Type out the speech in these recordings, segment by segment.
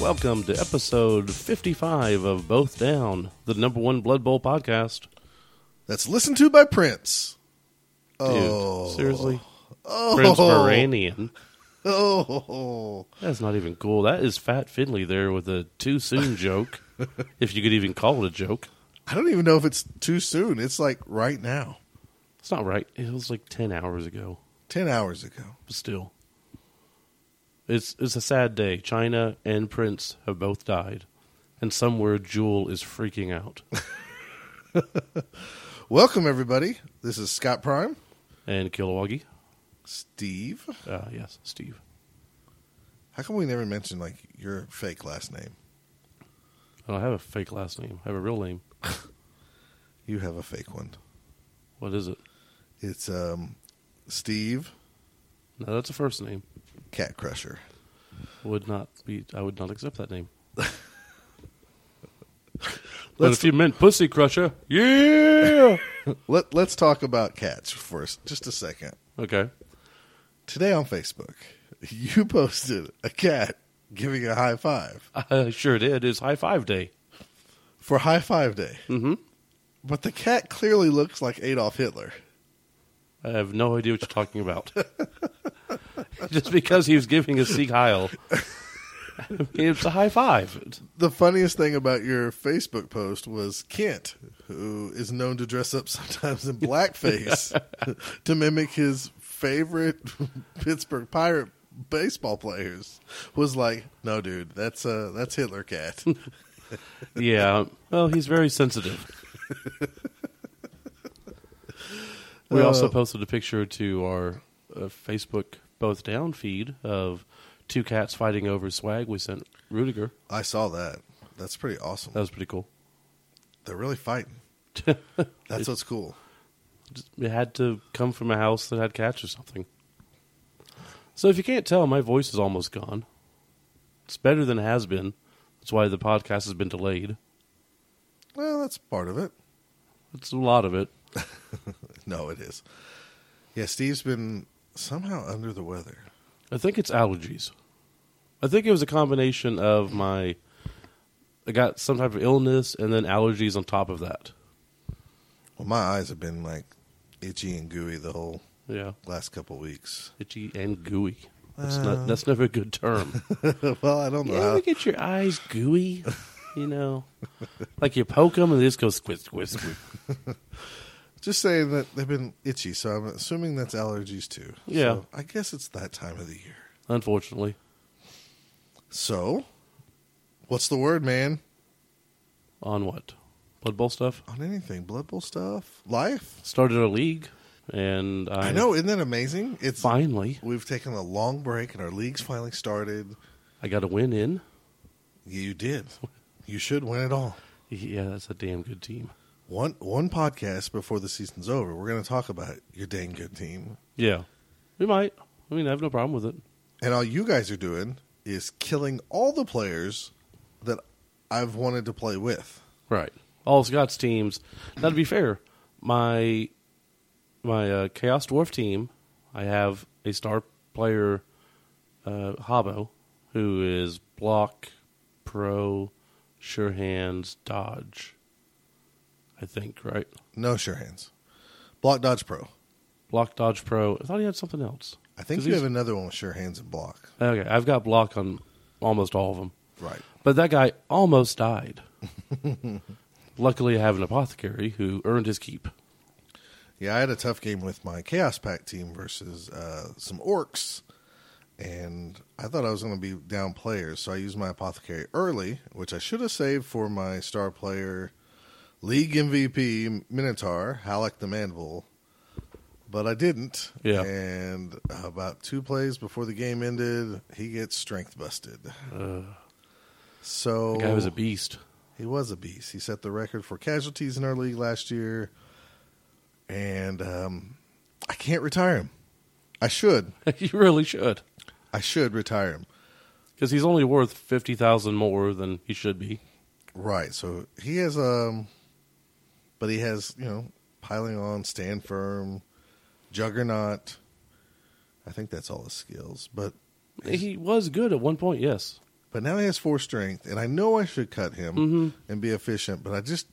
Welcome to episode 55 of Both Down, the number one Blood Bowl podcast. That's listened to by Prince. Dude, Oh. seriously? Oh. Prince Moranion. Oh. That's not even cool. That is Fat Finley there with a too soon joke, if you could even call it a joke. I don't even know if it's too soon. It's like right now, It's not right. It was like 10 hours ago, 10 hours ago. but still. It's, it's a sad day. Chyna and Prince have both died, and somewhere Jewel is freaking out. Welcome, everybody. This is Scott Prime, And Kilowoggy. Steve. Uh, yes, Steve. How come we never mentioned like your fake last name? I don't have a fake last name. I have a real name. You have a fake one. What is it? It's um, Steve No, that's a first name. Cat Crusher. Would not be. I would not accept that name. but if you meant Pussy Crusher, yeah. Let Let's talk about cats for s- just a second. okay. Today on Facebook, you posted a cat giving a high five I sure did. It's High Five Day. for High Five Day. Mm-hmm. But the cat clearly looks like Adolf Hitler. I have no idea what you're talking about. Just because he was giving a Sieg Heil, it's a high five. The funniest thing about your Facebook post was Kent, who is known to dress up sometimes in blackface to mimic his favorite Pittsburgh Pirate baseball players, was like, "No, dude, that's uh, that's Hitler cat." Yeah. Well, he's very sensitive. we also Uh, posted a picture to our uh, Facebook both down feed of two cats fighting over swag we sent Rudiger. I saw that. That's pretty awesome. That was pretty cool. They're really fighting. That's what's cool. It had to come from a house that had cats or something. So if you can't tell, my voice is almost gone. It's better than it has been. That's why the podcast has been delayed. Well, that's part of it. It's a lot of it. No, it is. Yeah, Steve's been somehow under the weather. I think it's allergies. I think it was a combination of my. I got some type of illness and then allergies on top of that. Well, my eyes have been like itchy and gooey the whole Yeah, last couple weeks. itchy and gooey. That's not. That's never a good term. well, I don't know you how. ever get your eyes gooey? You know, like you poke them and they just go squish, squish, squid. Just saying that they've been itchy, so I'm assuming that's allergies too. Yeah. So I guess it's that time of the year. Unfortunately, So, what's the word, man? on what Blood Bowl stuff? On anything, Blood Bowl stuff, life. Started a league, and I, I know, isn't that amazing? It's Finally, we've taken a long break and our league's finally started. I got a win in. You did. You should win it all. Yeah, that's a damn good team. One one podcast before the season's over, we're going to talk about your dang good team, Yeah, we might. I mean, I have no problem with it. and all you guys are doing is killing all the players that I've wanted to play with. Right. All Scott's teams. Now, to be fair, my my uh, Chaos Dwarf team, I have a star player, uh, Habo, who is block, pro, sure hands, dodge. I think right. No sure hands. Block Dodge Pro. Block, dodge, pro. I thought he had something else. I think you have another one with sure hands and block. Okay, I've got block on almost all of them. Right. But that guy almost died. Luckily, I have an apothecary who earned his keep. Yeah, I had a tough game with my Chaos Pack team versus uh, some orcs, and I thought I was going to be down players, so I used my apothecary early, which I should have saved for my star player, league MVP Minotaur Halleck the Manville, but I didn't. Yeah. And about two plays before the game ended, he gets strength busted. Uh, So the guy was a beast. he was a beast. He set the record for casualties in our league last year, and um, I can't retire him. I should. you really should. I should retire him. Because he's only worth 50000 more than he should be. Right. So he has um, but he has you know piling on, stand firm, juggernaut. I think that's all his skills. But He was good at one point, yes. but now he has four strength, and I know I should cut him Mm-hmm. and be efficient, but I just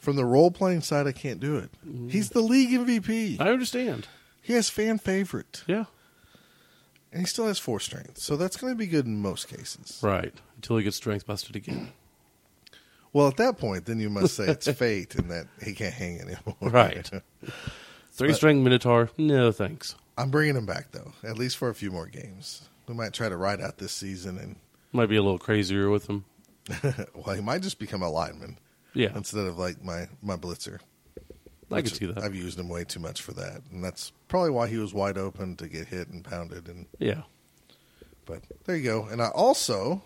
from the role playing side, I can't do it. Mm-hmm. He's the league MVP. I understand. He has fan favorite, Yeah. and he still has four strength, so that's going to be good in most cases. Right. Until he gets strength busted again. Well, at that point, then you must say it's fate and that he can't hang anymore. Right. Three string Minotaur. No thanks. I'm bringing him back though, at least for a few more games. We might try to ride out this season, and Might be a little crazier with him. well, he might just become a lineman Yeah. instead of like my my blitzer. I can see that. I've used him way too much for that, and that's probably why he was wide open to get hit and pounded. And Yeah. but there you go. And I also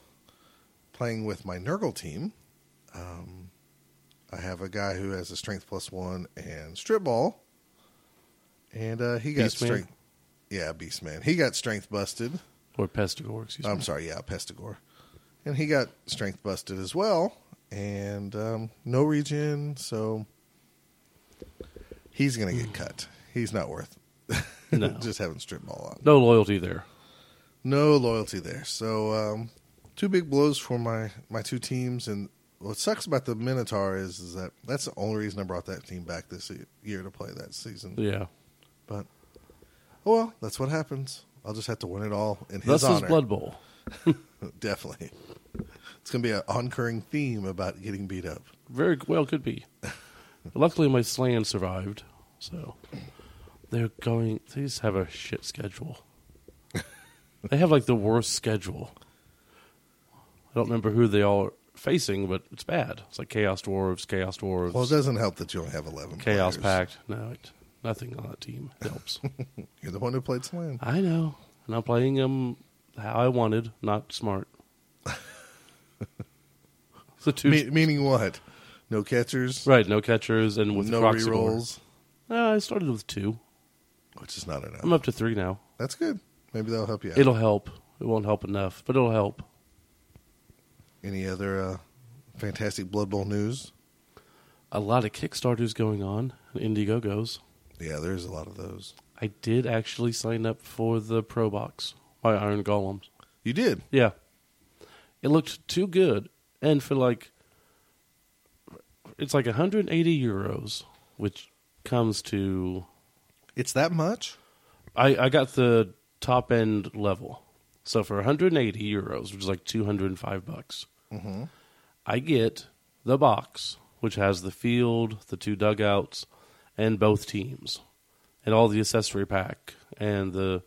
playing with my Nurgle team. Um, I have a guy who has a strength plus one and strip ball, and uh, he got Beast Man? strength. Yeah, beast man. He got strength busted. Or Pestigor, excuse me. I'm me. sorry, yeah, Pestigor, and he got strength busted as well, and um, no regen, so he's going to get cut. He's not worth No. just having strip ball on. No loyalty there. No loyalty there. So um, two big blows for my my two teams, and what sucks about the Minotaur is is that that's the only reason I brought that team back this year to play that season. Yeah. But oh well, that's what happens. I'll just have to win it all in his Thus is honor. Blood Bowl. Definitely. It's going to be an oncurring theme about getting beat up. Very well could be. Luckily, my Slann survived, so they're going. They just have a shit schedule. they have like the worst schedule. I don't remember who they all are facing, but it's bad. It's like Chaos Dwarves, Chaos Dwarves, Well, it doesn't help that you only have 11 Chaos players. Pact. No, it, nothing on that team helps. You're the one who played Slann. I know, and I'm playing them how I wanted, not smart. the two Me- meaning what? No catchers, right, no catchers, and with no Kroxigor. rerolls, Uh, I started with two. which is not enough. I'm up to three now. That's good. Maybe that'll help you out. It'll help. It won't help enough, but it'll help. Any other uh, fantastic Blood Bowl news? A lot of Kickstarters going on, Indiegogos. Yeah, there's a lot of those. I did actually sign up for the Pro Box by Iron Golems. You did. Yeah. It looked too good. And for like, it's like 180 euros, which comes to, It's that much? I, I got the top end level. So for 180 euros, which is like 205 bucks, Mm-hmm. I get the box, which has the field, the two dugouts, and both teams, and all the accessory pack, and the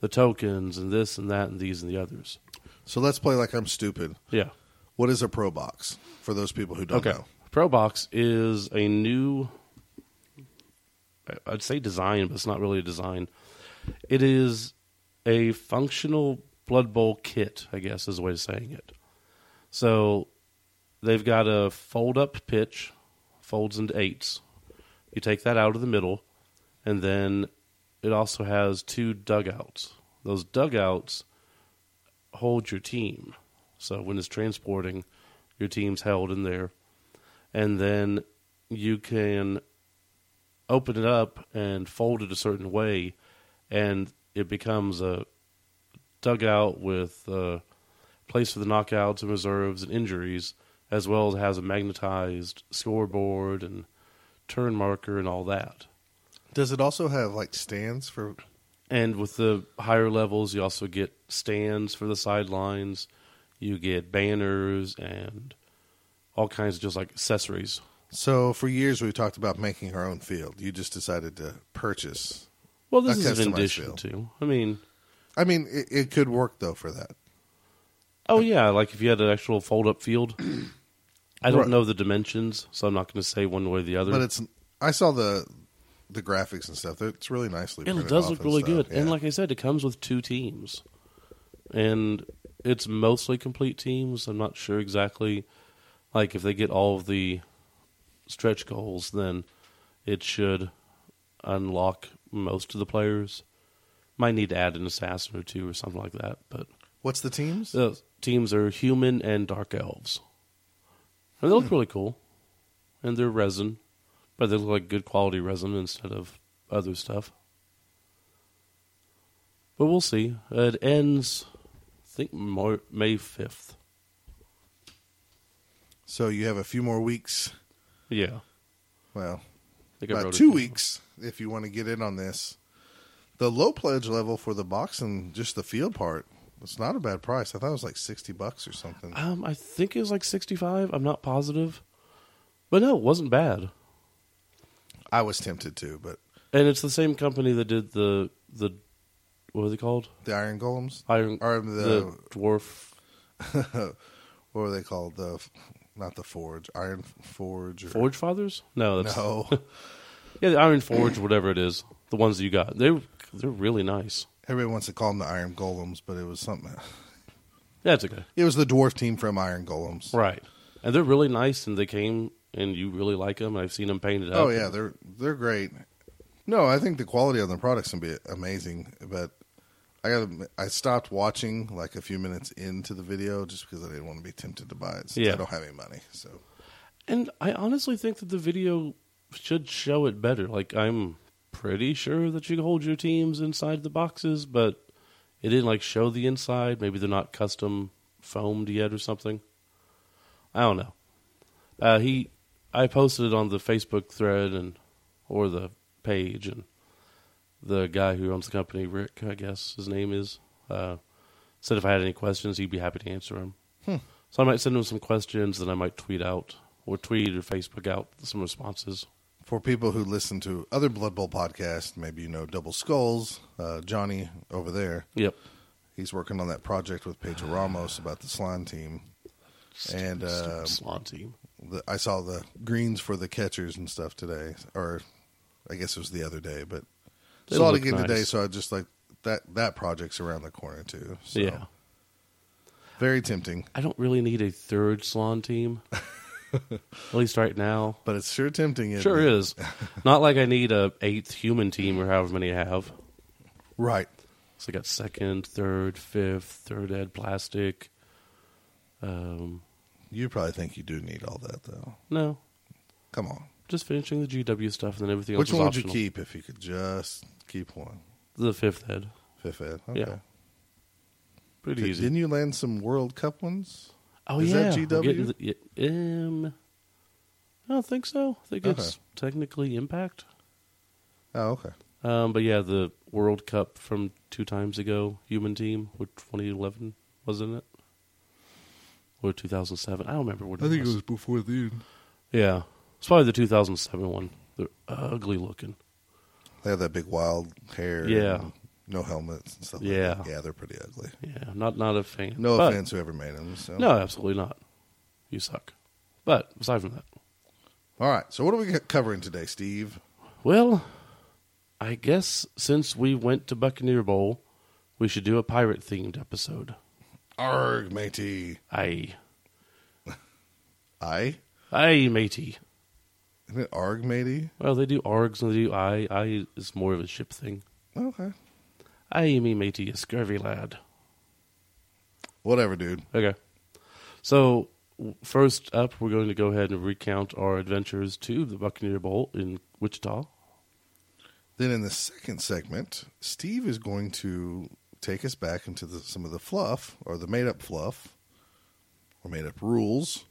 the tokens, and this and that, and these and the others. So let's play like I'm stupid. Yeah. What is a Pro Box for those people who don't Okay. know? Pro Box is a new, I'd say design, but it's not really a design. It is a functional Blood Bowl kit, I guess is the way of saying it. So they've got a fold up pitch, folds into eights. You take that out of the middle, and then it also has two dugouts. Those dugouts hold your team. So when it's transporting, your team's held in there. And then you can open it up and fold it a certain way, and it becomes a dugout with a place for the knockouts and reserves and injuries, as well as has a magnetized scoreboard and turn marker and all that. Does it also have like stands for? And with the higher levels, you also get stands for the sidelines. You get banners and all kinds of just like accessories. So for years we've talked about making our own field. You just decided to purchase. Well, this is an addition field. too. I mean, I mean, it, it could work though for that. Oh yeah, like if you had an actual fold-up field. I don't Right. know the dimensions, so I'm not going to say one way or the other. But it's. I saw the the graphics and stuff. It's really nicely. it printed does off look and really stuff. good, and Yeah. like I said, it comes with two teams, and it's mostly complete teams. I'm not sure exactly, like if they get all of the stretch goals, then it should unlock most of the players. Might need to add an assassin or two or something like that, but what's the teams? the teams are human and dark elves. And they look hmm. really cool, and they're resin, but they look like good quality resin instead of other stuff. But we'll see. It ends, I think Mar- May fifth. So you have a few more weeks. Yeah, Well, I think I wrote about two weeks if you want to get in on this. The low pledge level for the box and just the field part, it's not a bad price. I thought it was like sixty bucks or something. Um, I think it was like sixty-five. I'm not positive, but no, it wasn't bad. I was tempted to, but And it's the same company that did the the what are they called? the iron golems, Iron or the, the, dwarf what were they called? The not the forge, iron forge. Or, Forge Fathers? No, that's No, yeah, the Iron Forge, whatever it is. The ones that you got, they they're really nice. Everybody wants to call them the iron golems, but it was something. It's okay. It was the dwarf team from Iron Golems. Right, and they're really nice, and they came, and you really like them. I've seen them painted oh, up. Oh yeah, they're they're great. No, I think the quality of the products can be amazing, but I got I stopped watching like a few minutes into the video just because I didn't want to be tempted to buy it since Yeah. I don't have any money. So And I honestly think that the video should show it better. Like I'm pretty sure that you can hold your teams inside the boxes, but it didn't like show the inside. Maybe they're not custom foamed yet or something. I don't know. Uh, he, I posted it on the Facebook thread and or the page, and the guy who owns the company, Rick, I guess his name is, uh, said if I had any questions, he'd be happy to answer them. So I might send him some questions, then I might tweet out or tweet or Facebook out some responses. For people who listen to other Blood Bowl podcasts, maybe you know Double Skulls, uh, Johnny over there, Yep. he's working on that project with Pedro Ramos about the slime team. And, Stupid um, Slann team. The, I saw the greens for the catchers and stuff today, or I guess it was the other day, but They saw it again today. So I just like that. That project's around the corner too. So Yeah. very tempting, I don't really need a third Slann team. At least right now. but it's sure tempting. isn't Sure it? is. Not like I need a eighth human team or however many I have. Right. So I got second, third, fifth, third ed plastic. Um, You probably think you do need all that though. no, Come on. just finishing the GW stuff and then everything else. Which else one is would you optional. keep if you could just keep one? The fifth ed. Fifth ed. Okay. Yeah. Pretty Did, easy. Didn't you land some World Cup ones? Oh is yeah, that GW? getting the- yeah, um, I don't think so. I think it's technically Impact. Oh, okay. Um, but yeah, the World Cup from two times ago, human team, with 2011, wasn't it? Or 2007? I don't remember what it was. I think was. it was. before then. Yeah, it's probably the 2007 one. They're ugly looking. They have that big wild hair. Yeah. No helmets and stuff. Yeah. Like that. Yeah, they're pretty ugly. Yeah, not not a fan. No But- offense, whoever made them. So. No, absolutely not. You suck. But aside from that, All right. So what are we covering today, Steve? well, I guess since we went to Buccaneer Bowl, we should do a pirate themed episode. Arg, matey. Aye, I. aye, matey. Isn't it arg, matey? Well, they do args and they do I. I is more of a ship thing. Okay. Aye, me matey, a scurvy lad. Whatever, dude. Okay. So, first up, we're going to go ahead and recount our adventures to the Buccaneer Bowl in Wichita. Then in the second segment, Steve is going to take us back into the, some of the fluff or the made up fluff or made up rules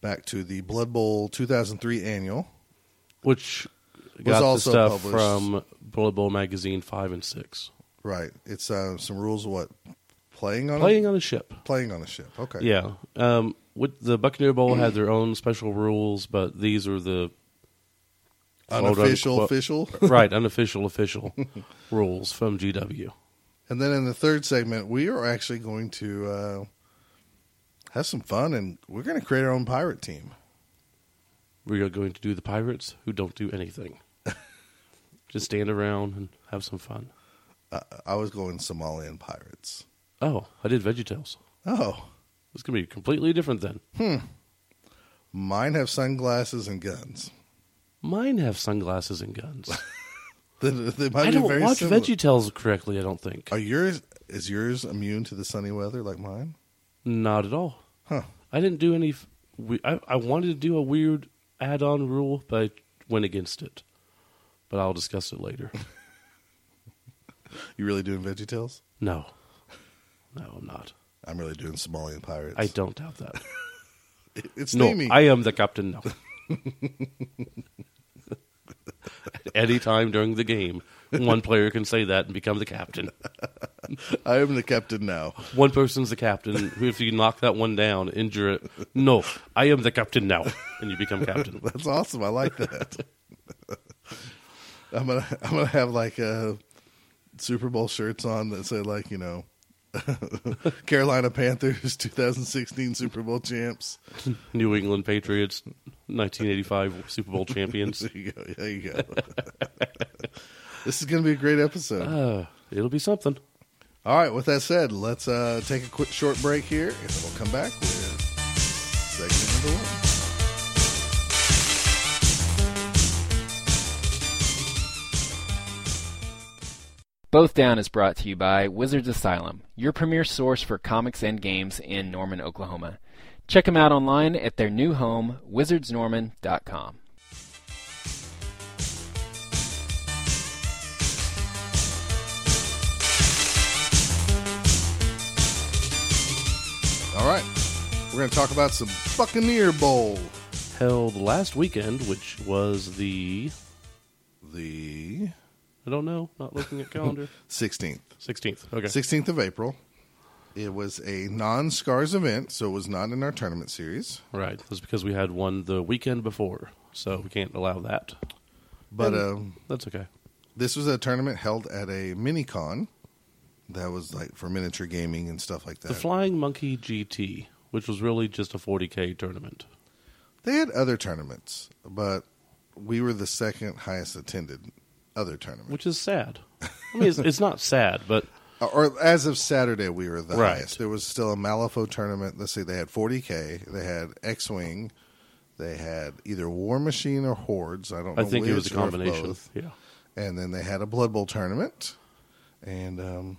back to the Blood Bowl 2003 annual. which got the also stuff published- from Blood Bowl magazine five and six. Right. It's uh, some rules of what? Playing on Playing a, on a ship. playing on a ship. Okay. Yeah. Um, with the Buccaneer Bowl had their own special rules, but these are the Unofficial, official. right unofficial official rules from GW. And then in the third segment, we are actually going to uh, have some fun and we're going to create our own pirate team. We are going to do the pirates who don't do anything. Just stand around and have some fun. Uh, I was going Somalian pirates. Oh, I did VeggieTales. Oh, It's gonna be completely different then. Hmm. Mine have sunglasses and guns. Mine have sunglasses and guns. They, they might I be don't very watch similar. VeggieTales correctly. I don't think. Are yours is yours immune to the sunny weather like mine? Not at all. Huh. I didn't do any. f- We, I, I wanted to do a weird add-on rule, but I went against it. But I'll discuss it later. You really doing VeggieTales? No, No, I'm not. I'm really doing Somalian pirates. I don't doubt that. It- it's no, steamy. I am the captain now. Any time during the game, one player can say that and become the captain. I am the captain now. One person's the captain. Who, if you knock that one down, injure it. No, I am the captain now, and you become captain. That's awesome. I like that. I'm gonna I'm gonna have like uh, Super Bowl shirts on that say like you know Carolina Panthers 2016 Super Bowl champs. New England Patriots, 1985 Super Bowl champions. There you go. There you go. this is gonna be a great episode. Uh, it'll be something. All right. With that said, let's uh, take a quick short break here, and then we'll come back with segment number one. Both Down is brought to you by Wizards Asylum, your premier source for comics and games in Norman, Oklahoma. Check them out online at their new home, wizardsnorman.com. All right. We're going to talk about some Buccaneer Bowl. Held last weekend, which was the The I don't know, not looking at calendar. 16th. 16th. Okay. 16th of April. It was a non Scars event, so it was not in our tournament series. Right. That's because we had one the weekend before, so we can't allow that. But um, That's okay. this was a tournament held at a mini con that was like for miniature gaming and stuff like that. The Flying Monkey GT, which was really just a 40k tournament. they had other tournaments, but we were the second highest attended other tournament. which is sad. I mean, it's, it's not sad, but or as of Saturday, we were the Right. highest. There was still a Malifaux tournament. Let's see, they had 40k, they had X Wing, they had either War Machine or Hordes. I don't. know I think it was a combination. Yeah, And then they had a Blood Bowl tournament, and um,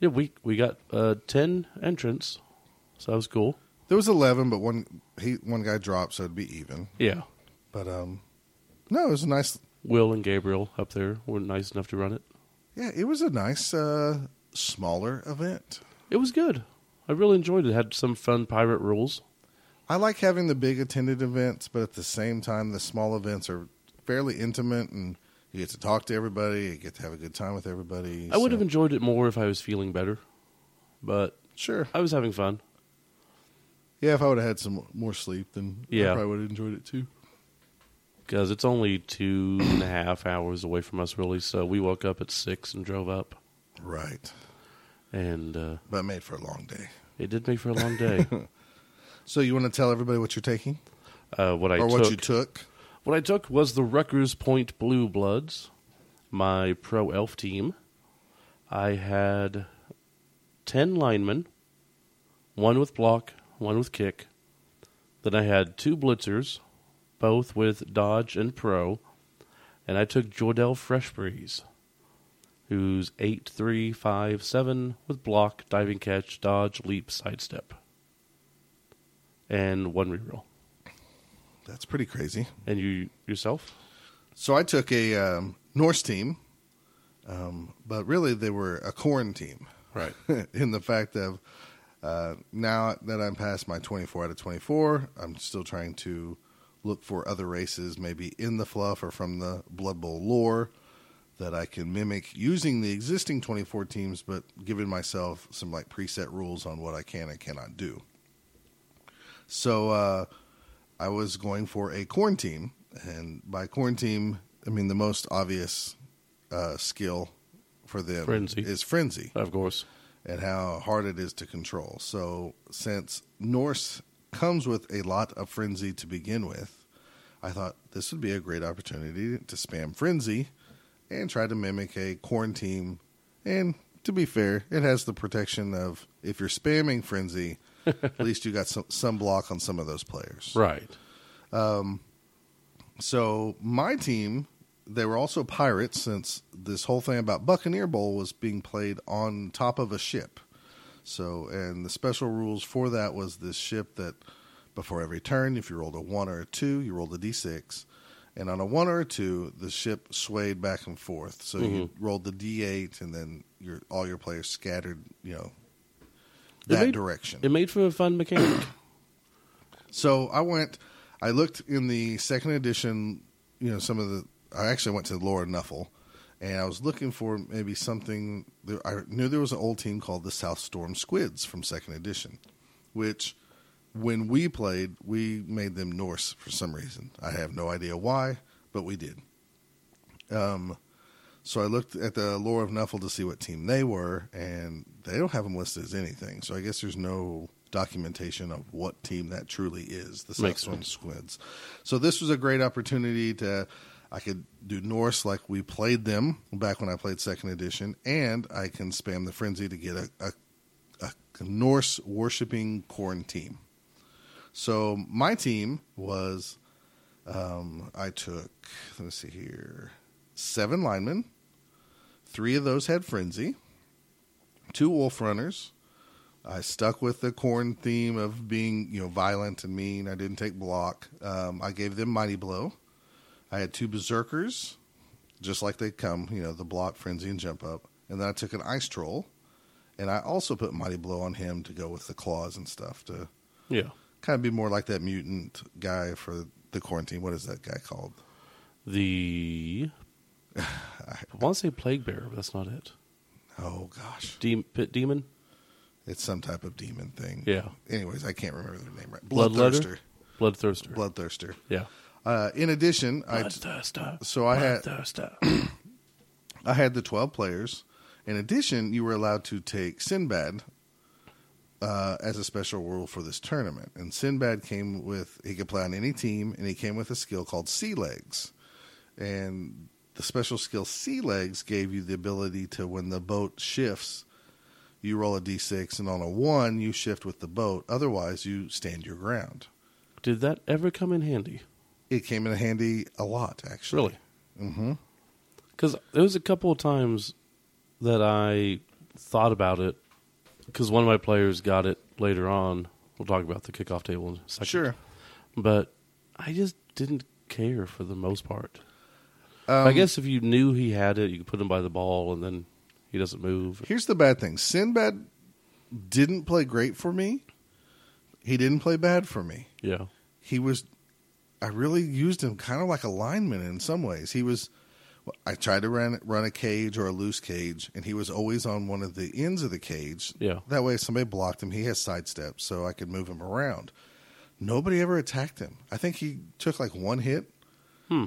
yeah. We we got uh, ten entrants, so that was cool. there was 11, but one he one guy dropped, so it'd be even. Yeah, But um, no, it was a nice. Will and Gabriel up there were nice enough to run it. Yeah, it was a nice uh, smaller event. It was good. I really enjoyed it. Had some fun pirate rules. I like having the big attended events, but at the same time, the small events are fairly intimate, and you get to talk to everybody. You get to have a good time with everybody. I would have enjoyed it more if I was feeling better, but sure. I was having fun. Yeah, if I would have had some more sleep, then Yeah. I probably would have enjoyed it too. Because it's only two and a half hours away from us, really. So we woke up at six and drove up, Right, and uh, but made for a long day. it did make for a long day. So you want to tell everybody what you're taking, uh, what I or took, what you took? What I took was the Rutgers Point Blue Bloods, my pro elf team. I had 10 linemen, one with block, one with kick. Then I had two blitzers, both with dodge and pro. And I took Jordell Freshbreeze, who's 8 3 5 7 with block, diving catch, dodge, leap, sidestep. And one reroll. That's pretty crazy. And you yourself? So I took a um, Norse team, um, but really they were a Khorne team. Right. in the fact of uh, now that I'm past my 24 out of 24, I'm still trying to look for other races, maybe in the fluff or from the Blood Bowl lore, that I can mimic using the existing 24 teams, but giving myself some like preset rules on what I can and cannot do. So uh, I was going for a Khorne team, and by Khorne team, I mean the most obvious uh, skill for them Frenzy. is frenzy Of course. and how hard it is to control. So, since Norse comes with a lot of frenzy to begin with, I thought this would be a great opportunity to spam frenzy and try to mimic a Khorne team. And to be fair, it has the protection of if you're spamming frenzy, at least you got some, some block on some of those players. Right. Um, So my team, they were also pirates since this whole thing about Buccaneer Bowl was being played on top of a ship. So and the special rules for that was this ship that before every turn, if you rolled a one or a two, you rolled a d6. And on a one or a two, the ship swayed back and forth. So you mm-hmm. rolled the d8, and then your all your players scattered, you know, that made- direction. It made for a fun mechanic. So I went, I looked in the second edition, you know, some of the, I actually went to Lore of Nuffle and I was looking for maybe something. I knew there was an old team called the South Storm Squids from second edition, which when we played, we made them Norse for some reason. I have no idea why, but we did. Um, so I looked at the lore of Nuffle to see what team they were, and they don't have them listed as anything. So I guess there's no documentation of what team that truly is. The South Storm. Squids. So this was a great opportunity to. I could do Norse like we played them back when I played second edition, and I can spam the frenzy to get a, a, a Norse worshipping Khorne team. So my team was, um, I took, let me see here, seven linemen. Three of those had frenzy. Two wolf runners. I stuck with the Khorne theme of being, you know, violent and mean. I didn't take block. Um, I gave them mighty blow. I had two berserkers, just like they come, you know, the block, frenzy, and jump up. And then I took an ice troll, and I also put mighty blow on him to go with the claws and stuff to yeah. kind of be more like that mutant guy for the quarantine. What is that guy called? The I want to say plague bear, but that's not it. Oh gosh, Dem- pit demon. it's some type of demon thing. Yeah. Anyways, I can't remember their name right. Bloodthirster. Bloodthirster. Bloodthirster. Yeah. Uh, in addition, I so I had I had the twelve players. In addition, you were allowed to take Sinbad uh, as a special rule for this tournament. And Sinbad came with he could play on any team, and he came with a skill called Sea Legs. And the special skill Sea Legs gave you the ability to when the boat shifts, you roll a d6, and on a one you shift with the boat. Otherwise, you stand your ground. Did that ever come in handy? It came in handy a lot, actually. Really? Mm-hmm. Because there was a couple of times that I thought about it. Because one of my players got it later on. We'll talk about the kickoff table in a second. Sure. But I just didn't care for the most part. Um, I guess if you knew he had it, you could put him by the ball, and then he doesn't move. Here's the bad thing Sinbad didn't play great for me. He didn't play bad for me. Yeah. He was, I really used him kind of like a lineman in some ways. He was, I tried to run, run a cage or a loose cage, and he was always on one of the ends of the cage. Yeah. That way, if somebody blocked him, he has sidesteps, so I could move him around. Nobody ever attacked him. I think he took like one hit Hmm.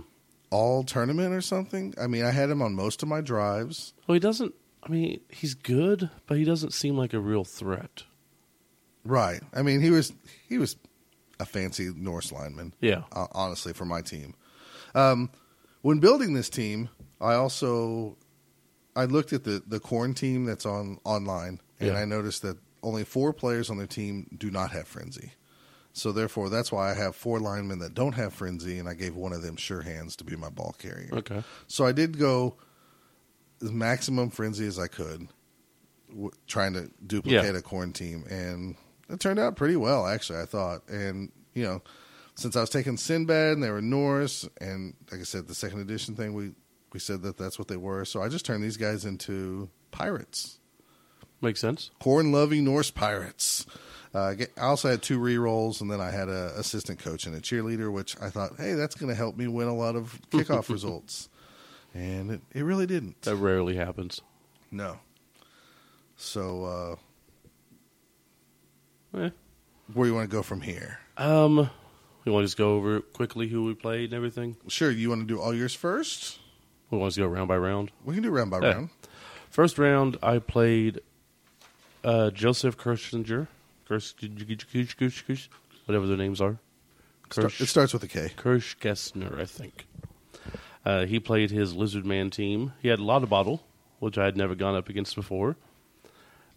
all tournament or something. I mean, I had him on most of my drives. Well, he doesn't. I mean, he's good, but he doesn't seem like a real threat. Right. I mean, he was he was a fancy Norse lineman. Yeah. uh, honestly, for my team. Um, when building this team, I also I looked at the the Khorne team that's on online, and Yeah. I noticed that only four players on their team do not have frenzy. So therefore, that's why I have four linemen that don't have frenzy, and I gave one of them sure hands to be my ball carrier. Okay. So I did go as maximum frenzy as I could, w- trying to duplicate Yeah. a Khorne team, and it turned out pretty well, actually. I thought, and you know, since I was taking Sinbad and they were Norse, and like I said, the second edition thing, we we said that that's what they were. So I just turned these guys into pirates, Makes sense. Khorne loving Norse pirates. Uh, I also had two re rolls, and then I had an assistant coach and a cheerleader, which I thought, hey, that's going to help me win a lot of kickoff results. And it, it really didn't. That rarely happens. No. So, uh, Eh. where you want to go from here? Um, we want to just go over quickly who we played and everything. Sure, you want to do all yours first? We want to go round by round. We can do round by Yeah. round. First round, I played uh, Joseph Kirchinger, Kirsch, whatever their names are. Kirsch, it starts with a K. Kirsch Gessner, I think. Uh, he played his Lizard Man team. He had a lot of bottle, which I had never gone up against before.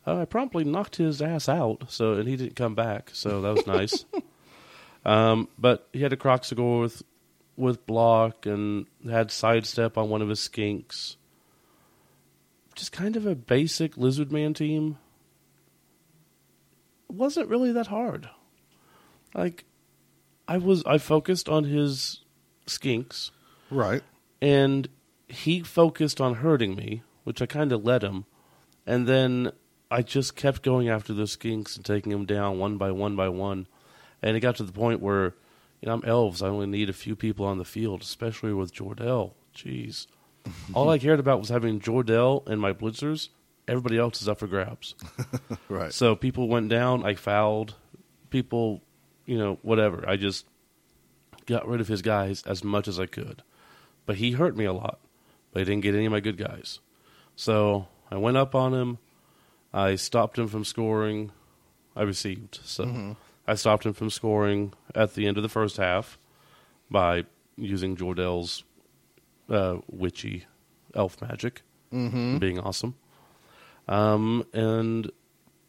Uh, I promptly knocked his ass out, so and he didn't come back, so that was nice. um, but he had a Kroxigor with with block and had sidestep on one of his skinks. Just kind of a basic Lizard Man team. wasn't really that hard. Like, I was I focused on his skinks, Right. and he focused on hurting me, which I kind of let him. And then I just kept going after those skinks and taking them down one by one by one, and it got to the point where, you know, I'm elves. I only need a few people on the field, especially with Jordell. Jeez, all I cared about was having Jordell and my blitzers. Everybody else is up for grabs. Right. So people went down. I fouled. People, you know, whatever. I just got rid of his guys as much as I could. But he hurt me a lot. But I didn't get any of my good guys. So I went up on him. I stopped him from scoring. I received. So I stopped him from scoring at the end of the first half by using Jordell's uh, witchy elf magic, mm-hmm. being awesome. Um, and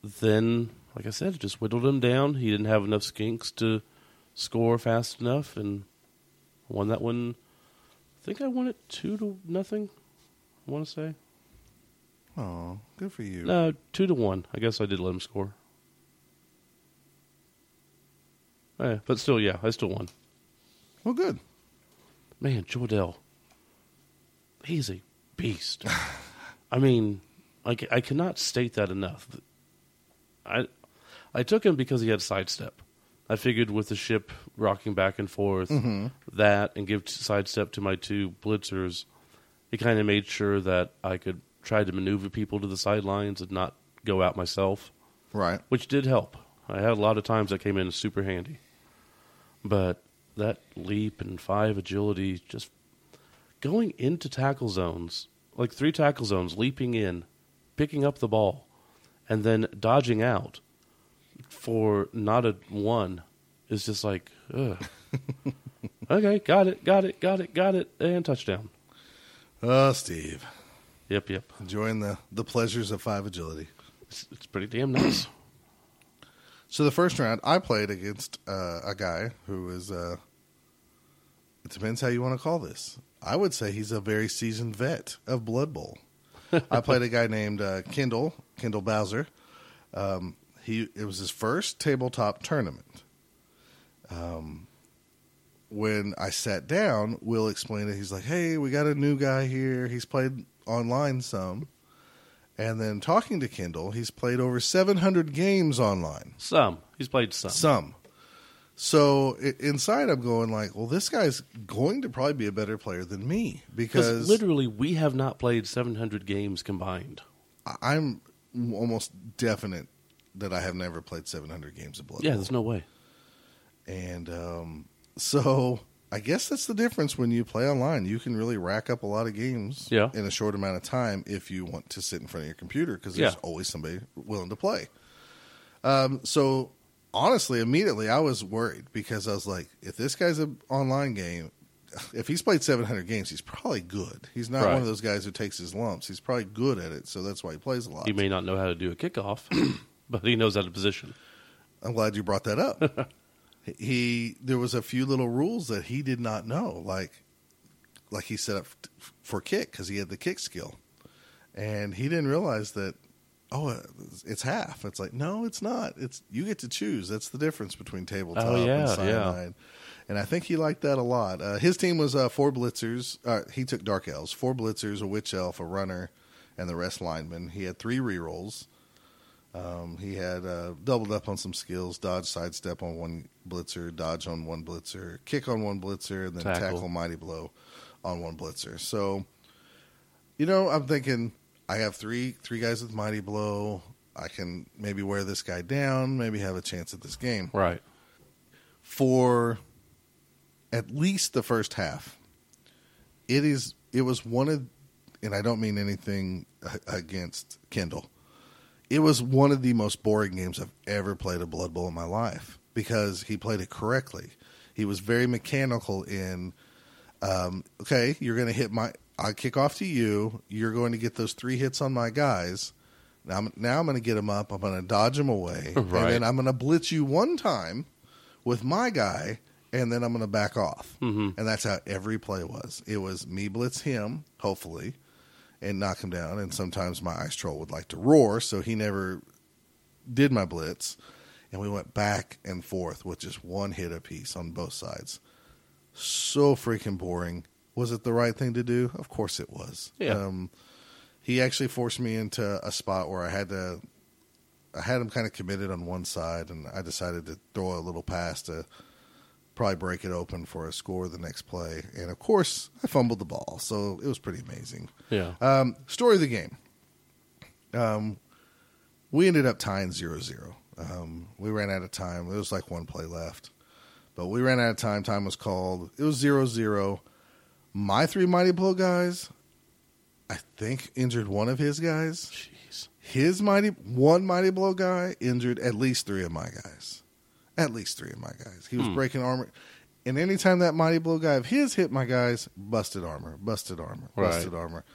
then, like I said, just whittled him down. He didn't have enough skinks to score fast enough, and won that one. I think I won it two to nothing. I want to say Oh, good for you. no, two to one. I guess I did let him score. Yeah, but still, yeah, I still won. Well, good. Man, Jordell, he's a beast. I mean, I, I cannot state that enough. I I took him because he had sidestep. I figured with the ship rocking back and forth, mm-hmm. that and give sidestep to my two blitzers, it kind of made sure that I could try to maneuver people to the sidelines and not go out myself, Right. which did help. I had a lot of times that came in super handy. But that leap and five agility, just going into tackle zones, like three tackle zones, leaping in, picking up the ball, and then dodging out for not a one is just like, ugh. okay, got it, got it, got it, got it, and touchdown. Oh, Steve. Yep, yep. Enjoying the, the pleasures of five agility. It's, it's pretty damn nice. So the first round, I played against uh, a guy who is. Uh, it depends how you want to call this. I would say he's a very seasoned vet of Blood Bowl. I played a guy named uh, Kendall Kendall Bowser. Um, he it was his first tabletop tournament. Um, when I sat down, Will explained it. He's like, "Hey, we got a new guy here. He's played online some." And then talking to Kendall, he's played over 700 games online. Some. He's played some. Some. So inside, I'm going like, well, this guy's going to probably be a better player than me Because literally, we have not played 700 games combined. I'm almost definite that I have never played 700 games of Blood Yeah, Bowl. there's no way. And um, so I guess that's the difference when you play online. You can really rack up a lot of games Yeah. in a short amount of time if you want to sit in front of your computer because there's Yeah. always somebody willing to play. Um, so honestly, immediately I was worried because I was like, if this guy's an online game, if he's played 700 games, he's probably good. He's not Right. one of those guys who takes his lumps. He's probably good at it, so that's why he plays a lot. He may not know how to do a kickoff, but he knows how to position. I'm glad you brought that up. he there was a few little rules that he did not know, like like he set up for kick because he had the kick skill, and he didn't realize that. Oh, uh, it's half. It's like no, it's not. It's you get to choose. That's the difference between tabletop Oh, yeah, and yeah. cyanide. And I think he liked that a lot. Uh, his team was uh, four blitzers. Uh, he took dark elves, four blitzers, a witch elf, a runner, and the rest linemen. He had three rerolls. Um, he had uh, doubled up on some skills: dodge, sidestep on one blitzer, dodge on one blitzer, kick on one blitzer, and then Tackle. tackle, mighty blow on one blitzer. So, you know, I'm thinking I have three three guys with mighty blow. I can maybe wear this guy down, maybe have a chance at this game Right. for at least the first half. It is it was one of and I don't mean anything against Kendall. It was one of the most boring games I've ever played a Blood Bowl in my life because he played it correctly. He was very mechanical in um, okay, you're going to hit my I kick off to you, you're going to get those three hits on my guys. Now I'm, now I'm going to get them up. I'm going to dodge them away, and then I'm going to blitz you one time with my guy, and then I'm going to back off. Mhm. And that's how every play was. It was me blitz him, hopefully, and knock him down. And sometimes my ice troll would like to roar, so he never did my blitz. And we went back and forth with just one hit apiece on both sides. So freaking boring. Was it the right thing to do? Of course it was. Yeah. Um, he actually forced me into a spot where I had to I had him kind of committed on one side, and I decided to throw a little pass to probably break it open for a score the next play. And of course, I fumbled the ball, so it was pretty amazing. Yeah. Um, story of the game. Um, we ended up tying 0 0. Um, we ran out of time. There was like one play left. But we ran out of time. Time was called. It was 0 0. My three Mighty Blow guys, I think, injured one of his guys. Jeez. His Mighty, one Mighty Blow guy injured at least three of my guys. At least three of my guys. He was hmm. breaking armor. And anytime that Mighty Blow guy of his hit my guys, busted armor, busted armor, Right. busted armor.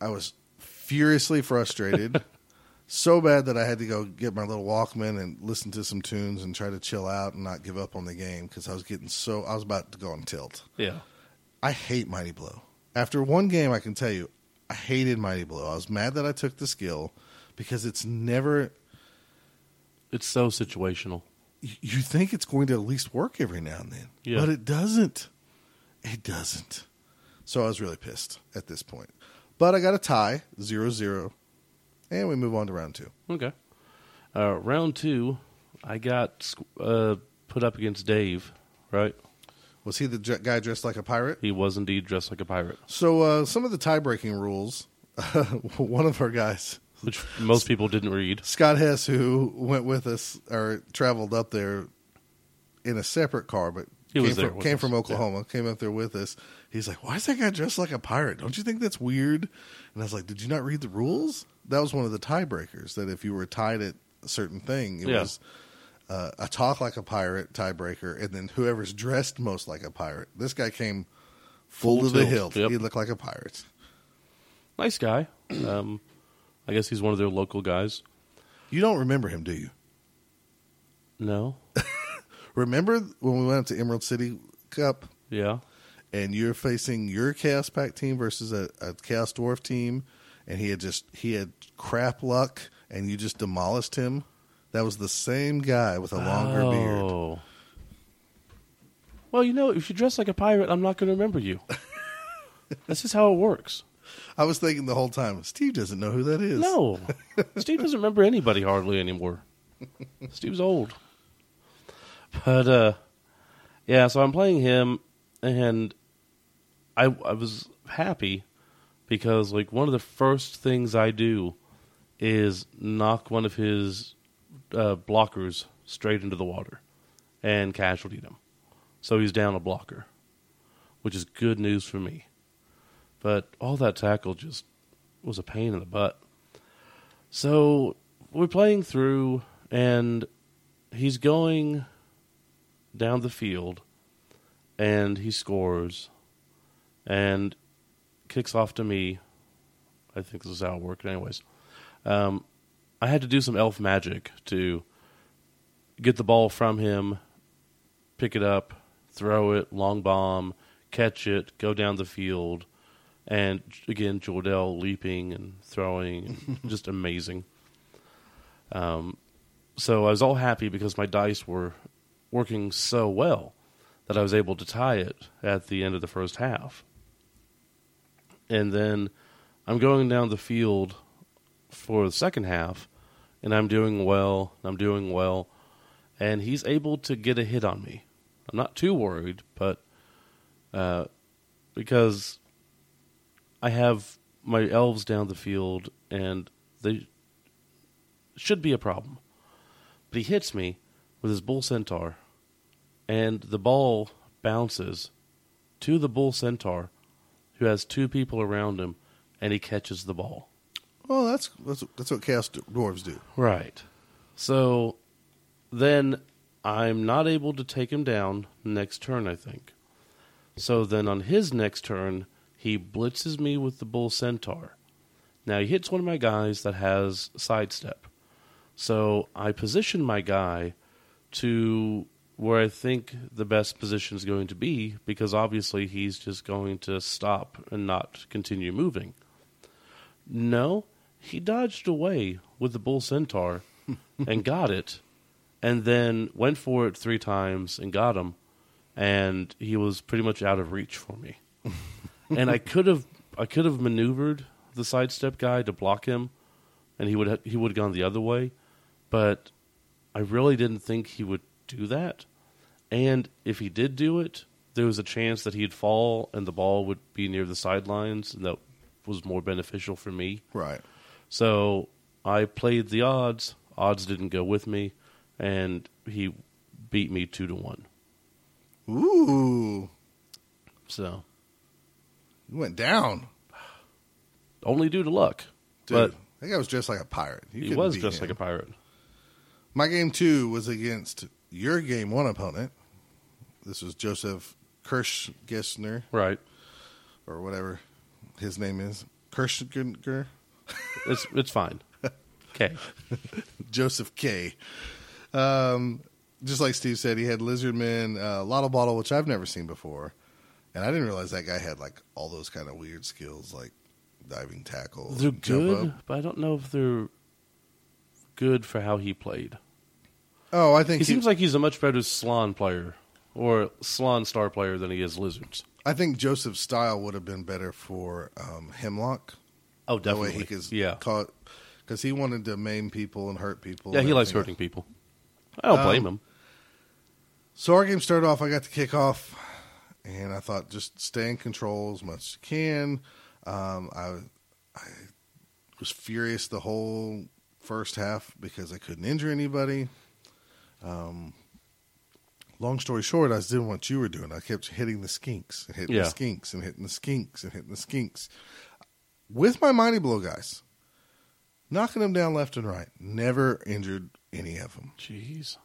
I was furiously frustrated. so bad that I had to go get my little Walkman and listen to some tunes and try to chill out and not give up on the game because I was getting so I was about to go on tilt. Yeah. I hate Mighty Blow. After one game, I can tell you, I hated Mighty Blow. I was mad that I took the skill because it's never. It's so situational. You think it's going to at least work every now and then, Yeah. but it doesn't. It doesn't. So I was really pissed at this point. But I got a tie, 0 0, and we move on to round two. Okay. Uh, round two, I got uh, put up against Dave, right? Was he the guy dressed like a pirate? He was indeed dressed like a pirate, So uh, some of the tie breaking rules. one of our guys, which most people didn't read. Scott Hess, who went with us or traveled up there in a separate car, but He came, was there from, came from yeah. Oklahoma, came up there with us. He's like, "Why is that guy dressed like a pirate? Don't you think that's weird?" And I was like, "Did you not read the rules? That was one of the tiebreakers. That if you were tied at a certain thing, it Yeah. was." Uh, a talk like a pirate tiebreaker, and then whoever's dressed most like a pirate. This guy came full, Full to the tilt, hilt. yep. He looked like a pirate. Nice guy. Um, I guess he's one of their local guys. You don't remember him, do you? No. Remember when we went up to Emerald City Cup Yeah. and you're facing your Chaos Pact team versus a, a Chaos Dwarf team, and he had just he had crap luck, and you just demolished him. That was the same guy with a longer oh. beard. Oh. Well, you know, if you dress like a pirate, I'm not going to remember you. That's just how it works. I was thinking the whole time, Steve doesn't know who that is. No, Steve doesn't remember anybody hardly anymore. Steve's old. But uh, yeah, so I'm playing him, and I I was happy because like one of the first things I do is knock one of his uh, blockers straight into the water and casualty him. So he's down a blocker, which is good news for me. But all that tackle just was a pain in the butt. So we're playing through, and he's going down the field, and he scores, and kicks off to me. I think this is how it worked, anyways. Um, I had to do some elf magic to get the ball from him, pick it up, throw it, long bomb, catch it, go down the field, and again Jordell leaping and throwing, just amazing. Um, so I was all happy because my dice were working so well that I was able to tie it at the end of the first half. And then I'm going down the field for the second half, and I'm doing well. I'm doing well, and he's able to get a hit on me. I'm not too worried, but uh, because I have my elves down the field, and they should be a problem. But he hits me with his bull centaur, and the ball bounces to the bull centaur, who has two people around him, and he catches the ball. Well, that's that's, that's what Chaos Dwarves do. Right. So then I'm not able to take him down next turn, I think. So then on his next turn, he blitzes me with the bull centaur. Now he hits one of my guys that has sidestep. So I position my guy to where I think the best position is going to be because obviously he's just going to stop and not continue moving. No, he dodged away with the bull centaur and got it, and then went for it three times and got him, and he was pretty much out of reach for me. and I could have I could have maneuvered the sidestep guy to block him, and he would ha- he would have gone the other way, but I really didn't think he would do that. And if he did do it, there was a chance that he'd fall and the ball would be near the sidelines, and that was more beneficial for me. Right. So I played the odds. Odds didn't go with me, and he beat me two to one. Ooh, So went down, only due to luck, dude. but that guy was dressed like a pirate. You he was just him. like a pirate. My game two was against your game one opponent. This was Joseph Kirschgessner Right. or whatever his name is. Kirschger, It's it's fine. Okay. Joseph K. Um, just like Steve said, he had Lizardman, uh, Lottabottol, which I've never seen before, and I didn't realize that guy had like all those kind of weird skills, like diving tackle. They're good, but I don't know if they're good for how he played. Oh, I think He he, seems like he's a much better Slann player or Slann star player than he is Lizards. I think Joseph's style would have been better for um, Hemlock. Oh, The way he could yeah. caught because he wanted to maim people and hurt people. Yeah, he likes hurting people. I don't Um, blame him. So our game started off. I got to kick off, and I thought just stay in control as much as you can. Um, I I was furious the whole first half because I couldn't injure anybody. Um, long story short, I was doing what you were doing. I kept hitting the skinks and hitting Yeah. the skinks and hitting the skinks and hitting the skinks with my mighty blow guys, knocking them down left and right. Never injured any of them Jeez.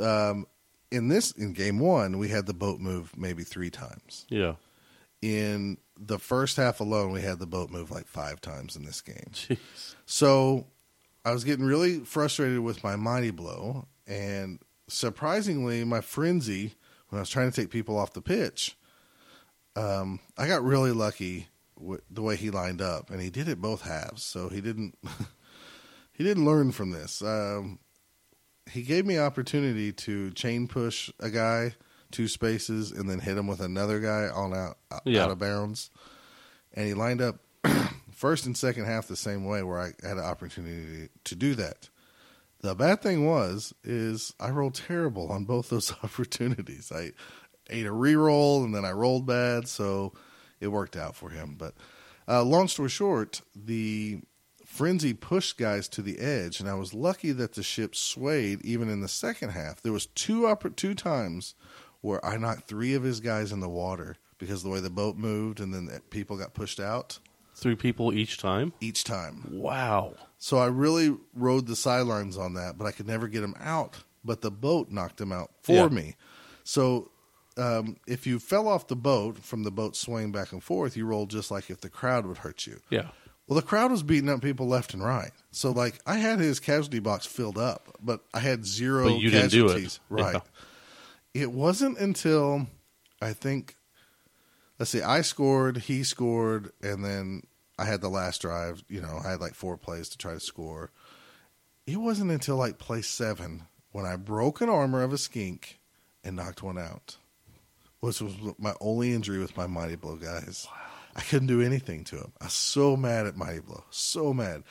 um, in this in game one, we had the boat move maybe three times. Yeah. In the first half alone, we had the boat move like five times in this game. Jeez. So I was getting really frustrated with my mighty blow, and surprisingly, my frenzy when I was trying to take people off the pitch, um, I got really lucky with the way he lined up, and he did it both halves. So he didn't he didn't learn from this. Um, he gave me opportunity to chain push a guy two spaces and then hit him with another guy on out out of bounds, and he lined up first and second half the same way where I had an opportunity to do that. The bad thing was is I rolled terrible on both those opportunities. I ate a re-roll and then I rolled bad, so it worked out for him. But uh, long story short, the frenzy pushed guys to the edge, and I was lucky that the ship swayed even in the second half. There was two oppor- two times where I knocked three of his guys in the water because of the way the boat moved, and then the people got pushed out Three people each time. each time. Wow. So I really rode the sidelines on that, but I could never get him out. But the boat knocked him out for Yeah. me. So um, if you fell off the boat from the boat swaying back and forth, you rolled just like if the crowd would hurt you. Yeah. Well, the crowd was beating up people left and right. So like I had his casualty box filled up, but I had zero But you didn't do it. Right. Yeah. It wasn't until I think let's see, I scored, he scored, and then I had the last drive. You know, I had like four plays to try to score. It wasn't until like play seven when I broke an armor of a skink and knocked one out. Which was my only injury with my Mighty Blow guys. I couldn't do anything to him. I was so mad at Mighty Blow. So mad.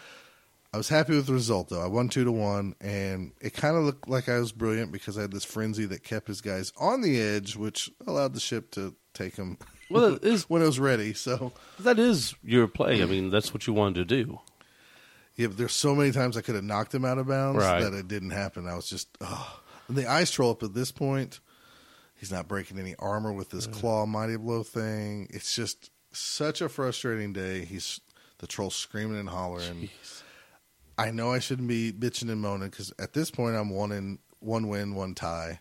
I was happy with the result though. I won two to one, and it kind of looked like I was brilliant because I had this frenzy that kept his guys on the edge, which allowed the ship to take him Well, it is when it was ready. So that is your play. I mean, that's what you wanted to do. yeah, but there's so many times I could have knocked him out of bounds Right. that it didn't happen. I was just, oh. And the ice troll up at this point, he's not breaking any armor with this claw mighty blow thing. It's just such a frustrating day. He's the troll screaming and hollering. I know I shouldn't be bitching and moaning because at this point I'm one in one win, one tie.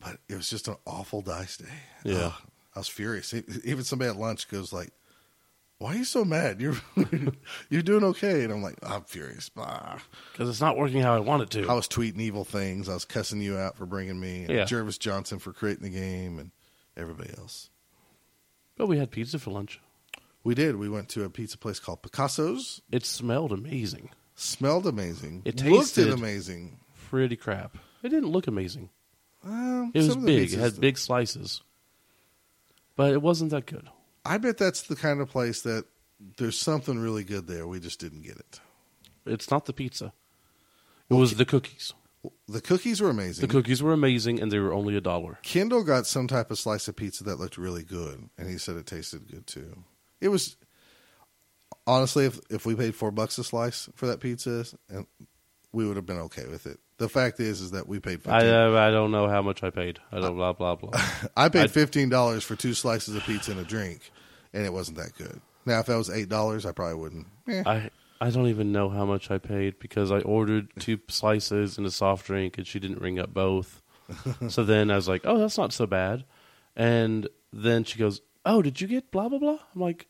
But it was just an awful dice day. Yeah. I was furious. Even somebody at lunch goes like, "Why are you so mad? You're you're doing okay." And I'm like, "I'm furious." Because it's not working how I want it to. I was tweeting evil things. I was cussing you out for bringing me, and Yeah. Jervis Johnson for creating the game, and everybody else. But we had pizza for lunch. We did. We went to a pizza place called Picasso's. It smelled amazing. Smelled amazing. It looked tasted- amazing. Pretty crap. It didn't look amazing. Um, It was some of the big. It had big slices. But it wasn't that good. I bet that's the kind of place that there's something really good there. We just didn't get it. It's not the pizza. It was the cookies. The cookies were amazing. The cookies were amazing, and they were only a dollar. Kendall got some type of slice of pizza that looked really good, and he said it tasted good too. It was honestly, if if we paid four bucks a slice for that pizza, and we would have been okay with it. The fact is, is that we paid. 15, I uh, I don't know how much I paid. I don't blah blah blah. I paid fifteen dollars for two slices of pizza and a drink, and it wasn't that good. Now, if that was eight dollars, I probably wouldn't. Eh. I I don't even know how much I paid because I ordered two slices and a soft drink, and she didn't ring up both. so then I was like, "Oh, that's not so bad." And then she goes, "Oh, did you get blah blah blah?" I'm like,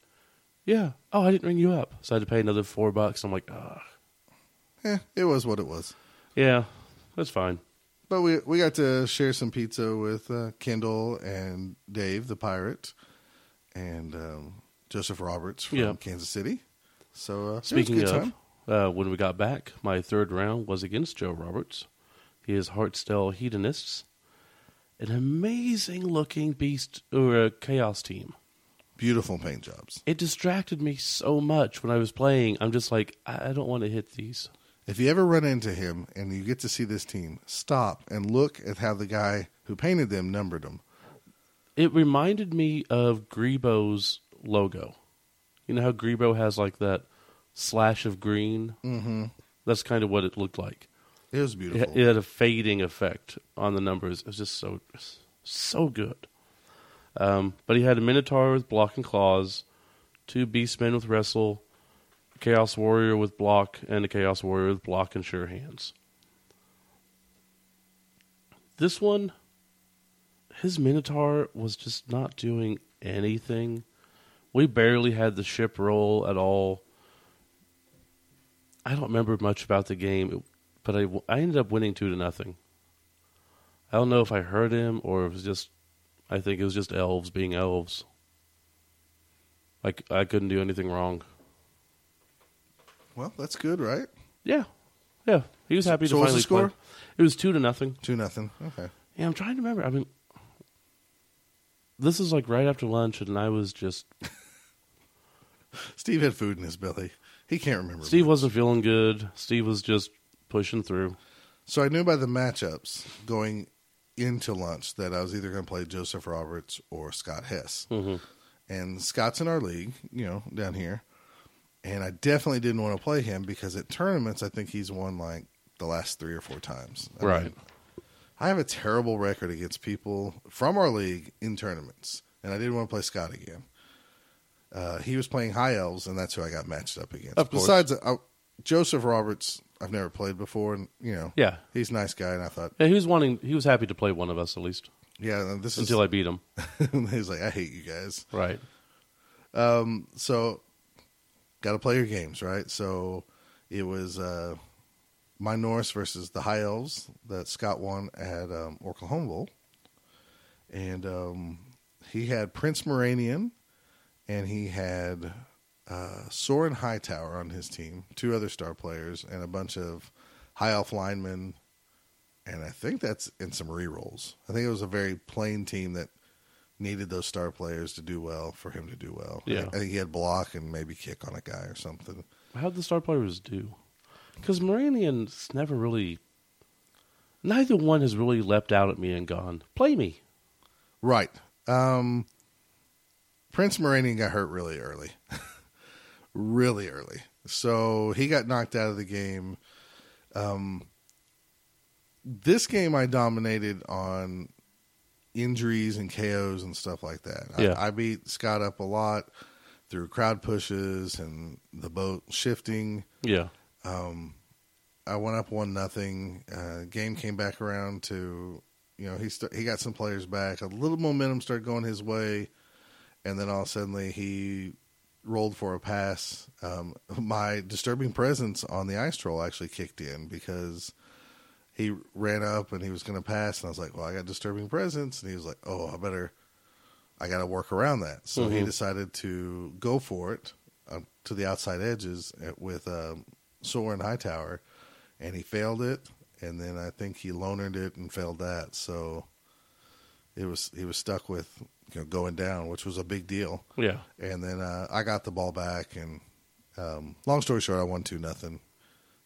"Yeah." Oh, I didn't ring you up, so I had to pay another four bucks. I'm like, "Ah, Eh, it was what it was. yeah, that's fine." But we we got to share some pizza with uh, Kendall and Dave, the pirate, and um, Joseph Roberts from Yeah. Kansas City. So uh, it was a Speaking of, time. uh, when we got back, my third round was against Joe Roberts. He is Hartsdale Hedonists, an amazing looking beast or a chaos team. beautiful paint jobs. It distracted me so much when I was playing. I'm just like, I I don't want to hit these. If you ever run into him and you get to see this team, stop and look at how the guy who painted them numbered them. It reminded me of Grebo's logo. You know how Grebo has like that slash of green? Mm-hmm. That's kind of what it looked like. It was It, beautiful. it had a fading effect on the numbers. It was just so so good. Um, but he had a Minotaur with block and claws, two Beastmen with wrestle, Chaos Warrior with block, and a Chaos Warrior with block and sure hands. This one, his Minotaur was just not doing anything. We barely had the ship roll at all. I don't remember much about the game, but I, I ended up winning two to nothing. I don't know if I hurt him or if it was just. I think it was just elves being elves. Like I couldn't do anything wrong. well, that's good, right? Yeah, yeah. He was happy So to finally the score? play. It was two to nothing. Two nothing. Okay. Yeah, I'm trying to remember. I mean, this is like right after lunch, and I was just Steve had food in his belly. He can't remember. Steve much. wasn't feeling good. Steve was just pushing through. So I knew by the matchups going into lunch that I was either going to play Joseph Roberts or Scott Hess. hmm And Scott's in our league, you know, down here. And I definitely didn't want to play him because at tournaments, I think he's won like the last three or four times. I Right. mean, I have a terrible record against people from our league in tournaments, and I didn't want to play Scott again. Uh, he was playing High Elves, and that's who I got matched up against. Of course. Besides, uh, Joseph Roberts, I've never played before, and you know, Yeah, he's a nice guy, and I thought, yeah. He was wanting. He was happy to play one of us at least yeah, this is until I beat him. he's like, I hate you guys. Right. Um, so got to play your games, right? So it was uh, my Norse versus the High Elves that Scott won at um, Oklahoma Bowl, and um, he had Prince Moranion, and he had uh, Soaren Hightower on his team, two other star players, and a bunch of high off linemen. And I think that's in some re-rolls. I think it was a very plain team that needed those star players to do well for him to do well. Yeah. I think he had block and maybe kick on a guy or something. How'd the star players do? Because Moranion's never really. Neither one has really leapt out at me and gone, "Play me." Right. Um, Prince Moranion got hurt really early. really early. So he got knocked out of the game. Um, this game I dominated on injuries and KOs and stuff like that. Yeah. I, I beat Scott up a lot through crowd pushes and the boat shifting. Yeah. Um, I went up one nothing. Uh, game came back around to, you know, he st- he got some players back. A little momentum started going his way, and then all of a sudden he rolled for a pass. Um, my disturbing presence on the ice troll actually kicked in because he ran up and he was going to pass, and I was like, "Well, I got disturbing presence," and he was like, "Oh, I better." I got to work around that. So he Mhm. decided to go for it uh, to the outside edges with um, Soaren Hightower, and he failed it. And then I think he lonered it and failed that. So it was he was stuck with you know going down, which was a big deal. Yeah. And then uh, I got the ball back, and um, long story short, I won two nothing.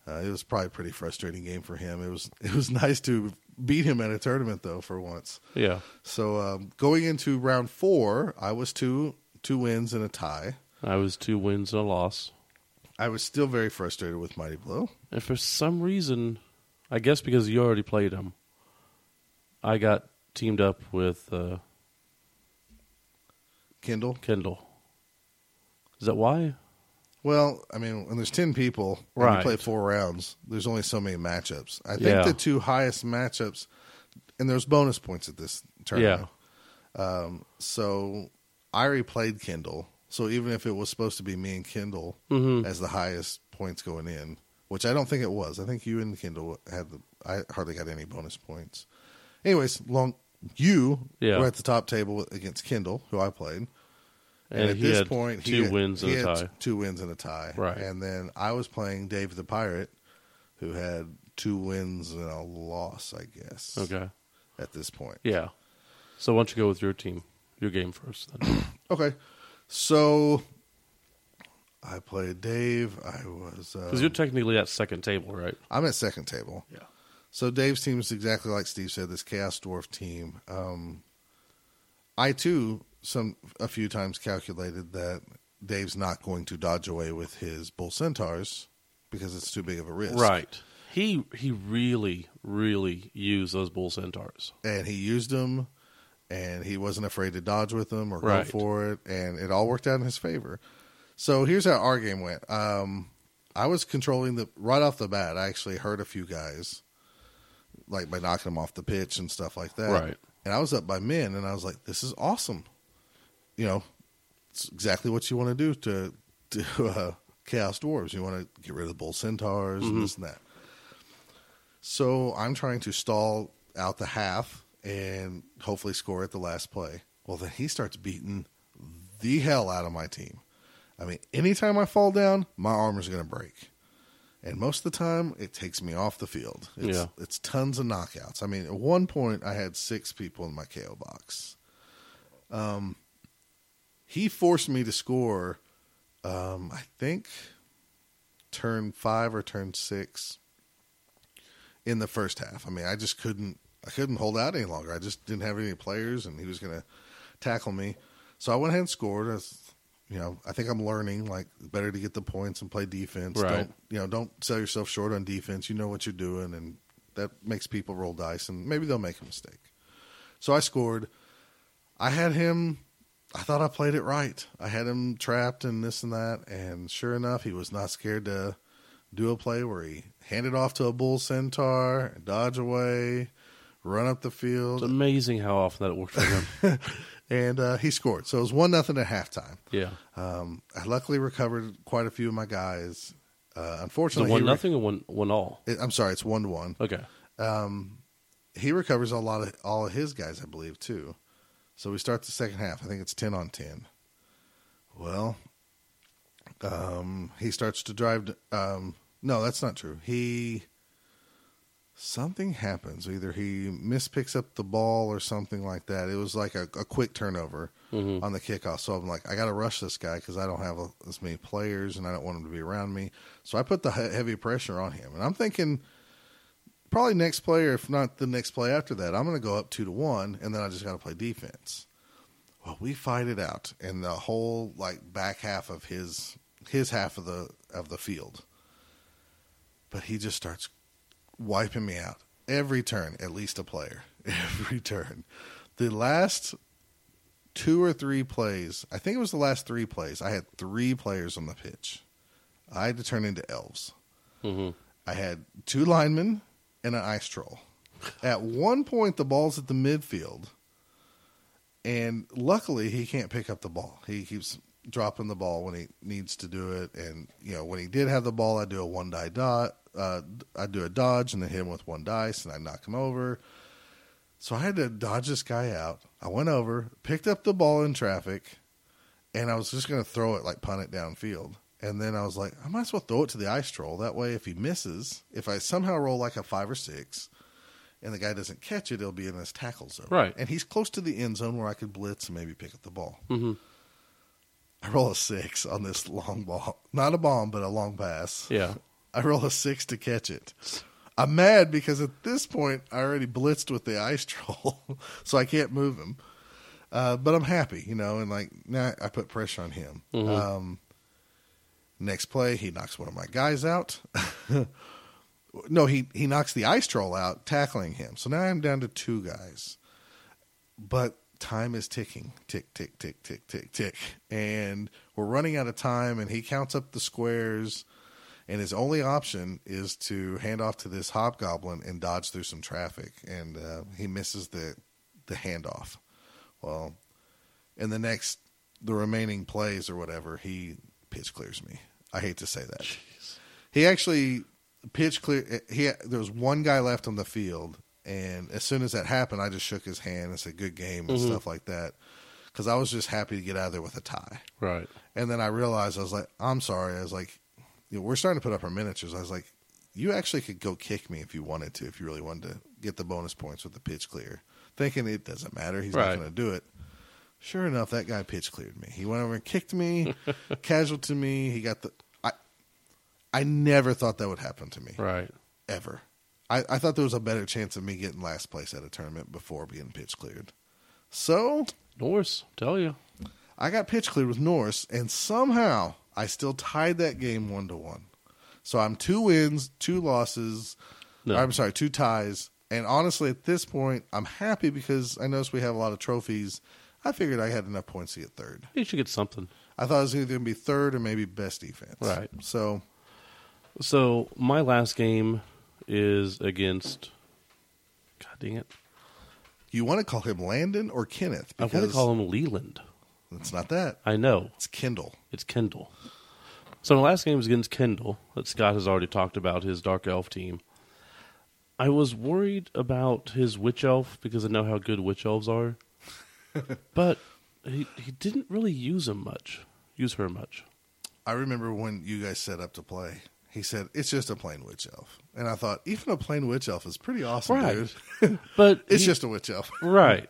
Uh, it was probably a pretty frustrating game for him. It was it was nice to beat him at a tournament though for once. Yeah. So um, going into round four, I was two two wins and a tie. I was two wins and a loss. I was still very frustrated with Mighty Blow. And for some reason, I guess because you already played him, I got teamed up with uh, Kindle. Kendall. Is that why? Well, I mean, when there's ten people and Right. you play four rounds, there's only so many matchups. I think Yeah. the two highest matchups, and there's bonus points at this tournament. Yeah. Um, So I already played Kindle. So even if it was supposed to be me and Kindle Mhm. as the highest points going in, which I don't think it was. I think you and Kindle had the. I hardly got any bonus points. Anyways, long you Yeah. were at the top table against Kendall, who I played. And, And at he this point, he two had- wins and he a had tie. Two wins and a tie. Right. And then I was playing Dave the Pirate, who had two wins and a loss, I guess. Okay. At this point. Yeah. So why don't you go with your team, your game first? Then. Okay. So I played Dave. I was. Because you're um, technically at second table, right? I'm at second table. Yeah. So Dave's team is exactly like Steve said. This Chaos Dwarf team. Um, I too some a few times calculated that Dave's not going to dodge away with his bull centaurs because it's too big of a risk. Right. He he really really used those bull centaurs. And he used them, and he wasn't afraid to dodge with them or Right. go for it, and it all worked out in his favor. So here's how our game went. Um, I was controlling the right off the bat. I actually hurt a few guys, like by knocking them off the pitch and stuff like that. Right. And I was up by men, and I was like, "This is awesome." You know, it's exactly what you want to do to to uh, Chaos Dwarves. You want to get rid of the Bull Centaurs and this and that. So I'm trying to stall out the half and hopefully score at the last play. Well, then he starts beating the hell out of my team. I mean, anytime I fall down, my armor's going to break. And most of the time, it takes me off the field. It's, Yeah. it's tons of knockouts. I mean, at one point, I had six people in my KO box. Um, he forced me to score, um, I think, turn five or turn six in the first half. I mean, I just couldn't I couldn't hold out any longer. I just didn't have any players, and he was going to tackle me. So I went ahead and scored. I was- you know, I think I'm learning like better to get the points and play defense. Right. Don't you know? Don't sell yourself short on defense. You know what you're doing, and that makes people roll dice, and maybe they'll make a mistake. So I scored. I had him. I thought I played it right. I had him trapped and this and that, and sure enough, he was not scared to do a play where he handed off to a bull centaur, dodge away, run up the It's field, amazing how often that worked for him. and uh, he scored. So it was one nothing at halftime. yeah. Um, I luckily recovered quite a few of my guys. Uh, unfortunately, one re- nothing or one one all. it- I'm sorry, it's one to one. Okay. He recovers a lot of all of his guys, I believe, too. So we start the second half. I think it's ten on ten. Well, um, he starts to drive. Um, no, that's not true. He something happens. Either he mispicks up the ball or something like that. It was like a, a quick turnover Mhm. on the kickoff. So I'm like, I got to rush this guy because I don't have a, as many players and I don't want him to be around me. So I put the he- heavy pressure on him, and I'm thinking probably next play, or if not the next play after that, I'm going to go up two to one, and then I just got to play defense. Well, we fight it out in the whole like back half of his his half of the of the field, but he just starts wiping me out every turn. At least a player every turn. The last two or three plays, I think it was the last three plays. I had three players on the pitch. I had to turn into elves. hmm I had two linemen and an ice troll. At one point, the ball's at the midfield, and luckily he can't pick up the ball. He keeps dropping the ball when he needs to do it, and you know when he did have the ball, I do a one die dot. Uh, I do a dodge and then hit him with one dice, and I knock him over. So I had to dodge this guy out. I went over, picked up the ball in traffic, and I was just going to throw it like punt it downfield. And then I was like, I might as well throw it to the ice troll. That way, if he misses, if I somehow roll like a five or six, and the guy doesn't catch it, it'll be in his tackle zone. Right. And he's close to the end zone where I could blitz and maybe pick up the ball. hmm I roll a six on this long ball. Not a bomb, but a long pass. Yeah. I roll a six to catch it. I'm mad because at this point I already blitzed with the ice troll, so I can't move him. Uh, but I'm happy, you know, and like now I put pressure on him. Um, next play, he knocks one of my guys out. no, he he knocks the ice troll out, tackling him. So now I'm down to two guys. But time is ticking, tick, tick, tick, tick, tick, tick, and we're running out of time. And he counts up the squares, and his only option is to hand off to this hobgoblin and dodge through some traffic. And uh, he misses the the handoff. Well, in the next, the remaining plays or whatever, he pitch clears me. I hate to say that. He actually pitch clear. He there was one guy left on the field, and as soon as that happened, I just shook his hand and said "good game" and stuff like that, because I was just happy to get out of there with a tie. Right. And then I realized I was like, I'm sorry. I was like, you know, we're starting to put up our miniatures. I was like, you actually could go kick me if you wanted to, if you really wanted to get the bonus points with the pitch clear. Thinking it doesn't matter, he's Right. not going to do it. Sure enough, that guy pitch cleared me. He went over and kicked me, casual to me. He got the. I, I never thought that would happen to me Right. ever. I, I thought there was a better chance of me getting last place at a tournament before being pitch cleared. So Norse, tell you. I got pitch cleared with Norse, and somehow I still tied that game one to one. So I'm two wins, two losses. No. I'm sorry, two ties. And honestly, at this point, I'm happy because I noticed we have a lot of trophies. I figured I had enough points to get third. You should get something. I thought it was either going to be third or maybe best defense. Right. So So my last game is against. God dang it! you want to call him Landon or Kenneth? I want to call him Leland. It's not that. I know It's Kindle. it's Kendall. So the last game was against Kendall that Scott has already talked about his Dark Elf team. I was worried about his Witch Elf because I know how good Witch Elves are, but he he didn't really use him much, use her much. I remember when you guys set up to play. He said it's just a plain witch elf, and I thought even a plain witch elf is pretty awesome, Right. dude. But It's he- just a witch elf. Right.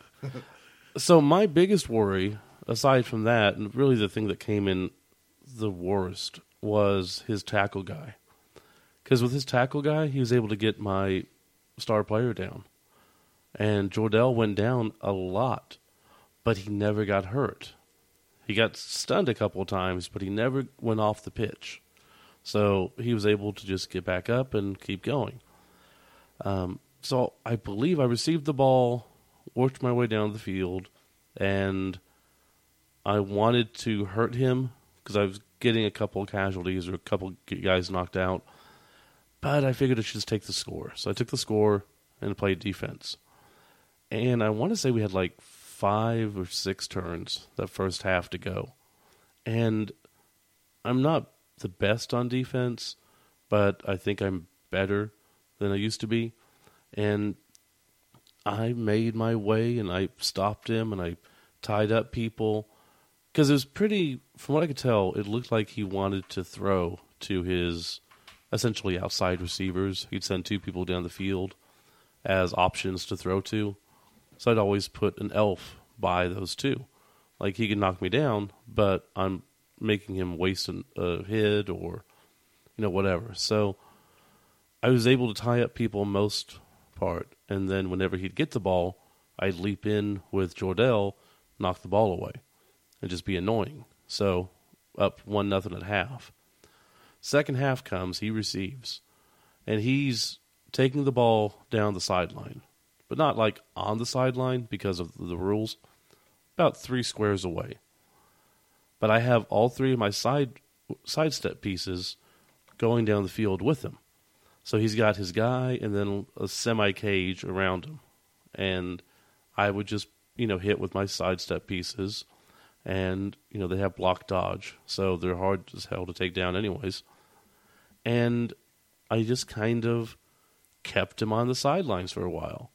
so my biggest worry, aside from that, and really the thing that came in the worst was his tackle guy. Because with his tackle guy, he was able to get my star player down, and Jordell went down a lot, but he never got hurt. He got stunned a couple of times, but he never went off the pitch. So he was able to just get back up and keep going. Um, so I believe I received the ball, worked my way down the field, and I wanted to hurt him because I was getting a couple casualties or a couple guys knocked out. But I figured I should just take the score. So I took the score and played defense. And I want to say we had like five or six turns that first half to go. And I'm not the best on defense, but I think I'm better than I used to be. And I made my way and I stopped him and I tied up people because it was pretty, from what I could tell, it looked like he wanted to throw to his essentially outside receivers. He'd send two people down the field as options to throw to. So I'd always put an elf by those two. Like he could knock me down, but I'm making him waste a hit or, you know, whatever. So I was able to tie up people most part, and then whenever he'd get the ball, I'd leap in with Jordell, knock the ball away, and just be annoying. So up one nothing at half. Second half comes, he receives, and he's taking the ball down the sideline, but not like on the sideline because of the rules. About three squares away. But I have all three of my side sidestep pieces going down the field with him. So he's got his guy and then a semi cage around him. And I would just, you know, hit with my sidestep pieces. And, you know, they have block dodge. So they're hard as hell to take down, anyways. And I just kind of kept him on the sidelines for a while.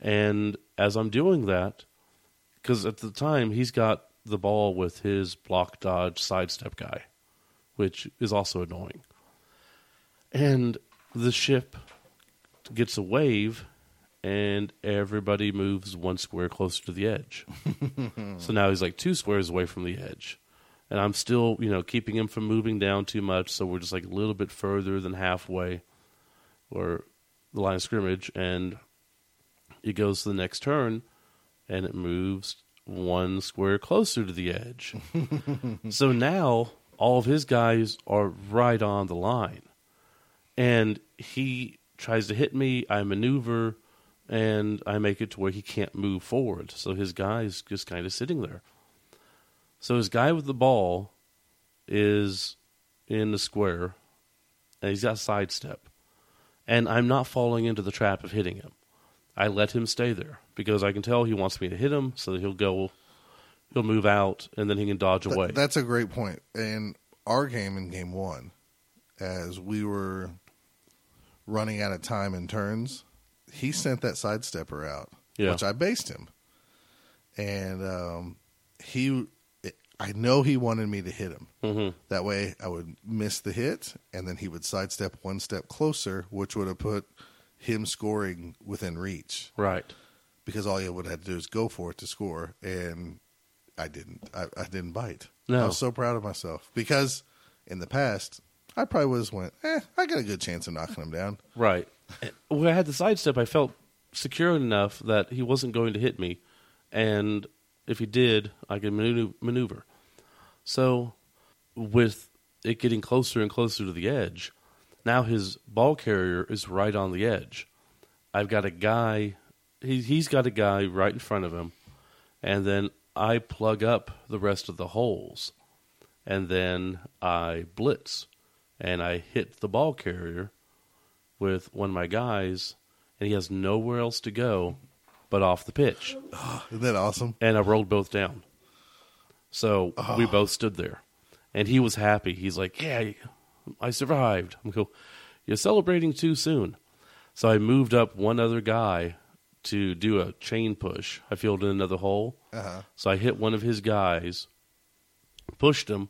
And as I'm doing that, because at the time he's got the ball with his block dodge sidestep guy, which is also annoying. And the ship gets a wave, and everybody moves one square closer to the edge. so now he's like two squares away from the edge. and I'm still, you know, keeping him from moving down too much. So we're just like a little bit further than halfway, or the line of scrimmage, and it goes to the next turn, and it moves one square closer to the edge. so now all of his guys are right on the line, and he tries to hit me. I maneuver, and I make it to where he can't move forward. So his guy's just kind of sitting there. So his guy with the ball is in the square, and he's got a sidestep. And I'm not falling into the trap of hitting him. I let him stay there because I can tell he wants me to hit him, so that he'll go, he'll move out, and then he can dodge Th- away. that's a great point. And our game in game one, as we were running out of time in turns, he sent that sidestepper out, Yeah. which I based him. And um, he, I know he wanted me to hit him. hmm That way I would miss the hit, and then he would sidestep one step closer, which would have put him scoring within reach Right. because all you would have to do is go for it to score, and I didn't. I, I didn't bite. No. I was so proud of myself because in the past I probably would have went, eh, I got a good chance of knocking him down. Right. When I had the sidestep, I felt secure enough that he wasn't going to hit me, and if he did, I could maneuver. So, with it getting closer and closer to the edge, now his ball carrier is right on the edge. I've got a guy, he, he's got a guy right in front of him, and then I plug up the rest of the holes, and then I blitz, and I hit the ball carrier with one of my guys, and he has nowhere else to go but off the pitch. Isn't that awesome? And I rolled both down. So we both stood there. And he was happy. He's like, Yeah, I survived. I'm go, You're celebrating too soon. So I moved up one other guy to do a chain push. I filled in another hole. Uh-huh. So I hit one of his guys, pushed him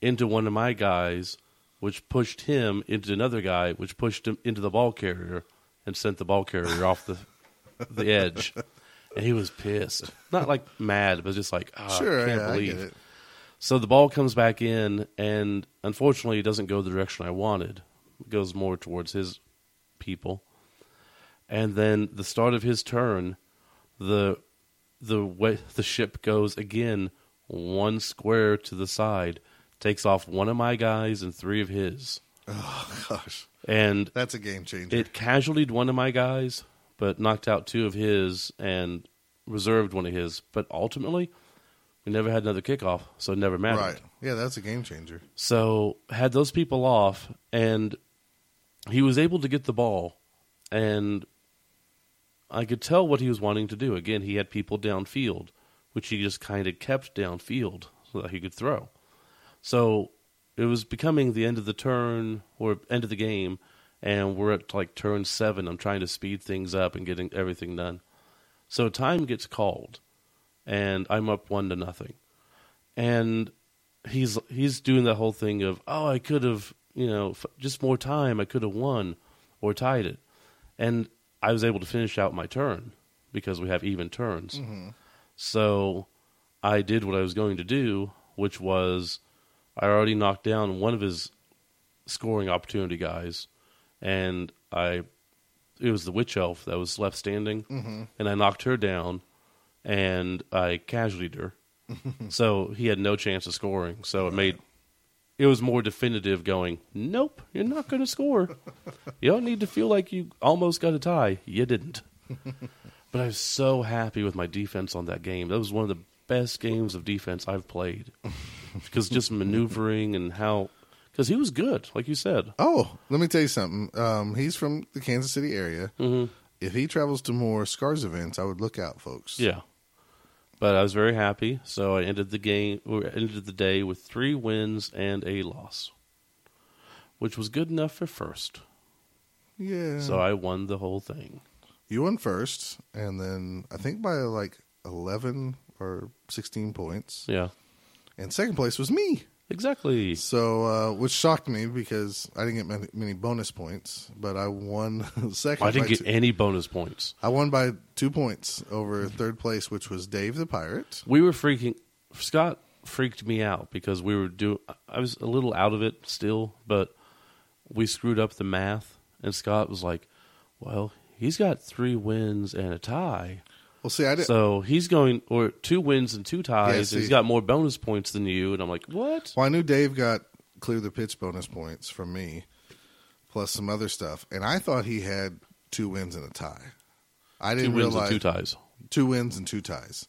into one of my guys, which pushed him into another guy, which pushed him into the ball carrier and sent the ball carrier off the the edge. And he was pissed. Not like mad, but just like, oh, sure, I can't yeah, I believe. get it. So the ball comes back in, and unfortunately, it doesn't go the direction I wanted. It goes more towards his people. And then the start of his turn, the the way the ship goes again, one square to the side, takes off one of my guys and three of his, Oh gosh, and that's a game changer. it casualtied one of my guys, but knocked out two of his and reserved one of his. But ultimately, we never had another kickoff, so it never mattered. right? Yeah, that's a game changer. So had those people off, and he was able to get the ball, and I could tell what he was wanting to do. Again, he had people downfield, which he just kind of kept downfield so that he could throw. So it was becoming the end of the turn or end of the game, and we're at like turn seven. I'm trying to speed things up and getting everything done. So time gets called, and I'm up one to nothing, and he's he's doing the whole thing of oh I could have you know f- just more time I could have won or tied it, and I was able to finish out my turn because we have even turns. Mm-hmm. So I did what I was going to do, which was I already knocked down one of his scoring opportunity guys, and I it was the witch elf that was left standing, mm-hmm. and I knocked her down, and I casualtied her. so he had no chance of scoring. So it made it was more definitive. Going, nope, you're not going to score. you don't need to feel like you almost got a tie. You didn't. but I was so happy with my defense on that game. That was one of the best games of defense I've played because just maneuvering and how because he was good, like you said. Oh, let me tell you something. Um, he's from the Kansas City area. Mhm. If he travels to more Scars events, I would look out, folks. Yeah. But I was very happy, so I ended the game or ended the day with three wins and a loss, which was good enough for first. Yeah. So I won the whole thing. you won first, and then I think by like eleven or sixteen points. Yeah, And second place was me. exactly. So, uh, which shocked me because I didn't get many, many bonus points, but I won second. I didn't get two- any bonus points. I won by two points over third place, which was Dave the Pirate. We were freaking. Scott freaked me out because we were doing. I was a little out of it still, but we screwed up the math, and Scott was like, "Well, he's got three wins and a tie." Well, see, I didn't. So he's going or two wins and two ties. see- and he's got more bonus points than you, and I'm like, what? Well, I knew Dave got clear the pitch bonus points from me, plus some other stuff, and I thought he had two wins and a tie. I didn't two wins realize and two ties. two wins and two ties,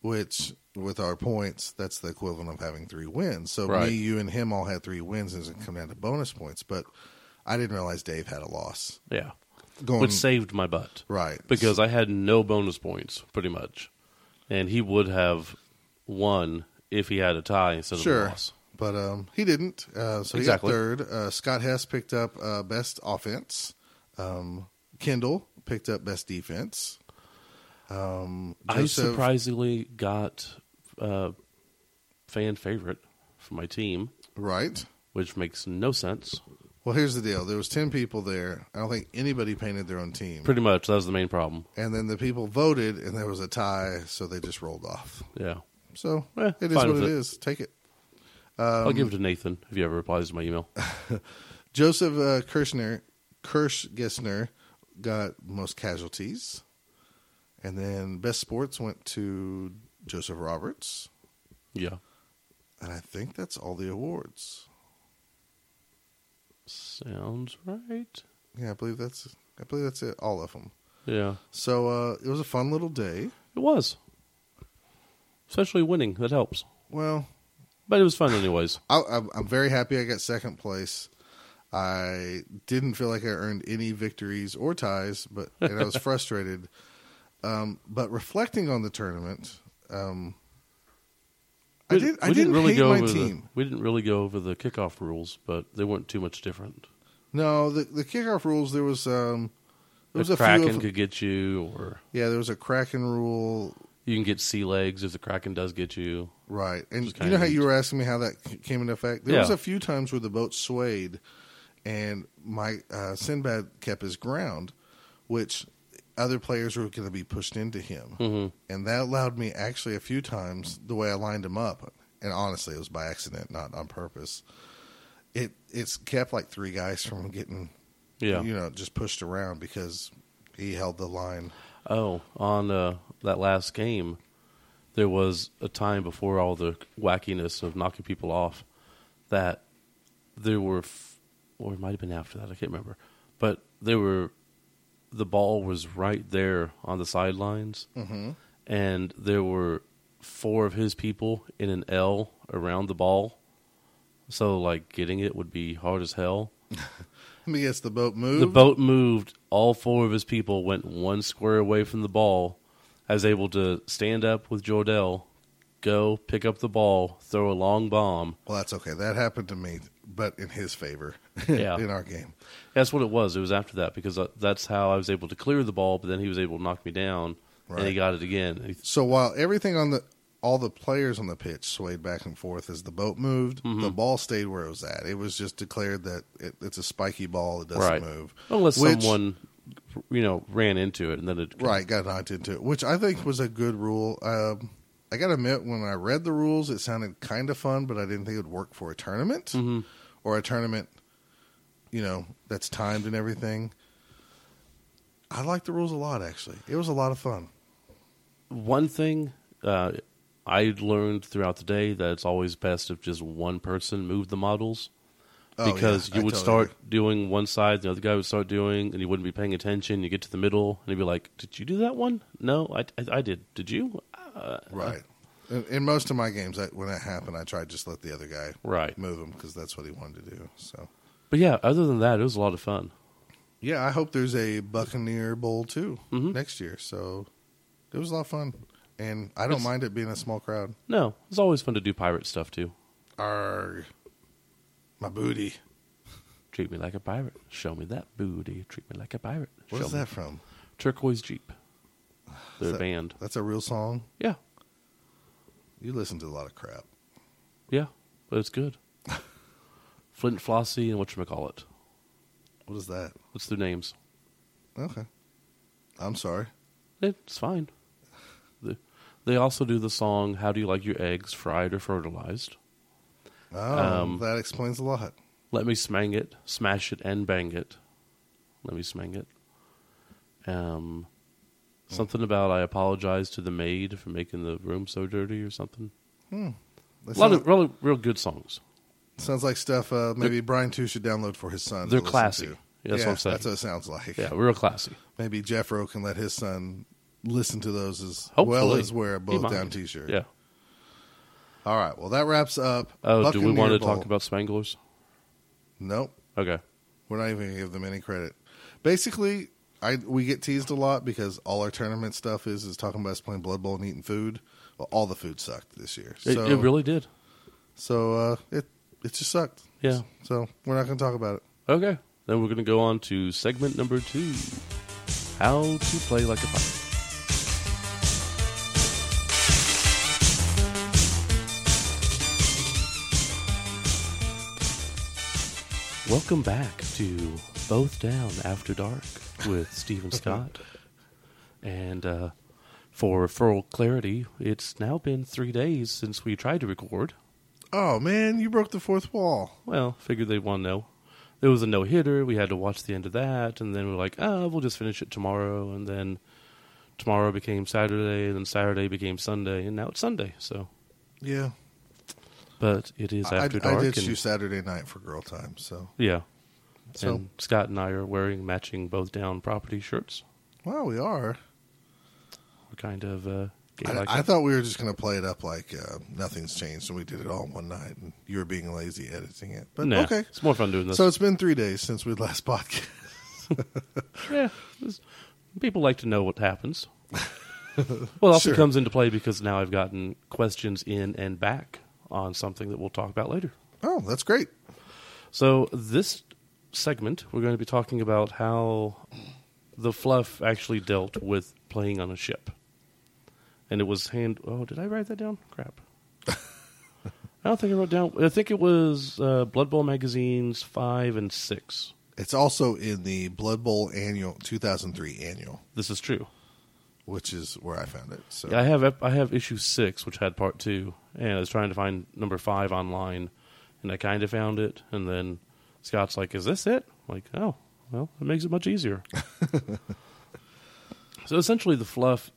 which with our points, that's the equivalent of having three wins. So Right. me, you, and him all had three wins, and it's come down to bonus points. But I didn't realize Dave had a loss. Yeah, Going which saved my butt right because I had no bonus points pretty much, and he would have won if he had a tie instead of a Sure. loss. But um, he didn't. Uh, so Exactly. he got third. Uh, Scott Hess picked up uh, best offense. Um, Kendall picked up best defense. Um, I Joseph- surprisingly got uh, fan favorite for my team, right. which makes no sense. Well, here's the deal. There was ten people there. I don't think anybody painted their own team. Pretty much, that was the main problem. and then the people voted, and there was a tie, so they just rolled off. Yeah, So Eh, it is what it with is. it. Take it. I'll Um, give it to Nathan if he ever replies to my email. Joseph uh, Kirschner, Kirsch Gessner got most casualties, and then best sports went to Joseph Roberts, yeah, and I think that's all the awards. Sounds right. Yeah, I believe that's I believe that's it, all of them. Yeah, So uh, it was a fun little day. it was. Especially winning, that helps. Well, But it was fun anyways. I, I'm, I'm very happy I got second place. I didn't feel like I earned any victories or ties, but and I was frustrated. Um, but reflecting on the tournament, um, I We- did. I we didn't, really go my over team. The, we didn't really go over the kickoff rules, but they weren't too much different. No, the the kickoff rules. There was um, there was a few. kraken Of, could get you, or yeah, there was a kraken rule. you can get sea legs if the kraken does get you. Right, and you know how kinda you were asking me how that came into effect. There Yeah. was a few times where the boat swayed, and my uh, Sinbad kept his ground, which other players were going to be pushed into him, hmm and that allowed me actually a few times the way I lined him up, and honestly, it was by accident, not on purpose. It it's kept like three guys from getting, Yeah. you know, just pushed around because he held the line. Oh, on uh, that last game, there was a time before all the wackiness of knocking people off that there were, f- or it might have been after that. I can't remember, but there were. The ball was right there on the sidelines, Mm-hmm. and there were four of his people in an L around the ball. So, like, getting it would be hard as hell. Let me guess, the boat moved. The boat moved. All four of his people went one square away from the ball. I was able to stand up with Jordell, go pick up the ball, throw a long bomb. Well, that's okay. That happened to me, but in his favor. Yeah. in our game. That's what it was. It was after that because uh, that's how I was able to clear the ball. But then he was able to knock me down, and he got it again. So while everything on the all the players on the pitch swayed back and forth as the boat moved, Mm-hmm. the ball stayed where it was at. It was just declared that it, it's a spiky ball. It doesn't Right. move. Unless Which- someone, you know, ran into it and then it Right, got knocked into it, which I think was a good rule. Um, I got to admit, when I read the rules, it sounded kind of fun, but I didn't think it would work for a tournament hmm or a tournament, you know, that's timed and everything. I like the rules a lot, actually. It was a lot of fun. One thing uh, I learned throughout the day that it's always best if just one person moved the models. Oh, because yeah, you I would totally start agree. doing one side, the other guy would start doing, and you wouldn't be paying attention. You get to the middle, and he'd be like, "Did you do that one? No, I, I, I did. Did you? Uh, Right. In, in most of my games, I, when that happened, I tried just let the other guy right." move him because that's what he wanted to do. So, But yeah, other than that, it was a lot of fun. yeah, I hope there's a Buccaneer Bowl too Mhm. next year. So, it was a lot of fun, and I don't It's- mind it being a small crowd. No, it's always fun to do pirate stuff too. Arg, my booty. Treat me like a pirate. Show me that booty. Treat me like a pirate. What Show me- that from? Turquoise Jeep. They're a that- band. That's a real song. Yeah, You listen to a lot of crap. yeah, but it's good. Flynt Flossy and whatchamacallit. What is that? What's their names? Okay, I'm sorry. It's fine. The They also do the song "How Do You Like Your Eggs, Fried or Fertilized?" Oh, Um, that explains a lot. Let me smang it, smash it, and bang it. Let me smang it. Um, something about I apologize to the maid for making the room so dirty or something. That A lot of really real good songs. sounds like stuff uh, maybe Brian too should download for his son. They're classy. to. Yeah, that's yeah, what I'm saying. That's what it sounds like. Yeah, real classy. Maybe Jeffro can let his son listen to those as Hopefully, well as wear a both down T-shirt. Yeah. All right. Well, that wraps up. Oh, do we want to Buccaneer talk about Spanglers? Nope. Okay. We're not even going to give them any credit. Basically, I we get teased a lot because all our tournament stuff is is talking about us playing Blood Bowl and eating food. Well, all the food sucked this year. It, so it really did. so uh, it it just sucked. Yeah. So we're not going to talk about it. Okay. Then we're going to go on to segment number two How to Play Like a Pirate. Welcome back to Both Down After Dark with Stephen Scott. And uh, for full clarity, it's now been three days since we tried to record. Oh man, you broke the fourth wall. Well, figured they'd want to know. There was a no hitter. We had to watch the end of that, and then we're like, oh, we'll just finish it tomorrow. And then tomorrow became Saturday, and then Saturday became Sunday, and now it's Sunday. So, Yeah, but it is I, after I dark. did and, you Saturday night for girl time. So yeah. So- and Scott and I are wearing matching both down property shirts. Well, we are. We're kind of uh, I, like I thought we were just going to play it up like uh, nothing's changed, and we did it all in one night, and you were being lazy editing it. But Nah, okay, it's more fun doing this. so it's been three days since we last podcast. yeah, people like to know what happens. well, it also Sure. comes into play because now I've gotten questions in and back on something that we'll talk about later. Oh, that's great. So this segment, we're going to be talking about how the fluff actually dealt with playing on a ship, and it was hand. Oh, did I write that down? Crap. I don't think I wrote down. I think it was uh, Blood Bowl magazines five and six. It's also in the Blood Bowl annual 2003 annual, This is true. which is where I found it. So Yeah, I have I have issue six, which had part two, and I was trying to find number five online, and I kind of found it, and then Scott's like, "Is this it?" I'm like, oh, well, it makes it much easier. so essentially, the fluff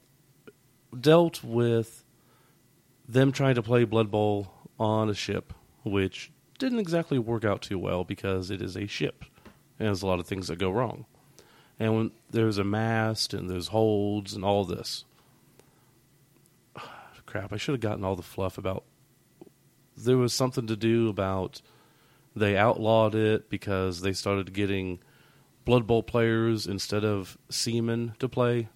dealt with them trying to play Blood Bowl on a ship, which didn't exactly work out too well because it is a ship, and there's a lot of things that go wrong. And when there's a mast and there's holds and all this, crap, I should have gotten all the fluff about. There was something to do about they outlawed it because they started getting Blood Bowl players instead of seamen to play,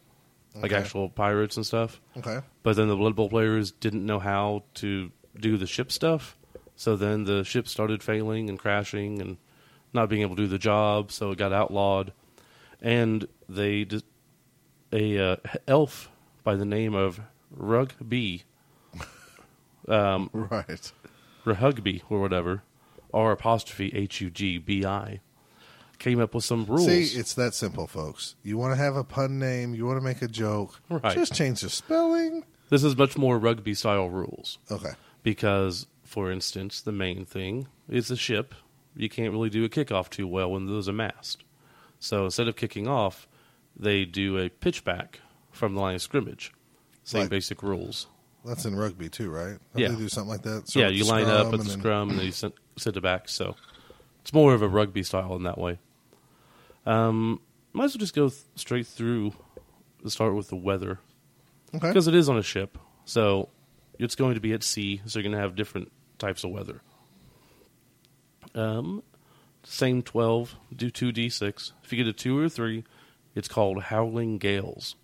like actual pirates and stuff. okay, But then the Blood Bowl players didn't know how to do the ship stuff, so then the ship started failing and crashing and not being able to do the job, so it got outlawed. And they did a uh, elf by the name of Rugby, um, right. rugby or whatever, R apostrophe H U G B I, came up with some rules. See, it's that simple, folks. You want to have a pun name, you want to make a joke, Right. just change the spelling. this is much more rugby style rules. Okay, because, for instance, the main thing is the ship. You can't really do a kickoff too well when there's a mast. So instead of kicking off, they do a pitchback from the line of scrimmage. Same Like- basic rules. that's in rugby too, right? Don't Yeah. they do something like that. yeah, you line up at the then- scrum and then you sit, it back. So it's more of a rugby style in that way. Um, might as well just go th- straight through. Start with the weather Okay, because it is on a ship, so it's going to be at sea, so you're going to have different types of weather. Um, same twelve, do two d six. If you get a two or a three, it's called howling gales,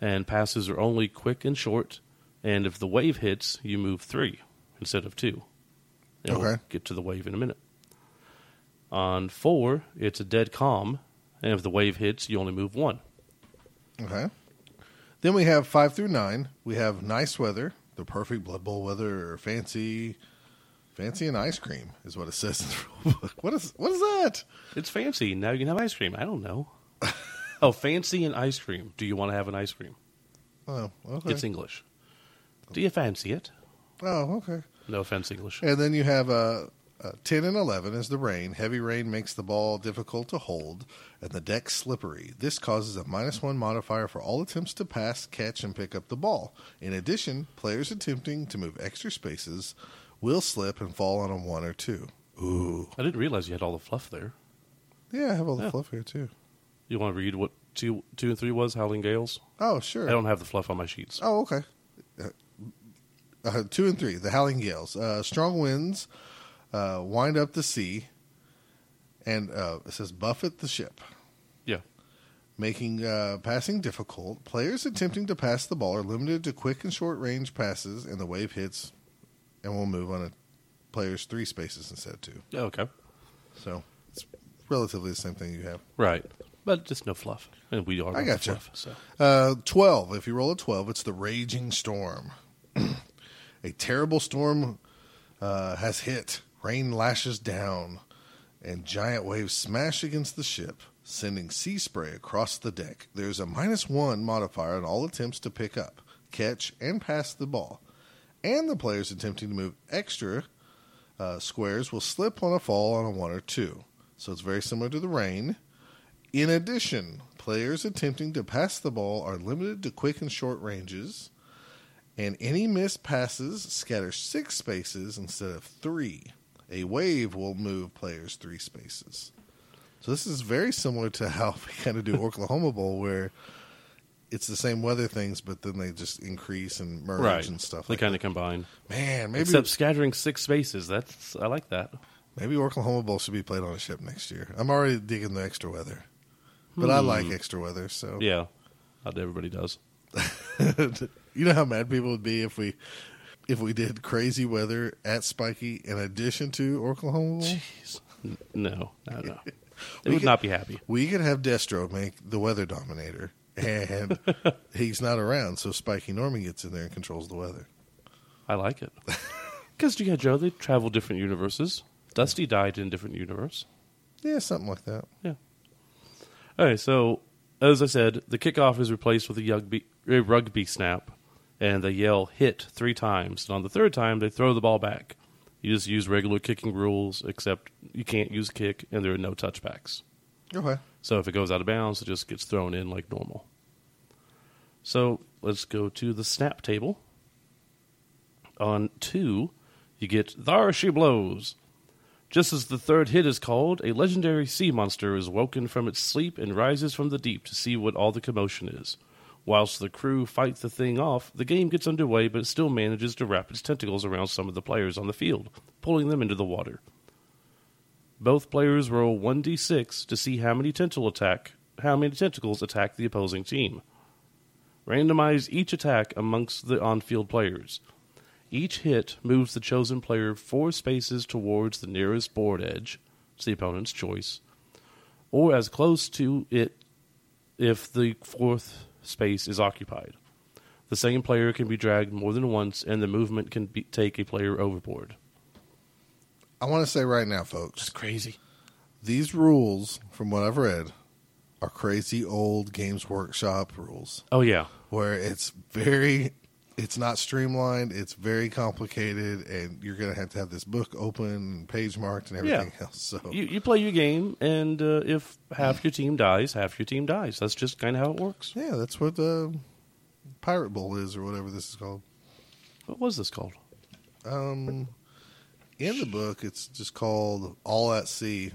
and passes are only quick and short. And if the wave hits, you move three instead of two. And we'll Okay. get to the wave in a minute. On four, it's a dead calm, and if the wave hits, you only move one. okay. Then we have five through nine. We have nice weather, the perfect Blood Bowl weather, or fancy, fancy and ice cream is what it says in the rule book. What is what is that? It's fancy. Now you can have ice cream. I don't know. oh, fancy an ice cream. Do you want to have an ice cream? Oh, okay. It's English. Do you fancy it? Oh, okay. No offense, English. And then you have uh, uh, 10 and 11 is the rain. Heavy rain makes the ball difficult to hold and the deck slippery. This causes a minus one modifier for all attempts to pass, catch, and pick up the ball. In addition, players attempting to move extra spaces will slip and fall on a one or two. Ooh. I didn't realize you had all the fluff there. Yeah, I have all the Yeah. fluff here too. You want to read what two, two and three was? Howling Gales. Oh, sure. I don't have the fluff on my sheets. Oh, okay. Uh, uh, two and three, the Howling Gales. Uh, strong winds uh, wind up the sea, and uh, it says buffet the ship, Yeah. making uh, passing difficult. Players attempting to pass the ball are limited to quick and short range passes, and the wave hits and will move on a player's three spaces instead of two. Yeah, Okay. So it's relatively the same thing you have. Right. But just no fluff. And we are I got gotcha. fluff. So. Uh, 12. If you roll a 12, it's the raging storm. a terrible storm uh, has hit. Rain lashes down, and giant waves smash against the ship, sending sea spray across the deck. There's a minus one modifier on all attempts to pick up, catch, and pass the ball. And the players attempting to move extra uh, squares will slip on a fall on a one or two. So it's very similar to the rain. In addition, players attempting to pass the ball are limited to quick and short ranges, and any missed passes scatter six spaces instead of three. A wave will move players three spaces. So this is very similar to how we kind of do Oklahoma Bowl, where it's the same weather things, but then they just increase and merge Right. and stuff They like kind that. of combine. Man, maybe Except scattering six spaces. That's I like that. maybe Oklahoma Bowl should be played on a ship next year. I'm already digging the extra weather, but I like extra weather. So Hmm. Yeah. Not everybody does. you know how mad people would be if we if we did crazy weather at Spiky in addition to Oklahoma Bowl. Jeez. N- No, no, no. They We would could- not be happy. We could have Destro make the weather dominator, and he's not around, so Spiky Norman gets in there and controls the weather. I like it. Because you got Joe, they travel different universes. Dusty died in a different universe. Yeah, something like that. Yeah. All right, so as I said, the kickoff is replaced with a rugby, a rugby snap, and they yell hit three times. And on the third time, they throw the ball back. You just use regular kicking rules, except you can't use a kick, and there are no touchbacks. Okay. So if it goes out of bounds, it just gets thrown in like normal. So let's go to the snap table. On two, you get Thar She Blows. Just as the third hit is called, a legendary sea monster is woken from its sleep and rises from the deep to see what all the commotion is. Whilst the crew fight the thing off, the game gets underway, but still manages to wrap its tentacles around some of the players on the field, pulling them into the water. Both players roll 1d6 to see how many tentacle attack, how many tentacles attack the opposing team. Randomize each attack amongst the on-field players. Each hit moves the chosen player four spaces towards the nearest board edge, it's the opponent's choice, or as close to it if the fourth space is occupied. The same player can be dragged more than once, and the movement can be, take a player overboard. I want to say right now, folks, That's crazy. these rules, from what I've read, are crazy old Games Workshop rules. Oh yeah, where it's very it's not streamlined it's very complicated and you're going to have to have this book open and page marked and everything Yeah. else so you, you play your game, and uh, if half your team dies, half your team dies. That's just kind of how it works. yeah that's what uh, pirate bowl is or whatever this is called What was this called? um in the book it's just called all at sea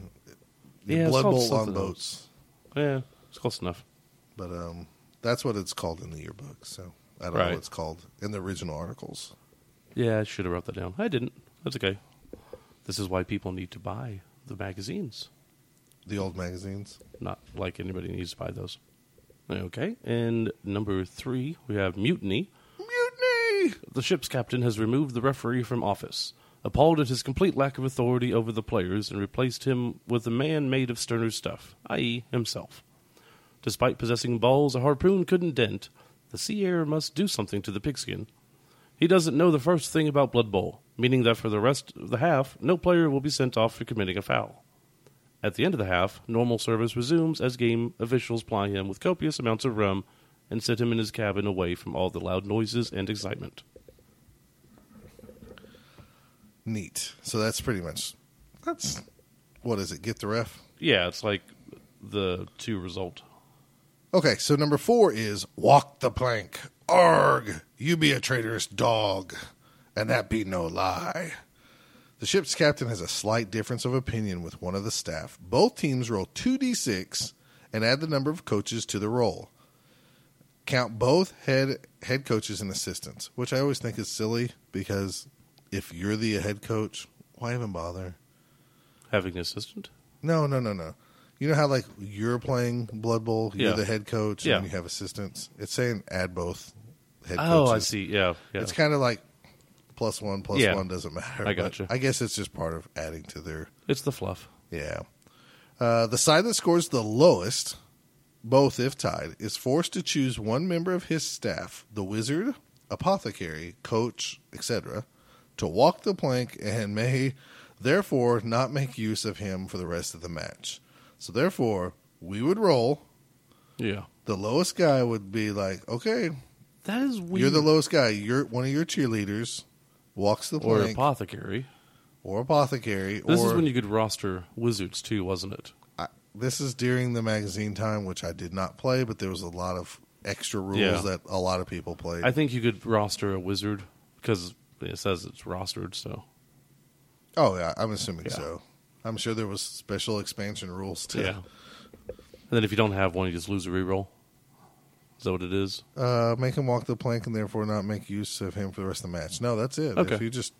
Yeah, blood bowl on something else. boats Yeah, it's close enough. but um that's what it's called in the yearbook so i don't know Right. what it's called in the original articles Yeah, I should have wrote that down. I didn't. That's okay. This is why people need to buy the magazines. the old magazines Not like anybody needs to buy those. Okay, and number three, we have mutiny. mutiny The ship's captain has removed the referee from office, appalled at his complete lack of authority over the players, and replaced him with a man made of sterner stuff, i.e., himself. Despite possessing balls a harpoon couldn't dent, the sea air must do something to the pigskin. He doesn't know the first thing about Blood Bowl, meaning that for the rest of the half, no player will be sent off for committing a foul. At the end of the half, normal service resumes as game officials ply him with copious amounts of rum and set him in his cabin away from all the loud noises and excitement. Neat. So that's pretty much that's what is it? Get the ref. Yeah, it's like the two result. Okay, so number four is walk the plank. Arg, you be a traitorous dog, and that be no lie. The ship's captain has a slight difference of opinion with one of the staff. Both teams roll 2d6 and add the number of coaches to the roll. Count both head head coaches and assistants, which I always think is silly because if you're the head coach, why even bother? Having an assistant? No, no, no, no. You know how like you're playing Blood Bowl, you're Yeah. the head coach, Yeah. and you have assistants. It's saying add both head Oh, coaches. I see. Yeah, yeah. It's kind of like plus one, plus Yeah. one doesn't matter. I gotcha. I guess it's just part of adding to their it's the fluff. yeah. Uh, the side that scores the lowest, both if tied, is forced to choose one member of his staff, the wizard, apothecary, coach, etc., to walk the plank and may therefore not make use of him for the rest of the match. So therefore, we would roll. Yeah. The lowest guy would be like, okay, That is weird. you're the lowest guy. You're one of your cheerleaders walks the plank, or apothecary. or apothecary. This or, is when you could roster wizards too, wasn't it? I, this is during the magazine time, which I did not play, but there was a lot of extra rules Yeah. that a lot of people played. I think you could roster a wizard because it says it's rostered. So oh yeah, I'm assuming Yeah. so. I'm sure there was special expansion rules too. yeah. And then if you don't have one, you just lose a reroll. Is that what it is? Uh, make him walk the plank and therefore not make use of him for the rest of the match. No, that's it. Okay. If you just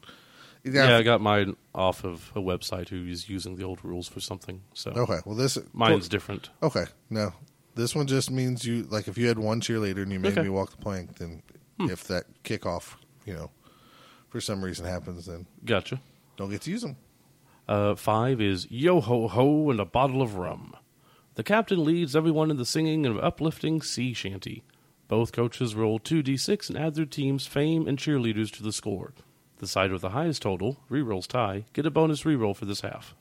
Yeah, I got mine off of a website who is using the old rules for something. So okay. Well, this mine's different. okay. No, this one just means you like if you had one cheerleader and you made Okay. Hmm. me walk the plank, then if that kickoff, you know, for some reason happens, then Gotcha. don't get to use them. Uh, five is yo ho ho and a bottle of rum. The captain leads everyone in the singing of uplifting sea shanty. Both coaches roll 2d6 and add their team's fame and cheerleaders to the score. The side with the highest total, rerolls tie, get a bonus reroll for this half.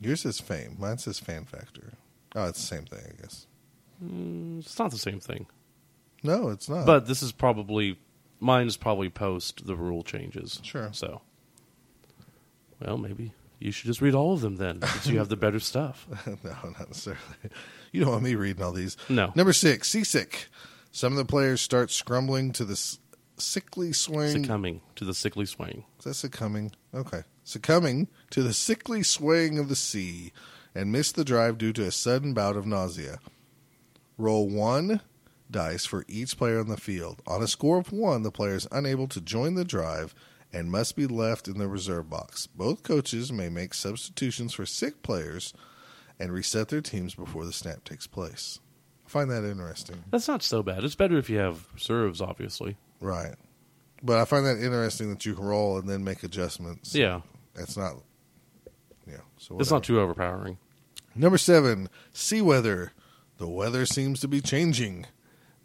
Yours is fame. Mine says fan factor. Oh, it's the same thing, I guess. It's not the same thing. No, it's not. But this is probably mine is probably post the rule changes. Sure. So, well, maybe you should just read all of them then, since you have the better stuff. no, not necessarily. You don't want me reading all these. No. Number six, seasick. Some of the players start scrumbling to the s- sickly swing. Succumbing to the sickly swing. Is that succumbing? Okay. Succumbing to the sickly swaying of the sea and miss the drive due to a sudden bout of nausea. Roll one dice for each player on the field. On a score of one, the player is unable to join the drive and must be left in the reserve box. Both coaches may make substitutions for sick players and reset their teams before the snap takes place. I find that interesting. That's not so bad. It's better if you have serves, obviously. Right. But I find that interesting that you can roll and then make adjustments. Yeah, It's not. Yeah. So it's not too overpowering. Number seven, sea weather. The weather seems to be changing.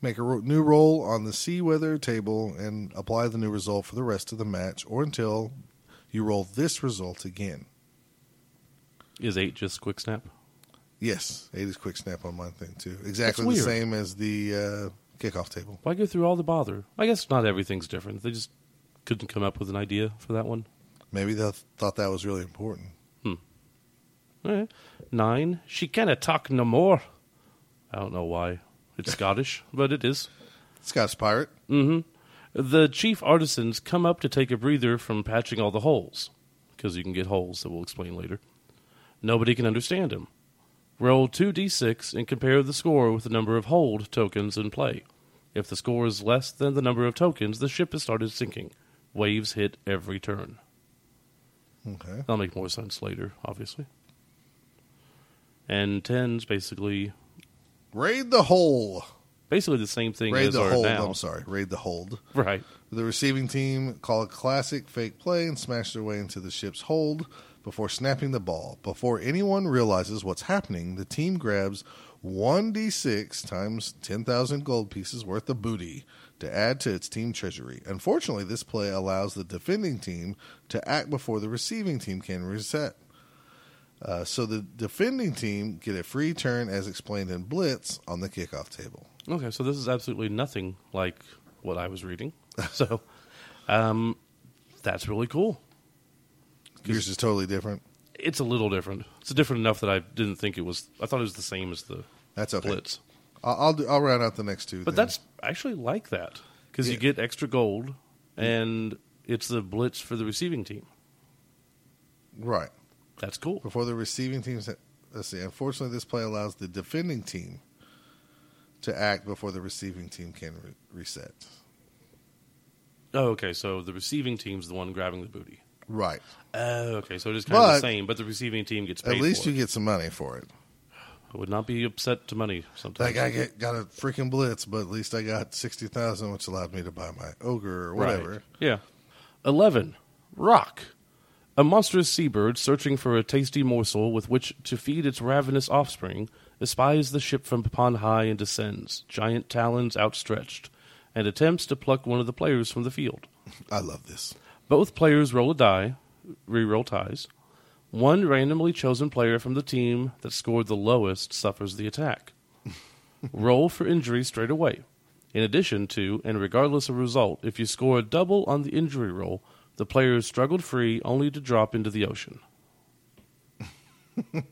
Make a ro- new roll on the sea weather table and apply the new result for the rest of the match or until you roll this result again. Is eight just quick snap? Yes, eight is quick snap on my thing too. Exactly the same as the uh, kickoff table. Why go through all the bother? I guess not everything's different. They just couldn't come up with an idea for that one. Maybe they thought that was really important. All right. Nine. She canna talk no more. I don't know why. It's Scottish, but it is. Scott's pirate. Mm-hmm. The chief artisans come up to take a breather from patching all the holes, because you can get holes that we'll explain later. Nobody can understand him. Roll 2d6 and compare the score with the number of hold tokens in play. If the score is less than the number of tokens, the ship has started sinking. Waves hit every turn. Okay. That'll make more sense later, obviously. And 10's basically Raid the hole. basically the same thing Raid as the our hold. now. I'm sorry. Raid the hold. Right. The receiving team call a classic fake play and smash their way into the ship's hold before snapping the ball. Before anyone realizes what's happening, the team grabs 1d6 times 10,000 gold pieces worth of booty to add to its team treasury. Unfortunately, this play allows the defending team to act before the receiving team can reset. Uh, so the defending team get a free turn as explained in Blitz on the kickoff table. Okay, so this is absolutely nothing like what I was reading. so, um, that's really cool. Yours is totally different. It's a little different. It's different enough that I didn't think it was. I thought it was the same as the That's okay. Blitz. I'll I'll, do, I'll round out the next two. But then. that's actually like that because you get extra gold, and it's the blitz for the receiving team. right That's cool. before the receiving team. Let's see. Unfortunately, this play allows the defending team to act before the receiving team can re- reset. Oh, okay. So the receiving team's the one grabbing the booty. Right. Oh, okay. So it is kind of the same, but the receiving team gets paid. At least you it. get some money for it. I would not be upset to money sometimes. Like I get got a freaking blitz, but at least I got sixty thousand, which allowed me to buy my ogre or whatever. Right. Yeah. 11. Rock. A monstrous seabird searching for a tasty morsel with which to feed its ravenous offspring espies the ship from upon high and descends, giant talons outstretched, and attempts to pluck one of the players from the field. I love this. Both players roll a die, re-roll ties. One randomly chosen player from the team that scored the lowest suffers the attack. roll for injury straight away. In addition to, and regardless of result, if you score a double on the injury roll, the player struggled free only to drop into the ocean.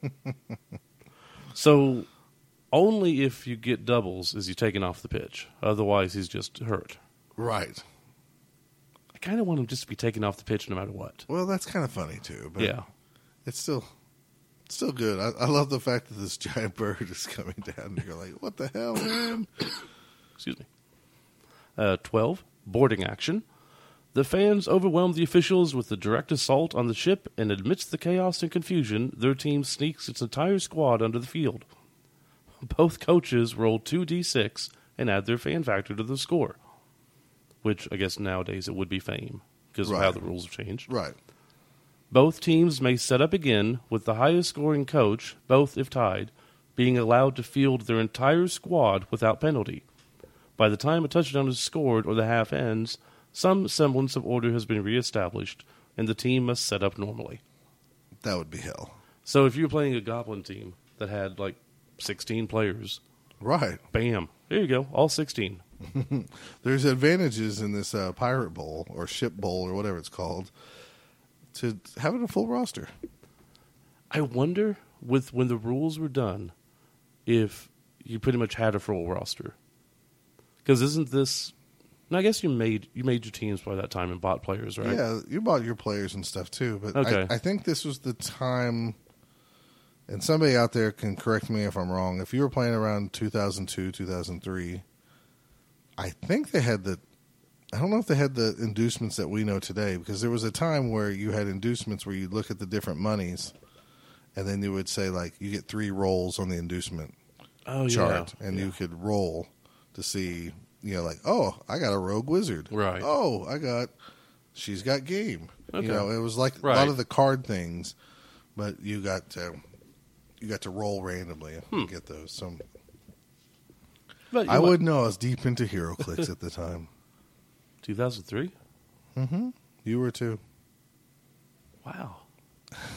so, only if you get doubles is he taken off the pitch. Otherwise, he's just hurt. Right. I kind of want him just to be taken off the pitch no matter what. Well, that's kind of funny too. But yeah. it's still it's still good. I, I love the fact that this giant bird is coming down. and You're like, what the hell, man? Excuse me. Uh, 12. Boarding action. The fans overwhelm the officials with the direct assault on the ship, and amidst the chaos and confusion, their team sneaks its entire squad under the field. Both coaches roll 2d6 and add their fan factor to the score, which I guess nowadays it would be fame because of how the rules have changed. right. Both teams may set up again, with the highest scoring coach, both if tied, being allowed to field their entire squad without penalty. By the time a touchdown is scored or the half ends, some semblance of order has been reestablished, and the team must set up normally. That would be hell. So if you were playing a Goblin team that had like 16 players, Right. bam, there you go, all 16. There's advantages in this uh, pirate bowl or ship bowl or whatever it's called to having a full roster. I wonder, with when the rules were done, if you pretty much had a full roster. Because isn't this? And I guess you made you made your teams by that time and bought players, right? Yeah, you bought your players and stuff too, but Okay. I, I think this was the time. And somebody out there can correct me if I'm wrong. If you were playing around 2002, 2003, I think they had the. I don't know if they had the inducements that we know today because there was a time where you had inducements where you look at the different monies, and then you would say like you get three rolls on the inducement Oh chart, yeah. and Yeah. you could roll to see, you know, like, oh, I got a rogue wizard, Right. Oh, I got, she's got game. Okay. You know, it was like a lot of the card things, but you got to, you got to roll randomly Hmm. and get those. So But I wouldn't know. I was deep into HeroClix at the time. 2003. Mm-hmm. You were too. Wow.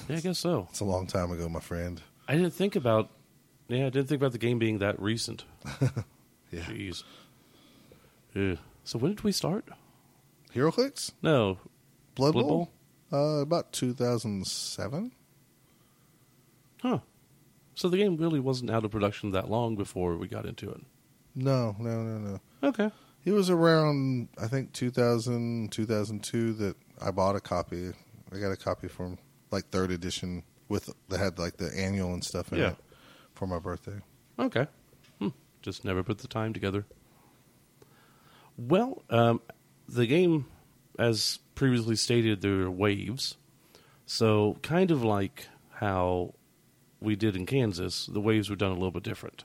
Yeah, I guess so. It's a long time ago, my friend. I didn't think about. Yeah, I didn't think about the game being that recent. Yeah. Jeez. So when did we start? HeroClix, No, Blood, Blood Bowl, Uh, about 2007. huh? So the game really wasn't out of production that long before we got into it. No, no, no, no. Okay. It was around, I think, 2000, 2002 that I bought a copy. I got a copy from like third edition with that had like the annual and stuff in Yeah. it for my birthday. Okay. Hmm. Just never put the time together. Well, um, the game, as previously stated, there are waves. So, kind of like how we did in Kansas, the waves were done a little bit different.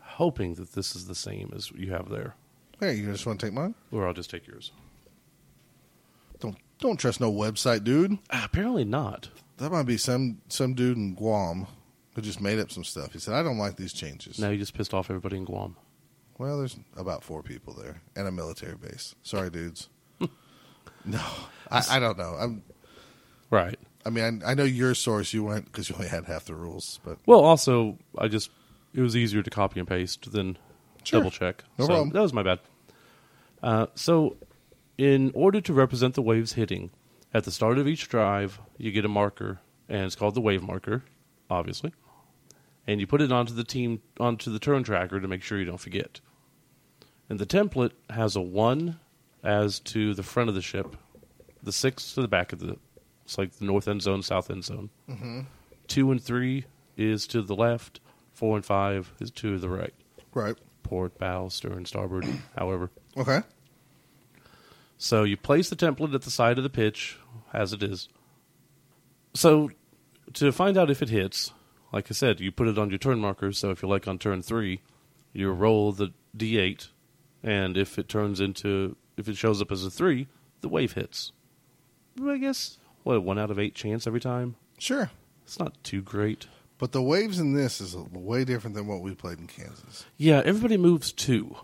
Hoping that this is the same as you have there. Hey, you just want to take mine? Or I'll just take yours. Don't don't trust no website, dude. Ah, apparently not. That might be some some dude in Guam who just made up some stuff. He said, "I don't like these changes." Now you just pissed off everybody in Guam. Well, there's about four people there and a military base. Sorry, dudes. no, I, I don't know. I'm. Right. I mean, I, I know your source. You went because you only had half the rules, but Well, also, I just it was easier to copy and paste than Sure. double check. No so problem. That was my bad. Uh, so, in order to represent the waves hitting, At the start of each drive, you get a marker, and it's called the wave marker, obviously. And you put it onto the team onto the turn tracker to make sure you don't forget. And the template has a one as to the front of the ship, the six to the back of the. It's like the north end zone, south end zone. Mm-hmm. Two and three is to the left. Four and five is to the right. Right. Port, bow, stern, starboard, however. Okay. So you place the template at the side of the pitch as it is. So to find out if it hits, like I said, you put it on your turn marker. So if you're like on turn three, you roll the d8, and if it turns into if it shows up as a three, the wave hits. I guess what one out of eight chance every time. Sure. It's not too great. But the waves in this is way different than what we played in Kansas. Yeah, everybody moves two,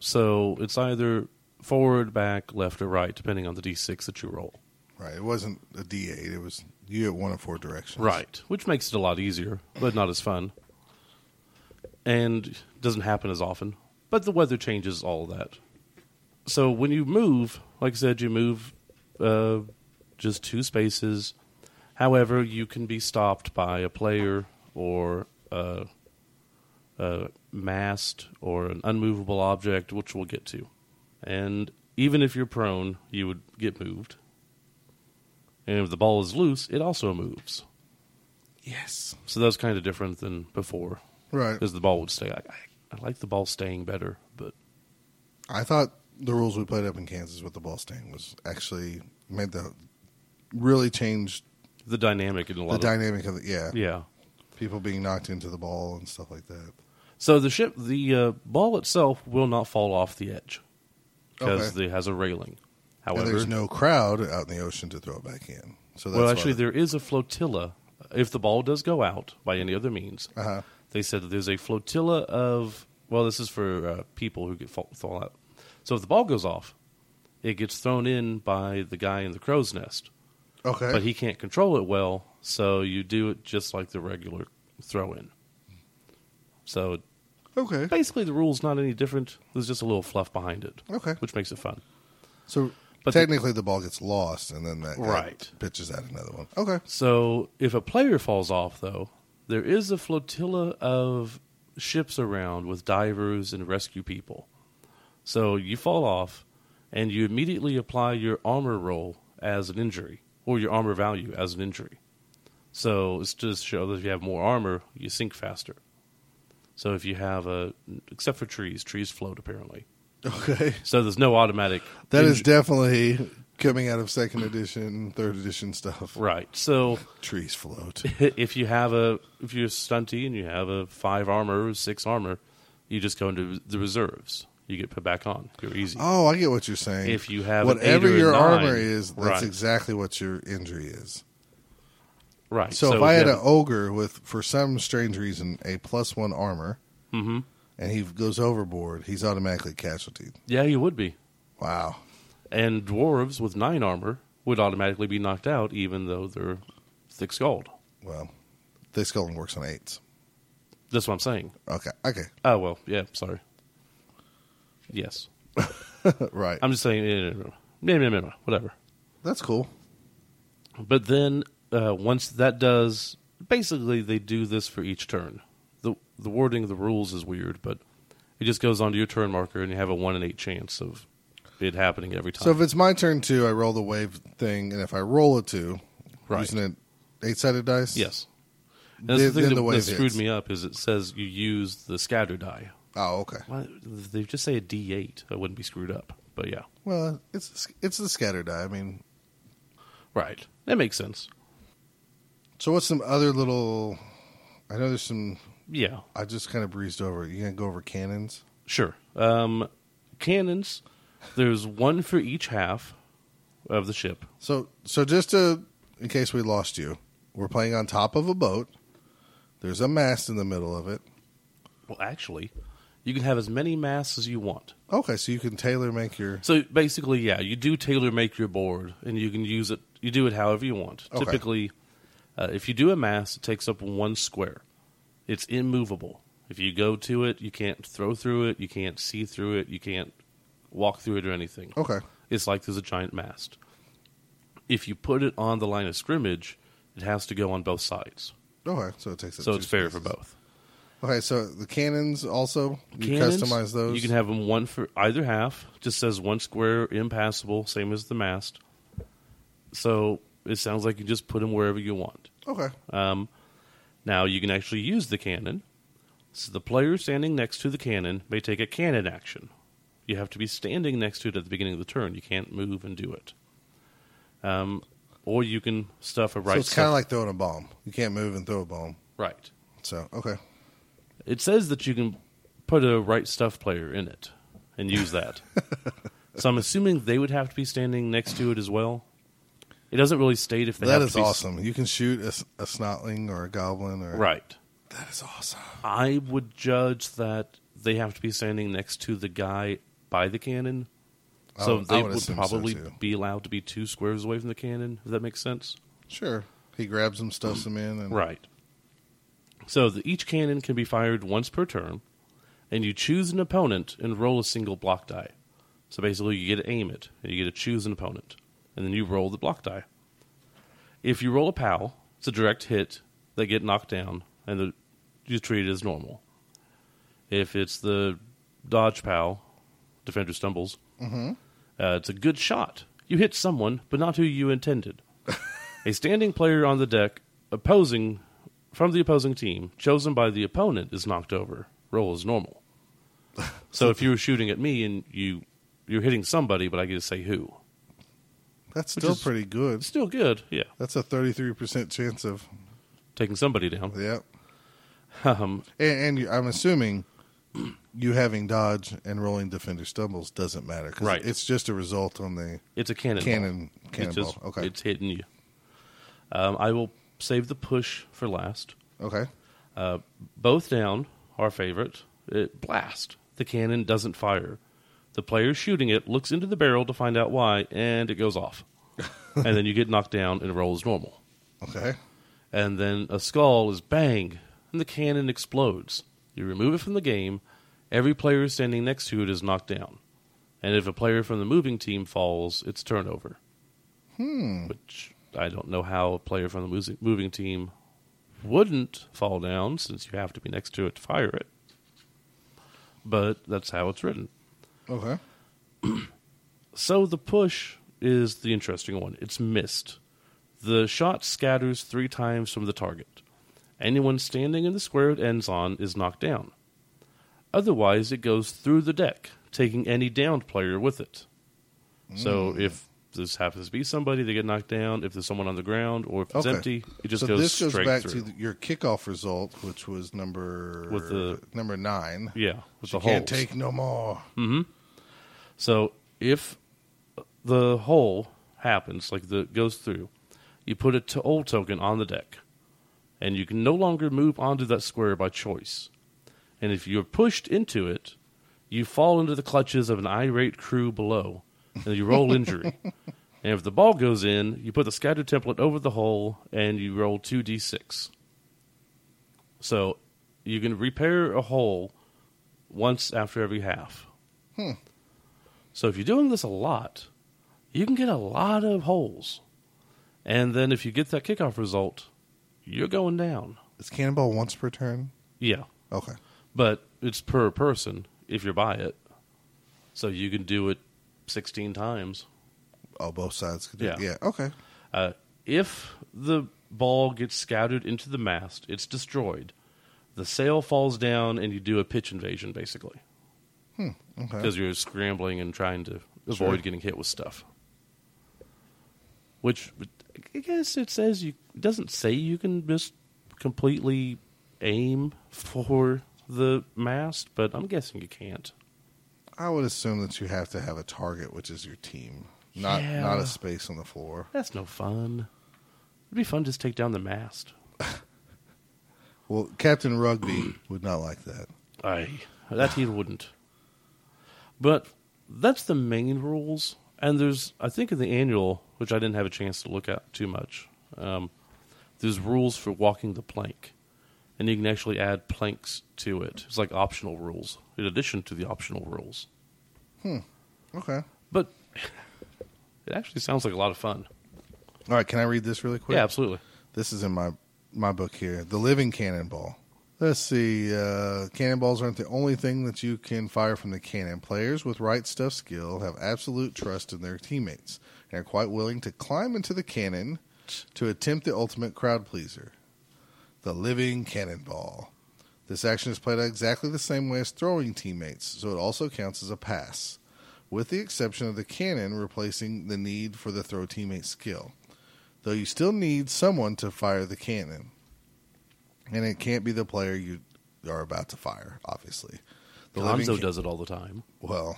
so it's either forward, back, left, or right, depending on the d6 that you roll. Right. It wasn't a D8. It was you get one of four directions. Right, which makes it a lot easier, but not as fun. And doesn't happen as often. But the weather changes all that. So when you move, like I said, you move uh, just two spaces. However, you can be stopped by a player or a, a mast or an unmovable object, which we'll get to. And even if you're prone, you would get moved. And if the ball is loose, it also moves. Yes. So that's kind of different than before, Right. because the ball would stay. I, I, I like the ball staying better, but I thought the rules we played up in Kansas with the ball staying was actually made the really changed the dynamic in a lot the of dynamic of the yeah, yeah. people being knocked into the ball and stuff like that. So the ship, the uh, ball itself will not fall off the edge because Okay. it has a railing. and However, there's no crowd out in the ocean to throw it back in. So that's well, actually, the- there is a flotilla. If the ball does go out by any other means, uh-huh. They said that there's a flotilla of. Well, this is for uh, people who get fall, fall out. So if the ball goes off, it gets thrown in by the guy in the crow's nest. okay, but he can't control it well, so you do it just like the regular throw in. So okay, basically, the rule's not any different. There's just a little fluff behind it, okay. which makes it fun. So But the- technically, the, ball gets lost, and then that guy Right. pitches out another one. Okay, So if a player falls off, though, there is a flotilla of ships around with divers and rescue people. So you fall off, and you immediately apply your armor roll as an injury, or your armor value as an injury. So it's just show that if you have more armor, you sink faster. So if you have a, except for trees, trees float apparently. okay. So there's no automatic. That is inju- definitely coming out of second edition, third edition stuff. right. So Trees float. if you have a if you're a stunty and you have a five armor or six armor, you just go into the reserves. You get put back on. You're easy. Oh, I get what you're saying. If you have whatever eight or a your nine, armor is, that's right. exactly what your injury is. right. So, if I had an ogre with, for some strange reason, a plus one armor, Mhm. and he goes overboard, he's automatically casualty. yeah, you would be. Wow. And dwarves with nine armor would automatically be knocked out, even though they're thick skulled. Well, this skull works on eights. That's what I'm saying. Okay. Okay. Oh well, yeah. Sorry. Yes, right. I'm just saying. eh, no, no, whatever. That's cool. But then uh, once that does, basically they do this for each turn. the The wording of the rules is weird, but it just goes onto your turn marker, and you have a one in eight chance of it happening every time. So if it's my turn two, I roll the wave thing, and if I roll a two, Right. using it eight sided dice. yes, and that's Then- the thing that, the that screwed hits. me up is it says you use the scatter die. Oh, okay. Why, they just say a D eight. I wouldn't be screwed up, but yeah, Well, it's it's the scatter die. I mean, right. That makes sense. so what's some other little? I know there's some. Yeah, I just kind of breezed over. it. You gonna go over cannons? Sure. Um, cannons. There's one for each half of the ship. So so just to in case we lost you, we're playing on top of a boat. There's a mast in the middle of it. Well, actually, you can have as many masts as you want. Okay, so you can tailor make your. So basically, yeah, you do tailor make your board, and you can use it. You do it however you want. Okay. Typically, uh, if you do a mast, it takes up one square. It's immovable. If you go to it, you can't throw through it. You can't see through it. You can't walk through it or anything. Okay, It's like there's a giant mast. if you put it on the line of scrimmage, it has to go on both sides. Okay, so it takes up So two it's fair spaces. for both. Okay, so the cannons also you Cannons, customize those. You can have them one for either half. Just says one square impassable, same as the mast. So it sounds like you just put them wherever you want. okay. Um, now you can actually use the cannon. So the player standing next to the cannon may take a cannon action. You have to be standing next to it at the beginning of the turn. You can't move and do it. Um, or you can stuff a right. so it's kind of like throwing a bomb. You can't move and throw a bomb. right. So okay, It says that you can put a right stuff player in it and use that. so I'm assuming they would have to be standing next to it as well. It doesn't really state if they that have is to be s- awesome. You can shoot a snotling or a goblin or Right. That is awesome. I would judge that they have to be standing next to the guy by the cannon. So would- they would would assume so, probably be allowed to be two squares away from the cannon, if that makes sense. Sure. He grabs them, stuffs them in, and Right. So the, each cannon can be fired once per turn, and you choose an opponent and roll a single block die. So basically, you get to aim it, and you get to choose an opponent, and then you roll the block die. If you roll a POW, it's a direct hit. They get knocked down, and the, you treat it as normal. If it's the dodge POW, defender stumbles, uh, it's a good shot. You hit someone, but not who you intended. a standing player on the deck opposing from the opposing team, chosen by the opponent, is knocked over. Roll is normal. so if you were shooting at me and you you're hitting somebody, but I get to say who, that's still pretty good. still good. Yeah, That's a thirty-three percent chance of taking somebody down. yeah. Um, And, and you, I'm assuming you having dodge and rolling defender stumbles doesn't matter, 'cause Right. It's just a result on the it's a cannon. cannon It's cannonball. just Okay, it's hitting you. Um, I will save the push for last. okay. Uh, both down, our favorite. It blast. The cannon doesn't fire. The player shooting it looks into the barrel to find out why, and it goes off. and then you get knocked down and rolls normal. Okay. And then a skull is bang, and the cannon explodes. You remove it from the game. Every player standing next to it is knocked down. And if a player from the moving team falls, it's turnover. Hmm. Which I don't know how a player from the moving- moving team wouldn't fall down since you have to be next to it to fire it. But that's how it's written. Okay. So the push is the interesting one. It's missed. The shot scatters three times from the target. Anyone standing in the square it ends on is knocked down. Otherwise, it goes through the deck, taking any downed player with it. So hmm. if this happens to be somebody, they get knocked down. If there's someone on the ground or if it's Okay. empty, it just goes straight through. so goes this goes back through. to your kickoff result, which was number With the- number nine. yeah, with you the can't take no more. Mm-hmm. So if the hole happens, like the goes through, you put a to- old token on the deck, and you can no longer move onto that square by choice. And if you're pushed into it, you fall into the clutches of an irate crew below, and you roll injury. And if the ball goes in, you put the scatter template over the hole, and you roll two d6. So you can repair a hole once after every half. Hmm. So if you're doing this a lot, you can get a lot of holes. And then if you get that kickoff result, you're going down. Is cannonball once per turn? Yeah. Okay. But it's per person if you buy it. So you can do it 16 times. Oh, both sides could do Yeah. it. Yeah. Okay. Uh, if the ball gets scattered into the mast, it's destroyed. The sail falls down, and you do a pitch invasion, basically. Okay. because you're scrambling and trying to avoid Sure. getting hit with stuff. Which I guess it says you it doesn't say you can just completely aim for the mast, but I'm guessing you can't. I would assume that you have to have a target, which is your team, not Yeah. not a space on the floor. That's no fun. It'd be fun to just take down the mast. Well, Captain Rugby would not like that. I that he wouldn't. But that's the main rules, and there's I think in the annual, which I didn't have a chance to look at too much. Um, there's rules for walking the plank, and you can actually add planks to it. It's like optional rules in addition to the optional rules. Hmm. Okay. But it actually sounds like a lot of fun. All right, can I read this really quick? Yeah, absolutely. This is in my my book here. The Living Cannonball. Let's see. Uh, cannonballs aren't the only thing that you can fire from the cannon. Players with right stuff skill have absolute trust in their teammates and are quite willing to climb into the cannon to attempt the ultimate crowd pleaser. The Living Cannonball. This action is played exactly the same way as throwing teammates, so it also counts as a pass, with the exception of the cannon replacing the need for the throw teammate skill though you still need someone to fire the cannon. And it can't be the player you are about to fire, obviously. The Gonzo does it all the time. Well,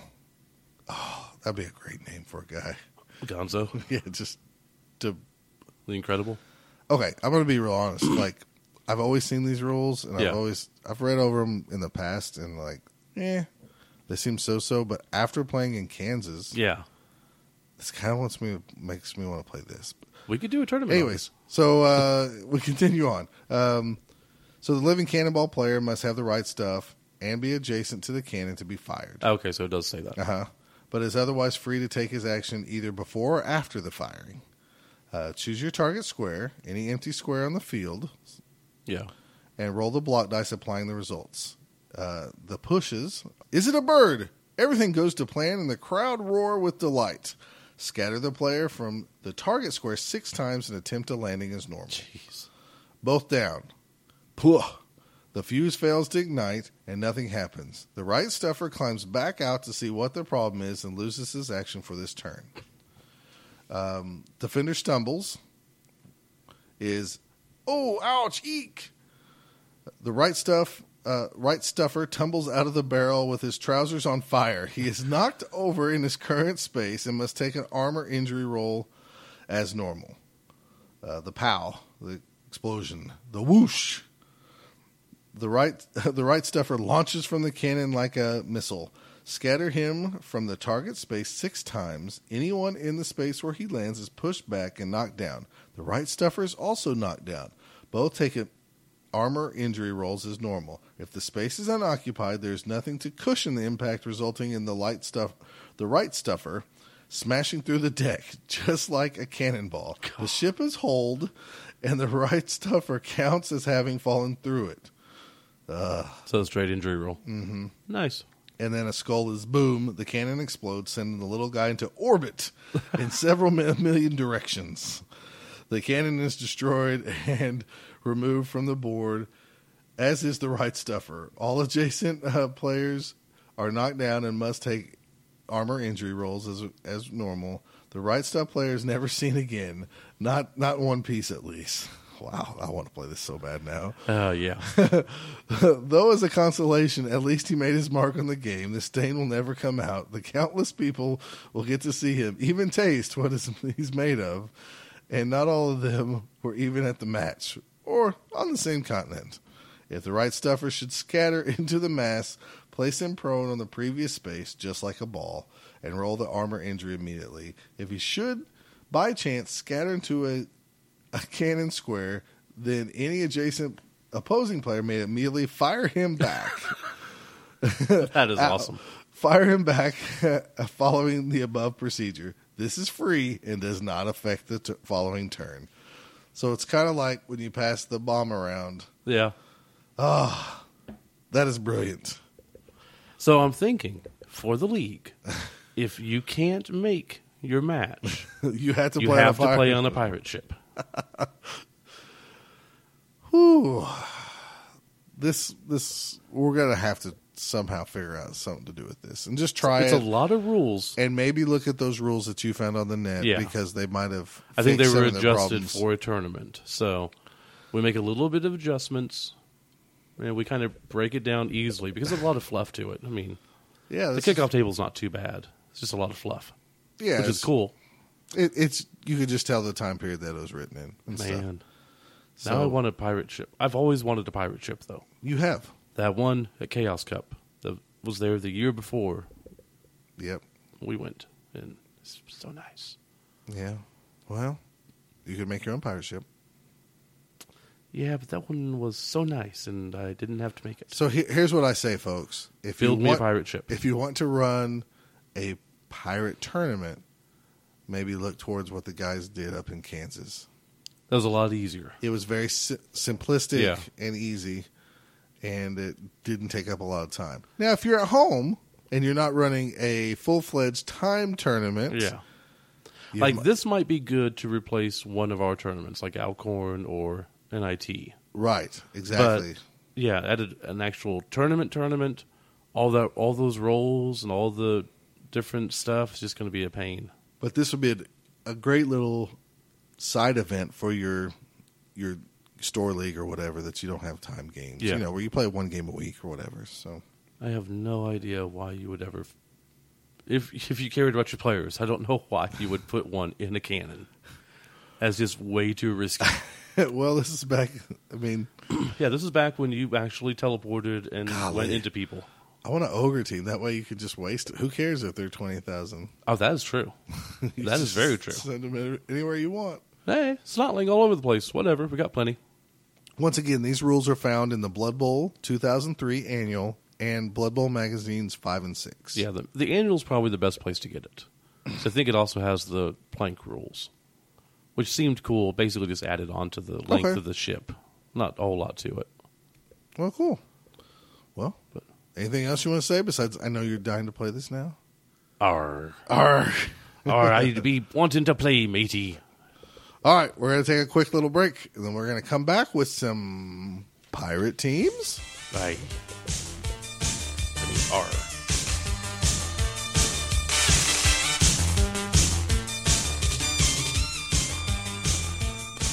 oh, that'd be a great name for a guy. Gonzo, yeah, just to. the Incredible. Okay, I'm going to be real honest. like, I've always seen these rules, and Yeah. I've always I've read over them in the past, and like, eh, they seem so-so. But after playing in Kansas, Yeah, this kind of wants me makes me want to play this. we could do a tournament. on Anyways, so uh, we continue on. Um, so the living cannonball player must have the right stuff and be adjacent to the cannon to be fired. Okay, so it does say that. Uh huh. But is otherwise free to take his action either before or after the firing. Uh, choose your target square, any empty square on the field, Yeah. and roll the block dice applying the results. Uh, the pushes. Is it a bird? Everything goes to plan, and the crowd roar with delight. Scatter the player from the target square six times and attempt a landing as normal. Jeez. Both down. The fuse fails to ignite, and nothing happens. The right stuffer climbs back out to see what the problem is and loses his action for this turn. Um, defender stumbles. Is oh ouch eek. The right stuff uh, right stuffer tumbles out of the barrel with his trousers on fire. He is knocked over in his current space and must take an armor injury roll as normal. Uh, the pow, the explosion, the whoosh. The right, the right stuffer launches from the cannon like a missile. Scatter him from the target space six times. Anyone in the space where he lands is pushed back and knocked down. The right stuffer is also knocked down. Both take armor injury rolls as normal. If the space is unoccupied, there is nothing to cushion the impact, resulting in the light stuff, the right stuffer, smashing through the deck, just like a cannonball. The ship is holed, and the right stuffer counts as having fallen through it. So straight injury roll. Mm-hmm. Nice. And then a skull is boom. The cannon explodes, sending the little guy into orbit in several mi- million directions. The cannon is destroyed and removed from the board, as is the right stuffer. All adjacent uh, players are knocked down and must take armor injury rolls as as normal. The right stuff player is never seen again. Not not one piece at least. Wow, I want to play this so bad now. Uh, yeah. Though as a consolation, at least he made his mark on the game. The stain will never come out. The countless people will get to see him, even taste what is, he's made of. And not all of them were even at the match or on the same continent. If the right stuffer should scatter into the mass, place him prone on the previous space, just like a ball, and roll the armor injury immediately. If he should, by chance, scatter into a, a cannon square, then any adjacent opposing player may immediately fire him back. That is awesome. Fire him back following the above procedure. This is free and does not affect the t- following turn. So it's kind of like when you pass the bomb around. Yeah. Ah, That is brilliant. So I'm thinking for the league, if you can't make your match, you had to you play have to play on a pirate ship. Whew. This this we're gonna have to somehow figure out something to do with this and just try It's it a lot of rules. and maybe look at those rules that you found on the net Yeah. because they might have. I think they were adjusted for a tournament. So we make a little bit of adjustments. And we kind of break it down easily because there's a lot of fluff to it. I mean, Yeah, the this is- table's not too bad. It's just a lot of fluff, yeah, which is cool. It, it's you could just tell the time period that it was written in. And stuff. Man, So- now I want a pirate ship. I've always wanted a pirate ship, though. you have. That one at Chaos Cup that was there the year before Yep. we went, and it's so nice. Yeah. Well, you could make your own pirate ship. Yeah, but that one was so nice, and I didn't have to make it. So he, here's what I say, folks. If Build you me want, a pirate ship. if you want to run a pirate tournament, maybe look towards what the guys did up in Kansas. That was a lot easier. It was very si- simplistic Yeah. and easy, and it didn't take up a lot of time. Now, if you're at home and you're not running a full fledged time tournament, Yeah. Like mi- this might be good to replace one of our tournaments, like Alcorn or NIT. right, exactly. Yeah, added an actual tournament tournament, all that all those roles and all the different stuff is just going to be a pain. But this would be a, a great little side event for your your store league or whatever that you don't have time games. Yeah. You know, where you play one game a week or whatever. So I have no idea why you would ever, if if you cared about your players, I don't know why you would put one in a cannon. That's just way too risky. well, this is back. I mean, yeah, this is back when you actually teleported and Golly. went into people. I want an ogre team. That way, you could just waste it. Who cares if they're twenty thousand? Oh, that is true. That is very true. Send them anywhere you want. Hey, snotling all over the place. Whatever, we got plenty. Once again, these rules are found in the Blood Bowl 2003 annual and Blood Bowl magazines five and six. Yeah, the, the annual is probably the best place to get it. So I think it also has the plank rules, which seemed cool. Basically, just added on to the length Okay. of the ship. Not a whole lot to it. Well, cool. Well, But- anything else you want to say besides? I know you're dying to play this now. Arr, Arr. arr, I'd be wanting to play, matey. All right, we're going to take a quick little break, and then we're going to come back with some pirate teams. Right. I mean, arr.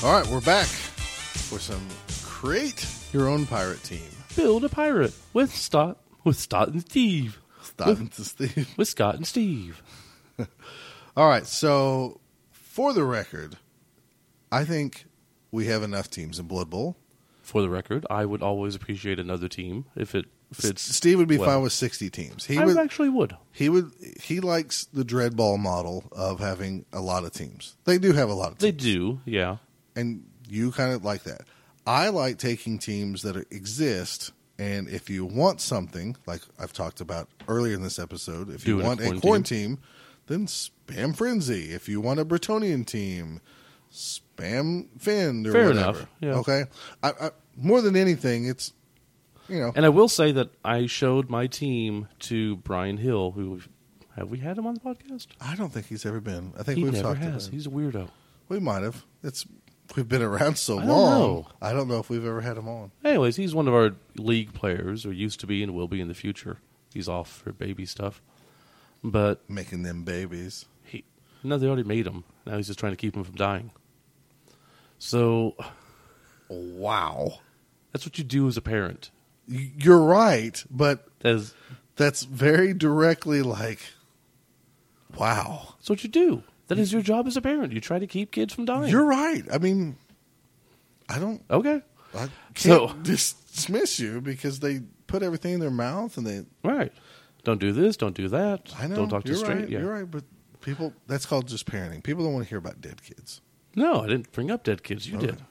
All right, we're back for some create your own pirate team. Build a pirate with Stott, with Scott and Steve, Starting to Steve. with Scott and Steve. All right, so for the record, I think we have enough teams in Blood Bowl. For the record, I would always appreciate another team if it fits. Steve would be well. fine with sixty teams. He I would. actually would. He would. He likes the DreadBall model of having a lot of teams. They do have a lot of teams. They do, yeah. and you kind of like that. I like taking teams that are, exist, and if you want something, like I've talked about earlier in this episode, if you want a Khorne Khorne team, then spam Frenzy. If you want a Bretonnian team, spam Finn or Fair whatever. enough, yeah. Okay. I, I, more than anything, it's you know And I will say that I showed my team to Brian Hill, who have we had him on the podcast? I don't think he's ever been. I think He we've never talked has. about. He's a weirdo. We might have. It's we've been around so I long. know. I don't know if we've ever had him on. Anyways, he's one of our league players, or used to be, and will be in the future. He's off for baby stuff, but Making them babies. he no, they already made him. Now he's just trying to keep him from dying. So Wow. that's what you do as a parent. You're right, but That's that's very directly like, wow. that's what you do. That is your job as a parent. You try to keep kids from dying. You're right. I mean, I don't, okay. I can't So- dismiss you because they put everything in their mouth and they. Right. Don't do this. Don't do that. I know. Don't talk to you're straight. right. Yeah. You're right, but people. That's called just parenting. People don't want to hear about dead kids. No, I didn't bring up dead kids. You Okay. did.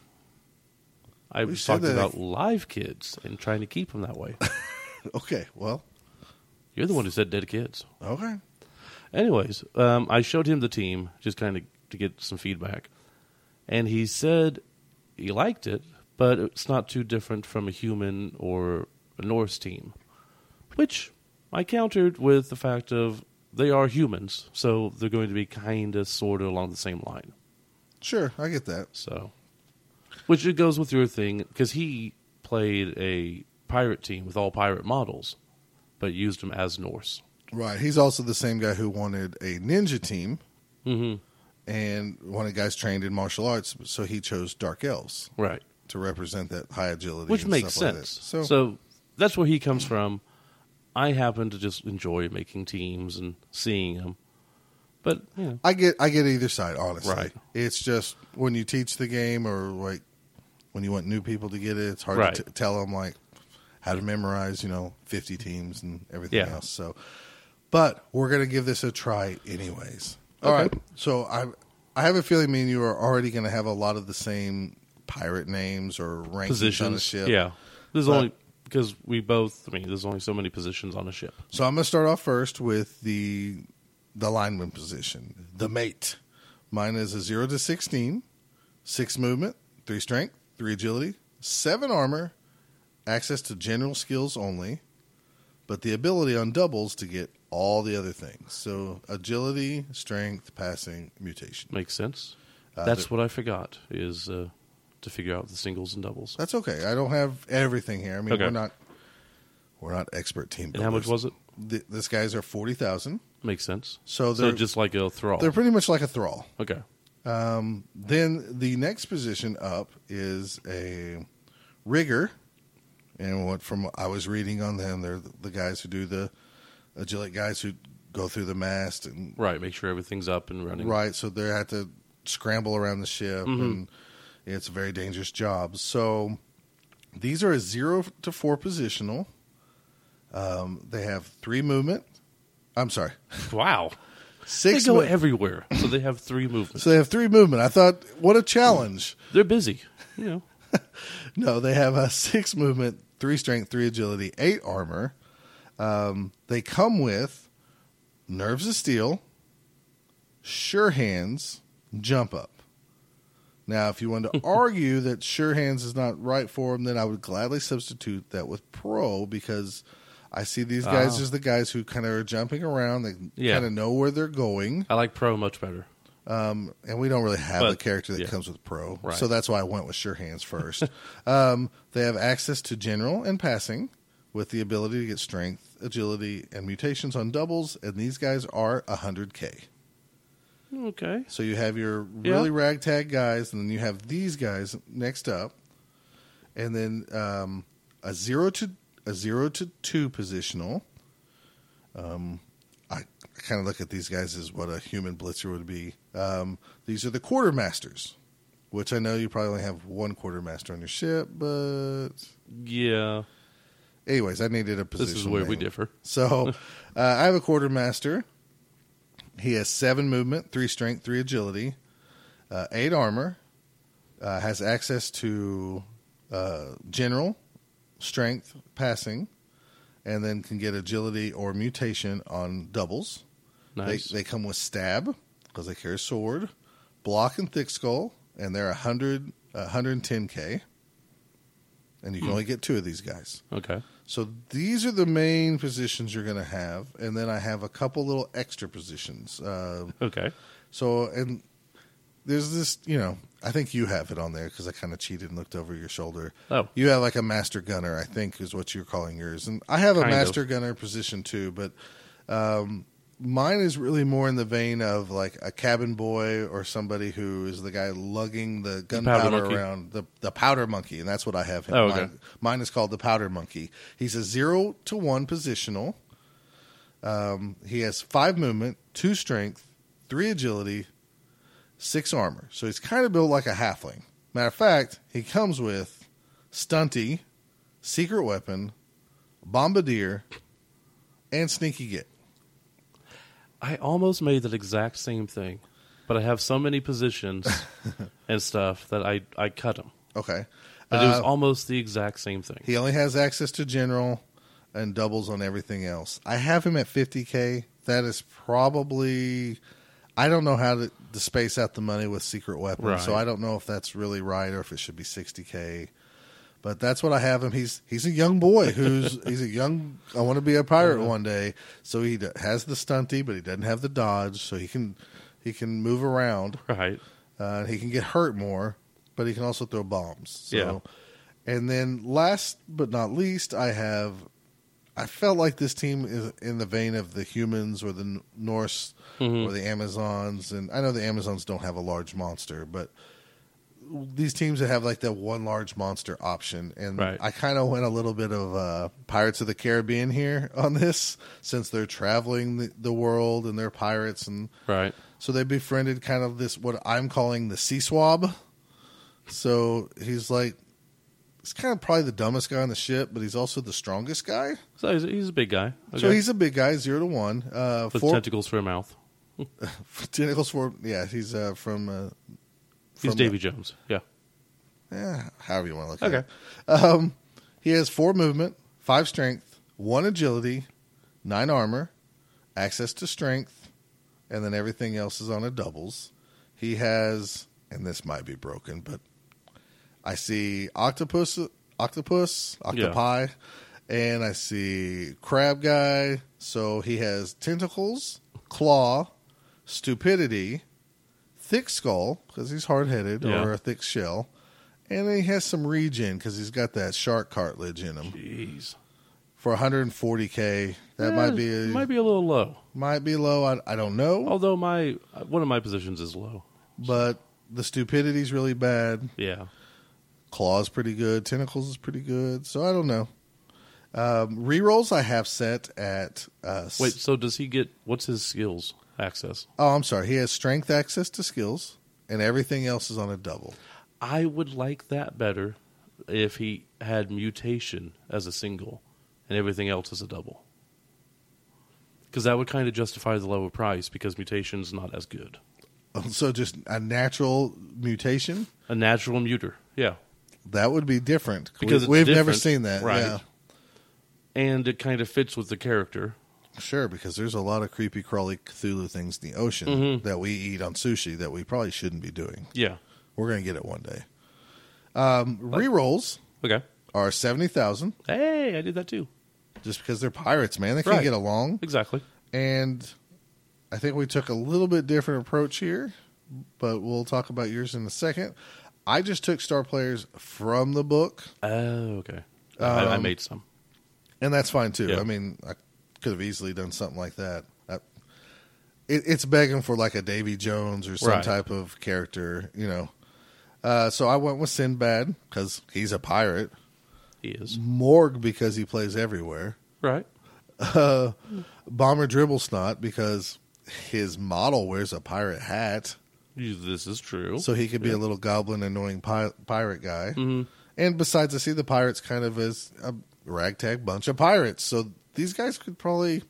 I We was talking about live kids and trying to keep them that way. Okay. Well. You're the one who said dead kids. Okay. Anyways, um, I showed him the team just kind of to get some feedback, and he said he liked it, but it's not too different from a human or a Norse team, which I countered with the fact of they are humans, so they're going to be kind of sort of along the same line. Sure. I get that. So, which it goes with your thing because he played a pirate team with all pirate models, but used them as Norse. Right. He's also the same guy who wanted a ninja team hmm and one of the guys trained in martial arts, so he chose dark elves Right. to represent that high agility, which and makes stuff like sense. that. So, so that's where he comes from. I happen to just enjoy making teams and seeing them, but you know, I get I get either side. Honestly, Right. It's just when you teach the game or like when you want new people to get it, it's hard Right. to t- tell them like how to memorize, you know, fifty teams and everything Yeah. else. So, but we're gonna give this a try anyways. All Okay. right. So I I have a feeling me and you are already gonna have a lot of the same pirate names or on the positions. ship. Yeah, there's But- only because we both. I mean, there's only so many positions on a ship. So I'm going to start off first with the the lineman position, the mate. Mine is a 0 to 16, 6 movement, 3 strength, 3 agility, 7 armor, access to general skills only, but the ability on doubles to get all the other things. So agility, strength, passing, mutation. Makes sense. Uh, That's what I forgot is uh, to figure out the singles and doubles. That's okay. I don't have everything here. I mean, Okay. we're not we're not expert team. And how much builders. was it? Th- this guy's are forty thousand. Makes sense. So So they're just like a thrall. they're pretty much like a thrall. Okay. Um, then the next position up is a rigger, and what from I was reading on them, they're the guys who do the agility guys who go through the mast and Right. Make sure everything's up and running. right. So they have to scramble around the ship, Mm-hmm. and it's a very dangerous job. So these are a zero to four positional. Um, they have three movement. I'm sorry, Wow. six. they go everywhere. So they have three movements. so they have three movement. I thought, what a challenge. They're busy. You know. No, they have a six movement, three strength, three agility, eight armor. Um, they come with nerves of steel, sure hands, jump up. Now, if you want to argue that sure hands is not right for them, then I would gladly substitute that with pro because I see these guys Ah. as the guys who kind of are jumping around. They Yeah. kind of know where they're going. I like pro much better. Um, and we don't really have But, the character that yeah. comes with pro, Right. so that's why I went with sure hands first. um, they have access to general and passing, with the ability to get strength, agility, and mutations on doubles, and these guys are 100k. Okay. So you have your Yeah. really ragtag guys, and then you have these guys next up, and then um, a zero to a zero to two positional. Um, I kind of look at these guys as what a human blitzer would be. Um, these are the quartermasters, which I know you probably only have one quartermaster on your ship, but Yeah. Anyways, I needed a position. This is where we differ. So uh, I have a quartermaster. He has seven movement, three strength, three agility, uh, eight armor, uh, has access to uh, general, strength, passing, and then can get agility or mutation on doubles. Nice. They, they come with stab because they carry a sword, block and thick skull, and they're 100, uh, 110k. And you can only get two of these guys. okay. So these are the main positions you're going to have, and then I have a couple little extra positions. Uh, Okay. so and there's this, you know, I think you have it on there because I kind of cheated and looked over your shoulder. Oh. You have like a master gunner, I think, is what you're calling yours, and I have a Kind of. master gunner position too, but um, mine is really more in the vein of like a cabin boy or somebody who is the guy lugging the gunpowder around the the powder monkey, and that's what I have him. Oh, okay. mine, mine is called the powder monkey. He's a zero to one positional. Um, he has five movement, two strength, three agility, six armor. So he's kind of built like a halfling. Matter of fact, he comes with stunty, secret weapon, bombardier, and sneaky git. I almost made that exact same thing, but I have so many positions and stuff that I I cut them. Okay. But it was Uh, almost the exact same thing. He only has access to general and doubles on everything else. I have him at 50k. That is probably I don't know how to, to space out the money with secret weapons, so Right. I don't know if that's really right or if it should be 60k. But that's what I have him. He's he's a young boy who's he's a young. I want to be a pirate one day. So he has the stunty, but he doesn't have the dodge. So he can he can move around. Right. Uh, he can get hurt more, but he can also throw bombs. So, Yeah. And then last but not least, I have. I felt like this team is in the vein of the humans or the Norse Mm-hmm. or the Amazons, and I know the Amazons don't have a large monster, but these teams that have like that one large monster option, and Right. I kind of went a little bit of uh, Pirates of the Caribbean here on this, since they're traveling the, the world and they're pirates and Right. so they befriended kind of this what I'm calling the sea swab. So he's like he's kind of probably the dumbest guy on the ship, but he's also the strongest guy. So he's, he's a big guy. So he's a big guy, zero to one. Uh, with four tentacles for a mouth. tentacles for yeah. He's uh, from uh, He's Davy Jones. Yeah. Yeah, however you want to look Okay. at it. Okay. Um, he has four movement, five strength, one agility, nine armor, access to strength, and then everything else is on a doubles. he has, and this might be broken, but I see octopus, octopus, octopi, and I see crab guy. So he has tentacles, claw, stupidity, thick skull because he's hard headed Yeah. or a thick shell, and then he has some regen because he's got that shark cartilage in him Jeez. for 140k. That Yeah, might be a, might be a little low. might be low. I, I don't know, Although my one of my positions is low. but the stupidity's really bad. Yeah. Claws pretty good. Tentacles is pretty good. So I don't know. Um, rerolls I have set at. Uh, Wait. So does he get what's his skills access? Oh, I'm sorry. He has strength access to skills, and everything else is on a double. I would like that better if he had mutation as a single and everything else as a double. Because that would kind of justify the lower price because mutation's not as good. Oh, so just a natural mutation A natural muter, yeah. that would be different Because we, we've never seen that. right. Yeah, And it kind of fits with the character. Sure. Because there's a lot of creepy crawly Cthulhu things in the ocean Mm-hmm. that we eat on sushi that we probably shouldn't be doing. Yeah. We're gonna get it one day. Um, rerolls Okay. are seventy thousand Hey, I did that too. just because they're pirates, man. They can't Right. get along. Exactly. And I think we took a little bit different approach here, but we'll talk about yours in a second. I just took star players from the book, Oh, okay. I, I Um, made some. and that's fine too. Yeah. I mean, I could have easily done something like that. I, it, it's begging for like a Davy Jones or some Right. type of character, you know. Uh, so I went with Sinbad because he's a pirate. He is. Morg because he plays everywhere. Right. Uh, Bomber Dribblesnot because his model wears a pirate hat. This is true. so he could be a little goblin annoying pi- pirate guy. hmm And besides, I see the pirates kind of as a ragtag bunch of pirates. So these guys could probably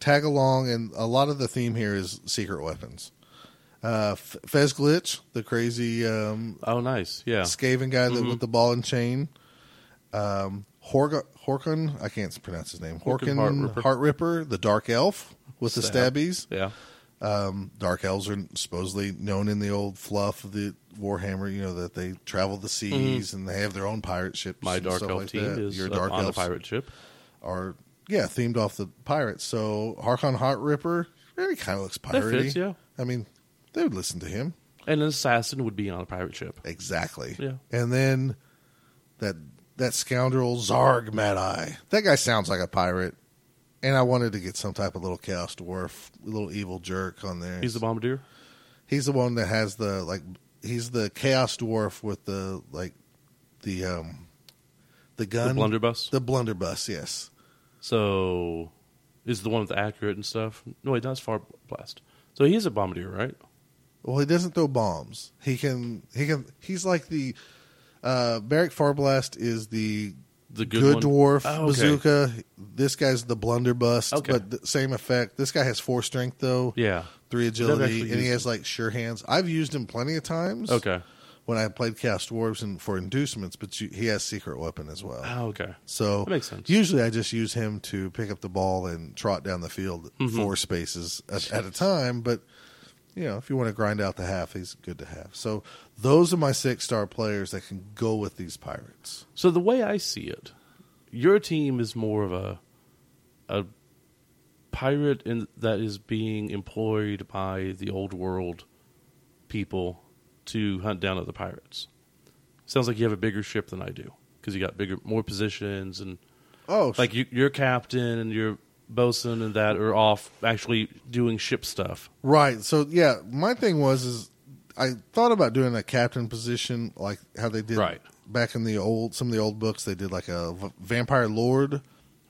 tag along, and a lot of the theme here is secret weapons. Uh, F- Fezglitch, the crazy um, Oh, nice. Yeah. Skaven guy that, Mhm. with the ball and chain. Um, Horg- Horkon, I can't pronounce his name. Horkon Horkon Heartripper. Heartripper, the dark elf with the Stab. stabbies. Yeah. Um, dark elves are supposedly known in the old fluff of the Warhammer. You know that they travel the seas and they have their own pirate ships. Mm-hmm. My dark elf like team that. is Your dark on a elves pirate ship. are yeah themed off the pirates. So Harkon Heart Ripper really kind of looks That piratey. fits, yeah. I mean, they would listen to him And an assassin would be on a pirate ship. exactly. Yeah. and then that that scoundrel Zzharg Madeye. That guy sounds like a pirate. And I wanted to get some type of little chaos dwarf, little evil jerk on there. He's the bombardier. He's the one that has the like. He's the chaos dwarf with the like, the um, the The gun, blunderbuss. the blunderbuss. Yes, So, is the one with the accurate and stuff? No, wait, that's far blast. So he is a bombardier, right? Well, he doesn't throw bombs. He can. He can. He's like the. Uh, Barik Farblast is the The good, good, dwarf Oh, okay. bazooka. This guy's the blunderbuss, Okay. but the same effect. This guy has four strength though, Yeah. three agility, and he has like sure hands. I've used him plenty of times. Okay. When I played Chaos Dwarves and for inducements, but you, he has secret weapon as well. Oh, okay. So That makes sense. Usually, I just use him to pick up the ball and trot down the field Mhm. four spaces at, at a time. But you know, if you want to grind out the half, he's good to have. So those are my six star players that can go with these pirates. So the way I see it, your team is more of a a pirate in, that is being employed by the old world people to hunt down other pirates. Sounds like you have a bigger ship than I do because you got bigger, more positions, and Oh, like you, your captain and your bosun and that are off actually doing ship stuff. right. So yeah, my thing was is I thought about doing a captain position like how they did Right. back in the old some of the old books. They did like a v- vampire lord.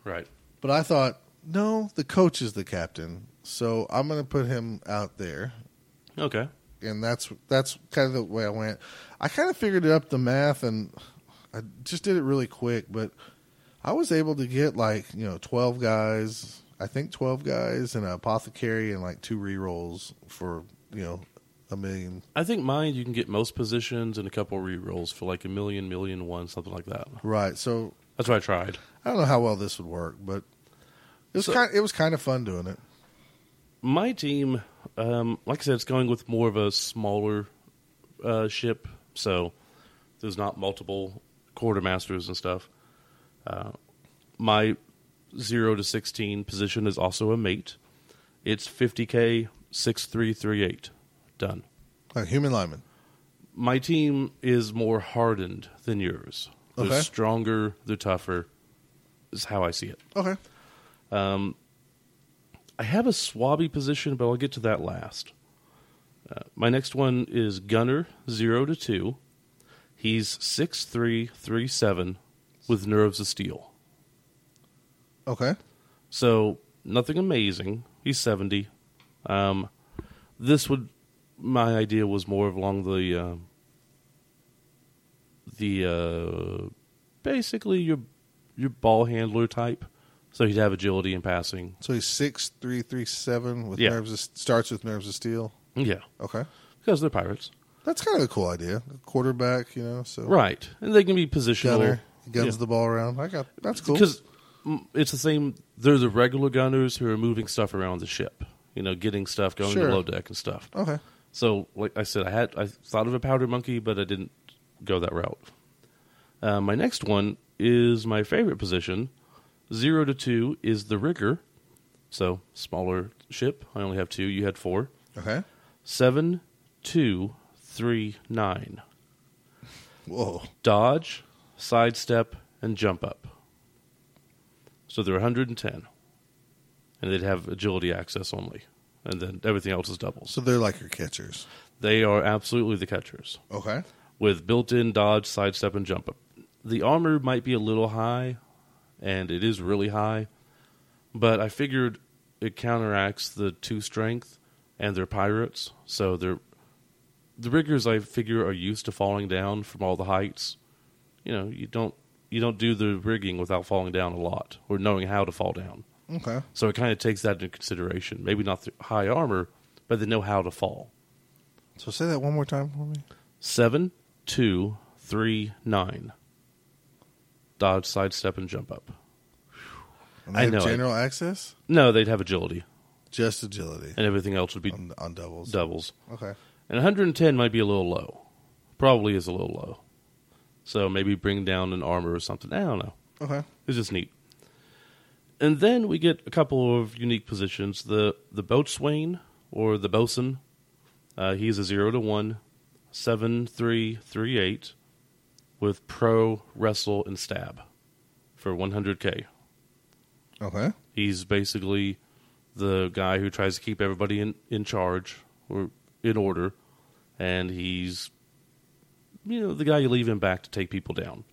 Right. But I thought, no, the coach is the captain, so I'm going to put him out there, Okay. And that's that's kind of the way I went. I kind of figured it up the math, and I just did it really quick, but I was able to get like you know 12 guys, I think 12 guys, and an apothecary, and like two re rolls for you know a million. I think mine you can get most positions and a couple re rolls for like a million, million one, something like that. Right. So That's what I tried. I don't know how well this would work, but it was So- kind. It was kind of fun doing it. My team, um, like I said, it's going with more of a smaller uh, ship, so there's not multiple quartermasters and stuff. Uh, my zero to sixteen position is also a mate. It's fifty k six three three eight. Done. A human lineman. My team is more hardened than yours. They're Okay. stronger. They're tougher. Is how I see it. Okay. I have a swabby position, but I'll get to that last. Uh, my next one is Gunner, 0 to 2. He's six three three seven, with nerves of steel. Okay. So, nothing amazing. He's 70. Um, this would, my idea was more along the, um the, uh, basically your, your ball handler type. So he'd have agility in passing. So he's six three three seven with Yeah. nerves. Of, starts with nerves of steel. Yeah, Okay. because they're pirates. That's kind of a cool idea. Quarterback, you know. So Right, and they can be positional. gunner he guns the ball around. I got that's cool. Because it's the same. They're the regular gunners who are moving stuff around the ship. You know, getting stuff going Sure. below deck and stuff. Okay. So, like I said, I had I thought of a powder monkey, but I didn't go that route. Uh, my next one is my favorite position. Zero to two is the rigger. So smaller ship. I only have two. You had four. Okay. Seven, two, three, nine. Whoa. dodge, sidestep, and jump up. So they're 110. And they'd have agility access only. And then everything else is doubles. So they're like your catchers. They are absolutely the catchers Okay. with built in dodge, sidestep, and jump up. The armor might be a little high, and it is really high, but I figured it counteracts the two strength, and they're pirates, so they're the riggers. I figure are used to falling down from all the heights. You know, you don't you don't do the rigging without falling down a lot or knowing how to fall down. Okay. So it kind of takes that into consideration. Maybe not the high armor, but they know how to fall. So say that one more time for me. Seven, two, three, nine. Dodge, sidestep, and jump up. And they I have know it. general access, No, they'd have agility, just agility and everything else would be on, on doubles. doubles. Okay. And 110 might be a little low. Probably is a little low. So maybe bring down an armor or something. I don't know. Okay. It's just neat. And then we get a couple of unique positions. The the boatswain or the bosun. Uh, he's a zero to one, seven three three eight, with pro wrestle and stab, for 100k. Okay. He's basically the guy who tries to keep everybody in, in charge or in order, and he's you know the guy you leave him back to take people down.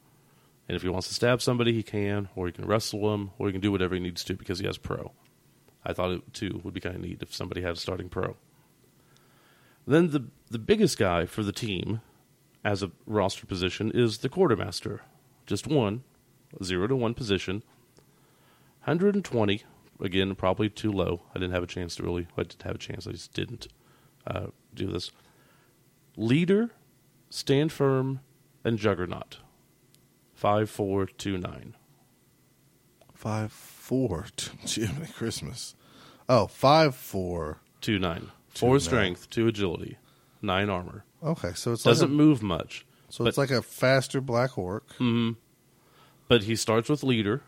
And if he wants to stab somebody, he can, or he can wrestle them, or he can do whatever he needs to because he has pro. I thought it too would be kind of neat if somebody had a starting pro. Then the the biggest guy for the team as a roster position is the quartermaster. Just one, zero to one position. 120, again, probably too low. I didn't have a chance to really, I didn't have a chance, I just didn't uh, do this. Leader, stand firm, and juggernaut. 5429. Five four. Jiminy Christmas. Oh, five four. 29. Two Four nine. strength, two agility, nine armor. Okay, so it's Doesn't like move much, so but- it's like a faster Black Orc but he starts with leader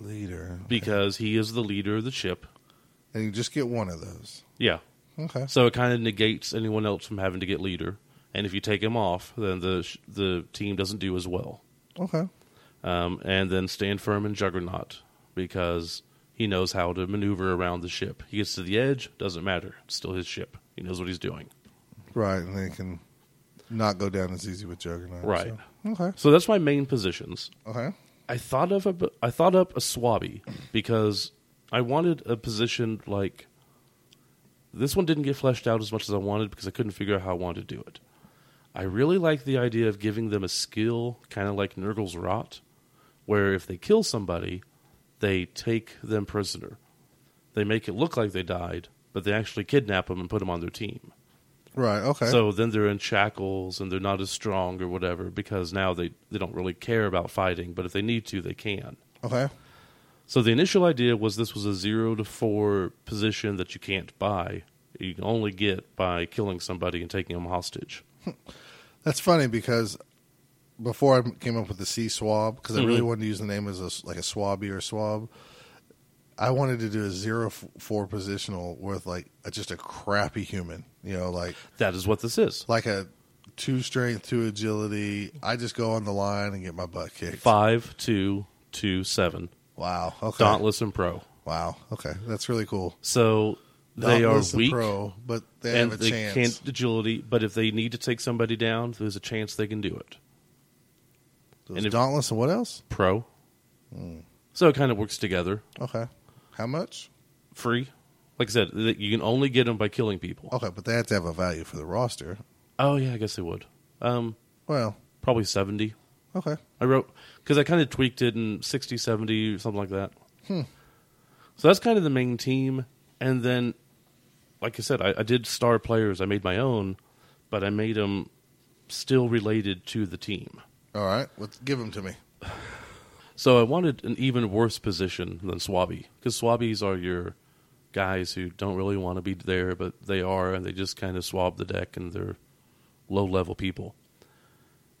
leader, because he is the leader of the ship. and you just get one of those. Yeah. Okay. So it kind of negates anyone else from having to get leader. And if you take him off, then the sh- the team doesn't do as well. Okay. um, and then stand firm in Juggernaut because he knows how to maneuver around the ship. He gets to the edge, doesn't matter. It's still his ship. He knows what he's doing. Right, and they can not go down as easy with Juggernaut. Right. so- Okay. So that's my main positions. Okay. I thought of a I thought up a swabby because I wanted a position like this one didn't get fleshed out as much as I wanted because I couldn't figure out how I wanted to do it. I really like the idea of giving them a skill, kind of like Nurgle's Rot, where if they kill somebody, they take them prisoner. They make it look like they died, but they actually kidnap them and put them on their team. Right. Okay. So then they're in shackles and they're not as strong or whatever because now they, they don't really care about fighting, but if they need to, they can. okay. So the initial idea was this was a zero to four position that you can't buy. You can only get by killing somebody and taking them hostage. That's funny because before I came up with the C swab, because I really Mhm. wanted to use the name as a, like a swabby or swab, I wanted to do a zero f- four positional with like a, just a crappy human. You know, like That is what this is. like a two strength, two agility. I just go on the line and get my butt kicked. Five, two, two, seven. Wow. Okay. Dauntless and pro. Wow. Okay, that's really cool. So they Dauntless are and weak pro, but they have a they chance. can't agility. But if they need to take somebody down, there's a chance they can do it. Those and if- Dauntless and what else? Pro. Hmm. So it kind of works together. Okay. How much? Free. Like I said, th- you can only get them by killing people. Okay, but they have to have a value for the roster. Oh yeah, I guess they would. Um, Well, probably seventy. okay. I wrote because I kind of tweaked it in 60, 70, something like that. So that's kind of the main team, and then, like I said, I, I did star players. I made my own, but I made them still related to the team. All right. Let's give them to me. So I wanted an even worse position than Swabby because Swabbies are your guys who don't really want to be there, but they are, and they just kind of swab the deck, and they're low level people.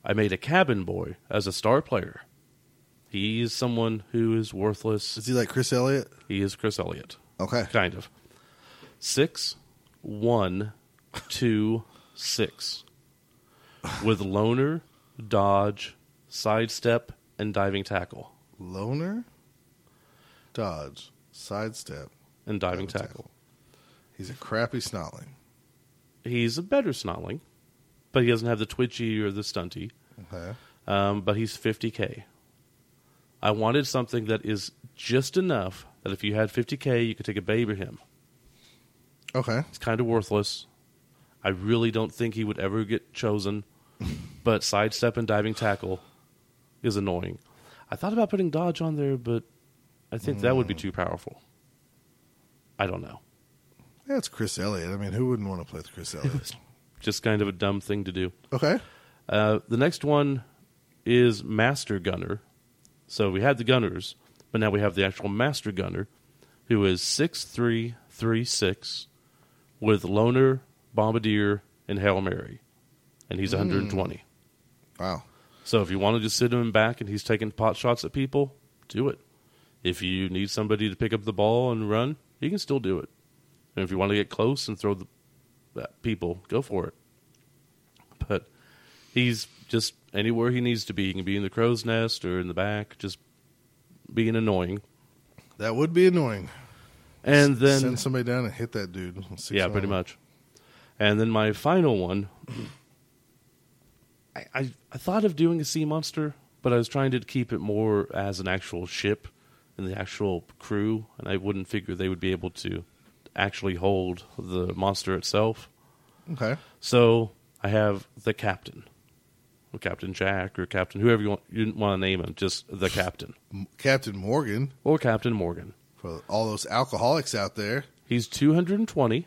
I made a cabin boy as a star player. He is someone who is worthless. Is he like Chris Elliott? He is Chris Elliott, Okay. kind of. Six, one, two, six, with loner, dodge, sidestep, and diving tackle, Loner, dodge, sidestep, and diving Diving tackle. He's a crappy snotling. He's a better snotling, but he doesn't have the twitchy or the stunty. Okay. Um, but he's 50k. I wanted something that is just enough that if you had 50k, you could take a baby him. Okay. He's kind of worthless. I really don't think he would ever get chosen, but sidestep and diving tackle is annoying. I thought about putting dodge on there, but I think that would be too powerful. I don't know. Yeah, it's Chris Elliott. I mean, who wouldn't want to play with Chris Elliott? Just kind of a dumb thing to do. okay. Uh, the next one is Master Gunner. So we had the Gunners, but now we have the actual Master Gunner, who is six three three six, with Loner, Bombardier, and Hail Mary, and he's 120. Wow. So if you want to just sit him back and he's taking pot shots at people, do it. If you need somebody to pick up the ball and run, you can still do it. And if you want to get close and throw the people, go for it. But he's just anywhere he needs to be. He can be in the crow's nest or in the back, just being annoying. That would be annoying. And then send somebody down and hit that dude. Yeah, pretty much. And then my final one, I, I I thought of doing a sea monster, but I was trying to keep it more as an actual ship and the actual crew, and I wouldn't figure they would be able to actually hold the monster itself. Okay. So I have the captain, or Captain Jack, or Captain whoever you want you didn't want to name him, just the captain Captain Morgan or Captain Morgan. for all those alcoholics out there. He's 220,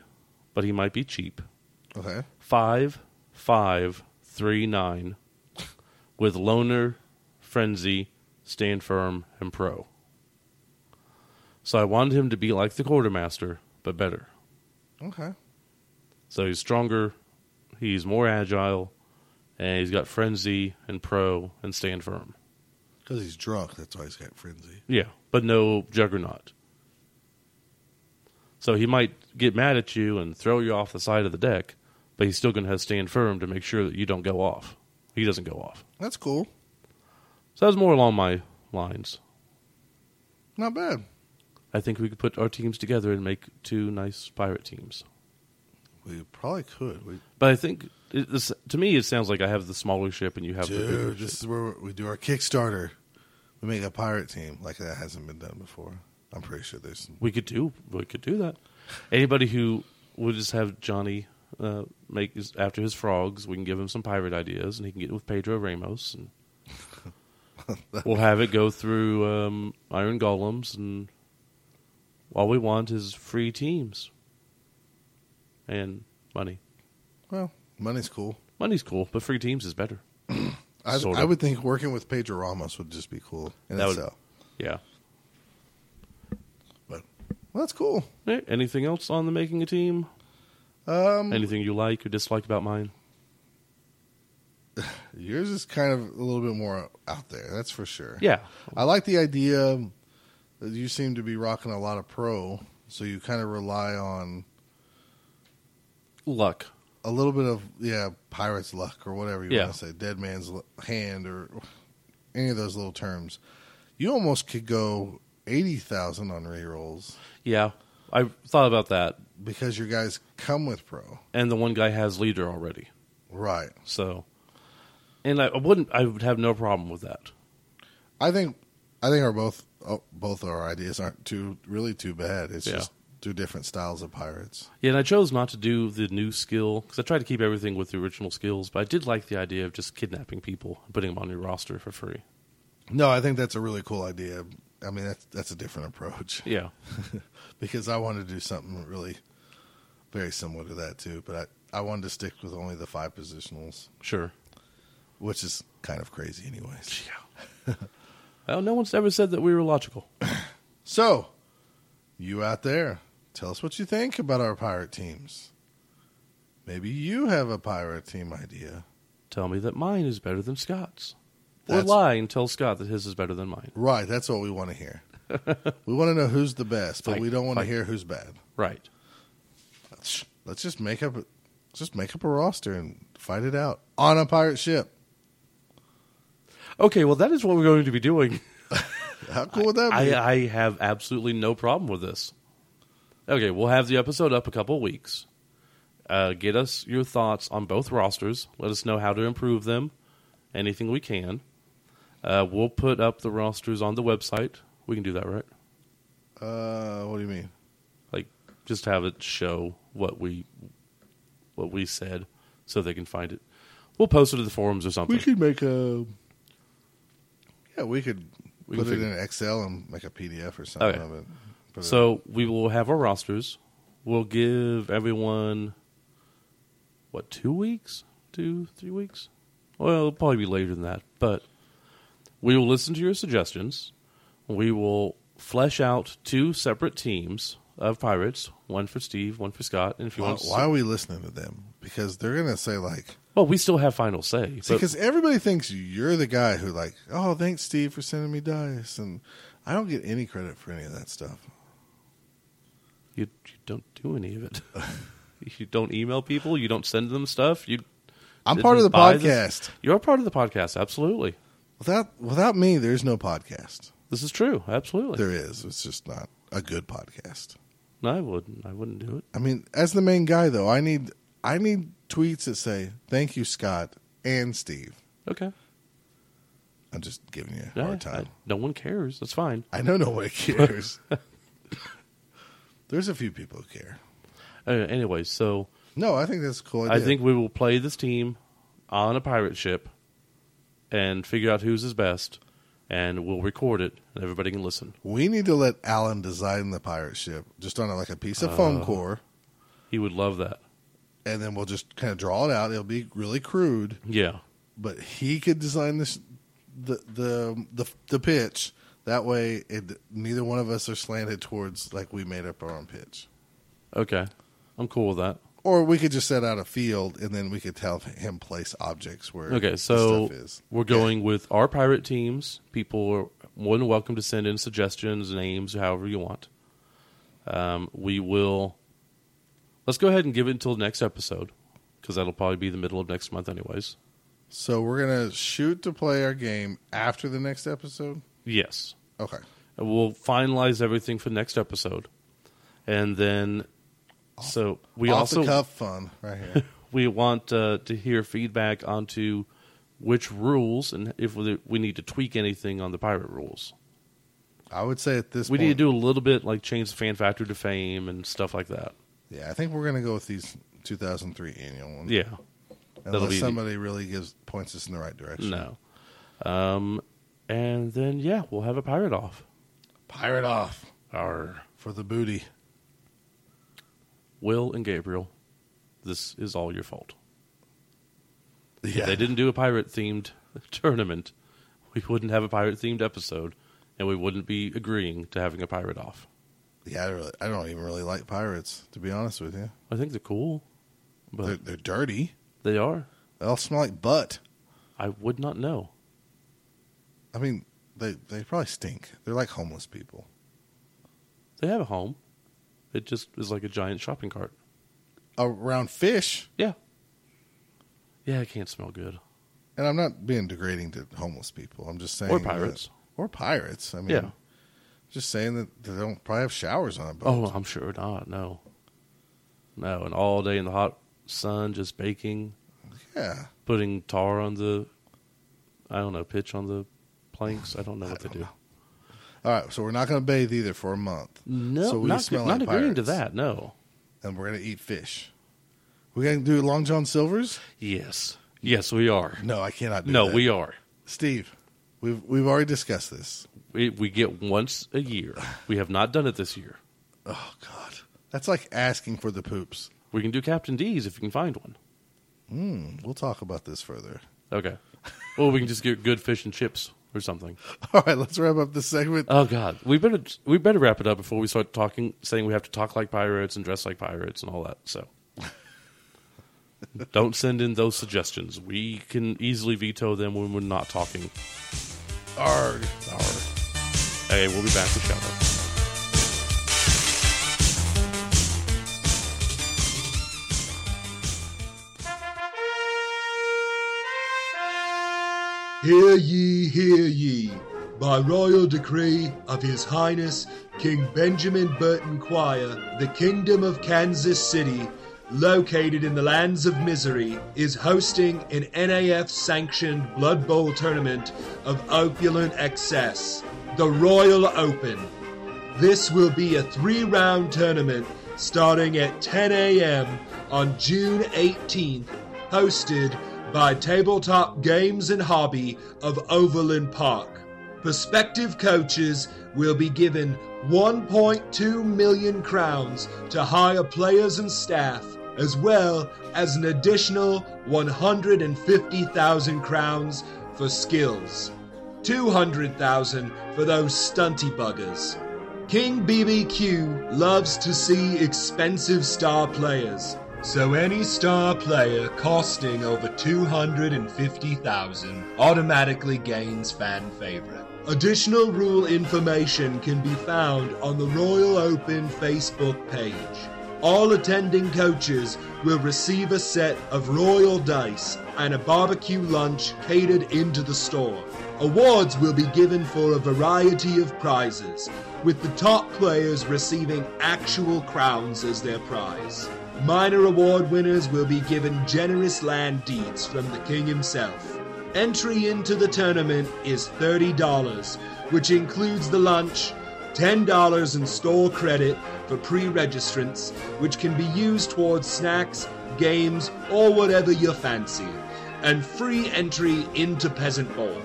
but he might be cheap. Okay. five five three nine with loner, frenzy, stand firm, and pro. So I wanted him to be like the quartermaster, but better. Okay. So he's stronger, he's more agile, and he's got frenzy and pro and stand firm. Because he's drunk. That's why he's got frenzy. Yeah, but no juggernaut. So he might get mad at you and throw you off the side of the deck, but he's still going to have to stand firm to make sure that you don't go off. He doesn't go off. That's cool. So that's more along my lines. Not bad. I think we could put our teams together and make two nice pirate teams. We probably could. We, But I think it, this, to me, it sounds like I have the smaller ship and you have the bigger dude, this ship. is where we do our Kickstarter. We make a pirate team like that hasn't been done before. I'm pretty sure there's. We could do we could do that. Anybody who would just have Johnny uh, make his, after his frogs, we can give him some pirate ideas, and he can get with Pedro Ramos, and we'll have it go through um, Iron Golems, and all we want is free teams and money. Well, money's cool. Money's cool, but free teams is better. I, I would think working with Pedro Ramos would just be cool in That would- itself. Yeah. Well, that's cool. Eh, Anything else on the making a team? Um, Anything you like or dislike about mine? yours is kind of a little bit more out there. That's for sure. Yeah. I like the idea you seem to be rocking a lot of pro, so you kind of rely on Luck. a little bit of yeah, pirate's luck or whatever you Yeah. want to say, dead man's hand or any of those little terms. You almost could go eighty thousand on rerolls Yeah. I thought about that. because your guys come with pro, And the one guy has leader already. right? So, and I, I wouldn't, I would have no problem with that. I think I think our both oh, both our ideas aren't too really too bad. It's Yeah. just two different styles of pirates. Yeah, and I chose not to do the new skill because I tried to keep everything with the original skills, but I did like the idea of just kidnapping people and putting them on your roster for free. No, I think that's a really cool idea. I mean, that's that's a different approach Yeah. because I wanted to do something really very similar to that too. But I I wanted to stick with only the five positionals, Sure. which is kind of crazy, anyways. Well, no one's ever said that we were logical. So, you out there, tell us what you think about our pirate teams. Maybe you have a pirate team idea. Tell me that mine is better than Scott's. Or That's- lie and tell Scott that his is better than mine. Right, that's what we want to hear. we want to know who's the best, but Fight, we don't want to fight. hear who's bad. Right. Let's, let's just make up, a- just make up a roster and fight it out on a pirate ship. Okay, well, that is what we're going to be doing. How cool would that be? I, I have absolutely no problem with this. Okay, we'll have the episode up a couple weeks. Uh, get us your thoughts on both rosters. Let us know how to improve them. Anything we can. Uh, we'll put up the rosters on the website. We can do that, right? uh, what do you mean? Like, just have it show what we what we said, so they can find it. We'll post it to the forums or something. We could make a. Yeah, we could We put can it figure- in Excel and make a PDF or something Okay. of it. Put it- So we will have our rosters. We'll give everyone what two weeks, two three weeks. Well, it'll probably be later than that, but we will listen to your suggestions. We will flesh out two separate teams of pirates, one for Steve, one for Scott, and if you why, want, to why are we listening to them? Because they're gonna say like, well, we still have final say. see, but- because everybody thinks you're the guy who like, oh, thanks Steve for sending me dice, and I don't get any credit for any of that stuff. you, you don't do any of it. you don't email people. You don't send them stuff. You I'm part of the buy this- podcast. You're part of the podcast. Absolutely. Without without me, there's no podcast. This is true. Absolutely. There is. It's just not a good podcast. No, I wouldn't. I wouldn't do it. I mean, as the main guy though, I need I need tweets that say "Thank you, Scott and Steve." Okay. I'm just giving you a hard time. I- no one cares. That's fine. I know no one cares. There's a few people who care. Uh, anyway, so No, I think that's a cool I think we will play this team on a pirate ship and figure out whose is best, and we'll record it, and everybody can listen. we need to let Alan design the pirate ship just on a, like a piece of foam Uh. core, He would love that. And then we'll just kind of draw it out. It'll be really crude, Yeah. but he could design this the the the, the pitch. That way, it, neither one of us are slanted towards like we made up our own pitch. Okay. I'm cool with that. Or we could just set out a field, and then we could tell him place objects where Okay, so stuff is. we're going with our pirate teams. People are more than welcome to send in suggestions, names, however you want. Um, we will. Let's go ahead and give it until next episode because that'll probably be the middle of next month, anyways. So we're gonna shoot to play our game after the next episode. Yes. Okay. And we'll finalize everything for the next episode, and then so we Off also the cuff fun right here. we want uh, to hear feedback onto which rules and if we, we need to tweak anything on the pirate rules. I would say at this We point, need to do a little bit like change the fan factor to fame and stuff like that. Yeah, I think we're gonna go with these 2003 annual ones. Yeah, that'll unless be- somebody really gives points us in the right direction. no. Um, and then yeah, we'll have a pirate off. pirate off Our for the booty. Will and Gabriel, this is all your fault. Yeah, If they didn't do a pirate themed tournament, we wouldn't have a pirate themed episode, and we wouldn't be agreeing to having a pirate off. Yeah, I, really, I don't even really like pirates, to be honest with you. I think they're cool, but They're, they're dirty. they are. They all smell like butt. I would not know. I mean, they they probably stink. They're like homeless people. They have a home. It just is like a giant shopping cart. Around fish, Yeah. Yeah, it can't smell good. and I'm not being degrading to homeless people. I'm just saying Or that- pirates. or pirates. I mean, Yeah. Just saying that they don't probably have showers on boat. Oh, I'm sure not. No. No, and all day in the hot sun, just baking, yeah. putting tar on the, I don't know, pitch on the planks. I don't know what they do. All right, so we're not going to bathe either for a month. No, so not, like agreeing to that. No. and we're going to eat fish. We're going to do Long John Silver's? Yes. Yes, we are. No, I cannot do No, that. we are. Steve, we've we've already discussed this. We, we get once a year. We have not done it this year. Oh God, that's like asking for the poops. We can do Captain D's if you can find one. Hmm. We'll talk about this further. Okay. Or we can just get good fish and chips or something. All right, let's wrap up this segment. Oh God, we better we better wrap it up before we start talking, saying we have to talk like pirates and dress like pirates and all that. So, don't send in those suggestions. We can easily veto them when we're not talking. Arg. Arr. Hey, we'll be back with shout out. Hear ye, hear ye. By royal decree of His Highness King Benjamin Burton Choir, the Kingdom of Kansas City, located in the lands of misery, is hosting an NAF sanctioned Blood Bowl tournament of opulent excess, the Royal Open. This will be a three round tournament starting at 10 a.m. on June 18th, hosted by Tabletop Games and Hobby of Overland Park. Prospective coaches will be given 1.2 million crowns to hire players and staff, as well as an additional 150,000 crowns for skills. 200,000 for those stunty buggers. King BBQ loves to see expensive star players. So any star player costing over 250,000 automatically gains fan favorite. Additional rule information can be found on the Royal Open Facebook page. All attending coaches will receive a set of royal dice and a barbecue lunch catered into the store. Awards will be given for a variety of prizes, with the top players receiving actual crowns as their prize. Minor award winners will be given generous land deeds from the king himself. Entry into the tournament is $30, which includes the lunch, $10 in store credit for pre registrants, which can be used towards snacks, games, or whatever you fancy, and free entry into Peasant Bowl.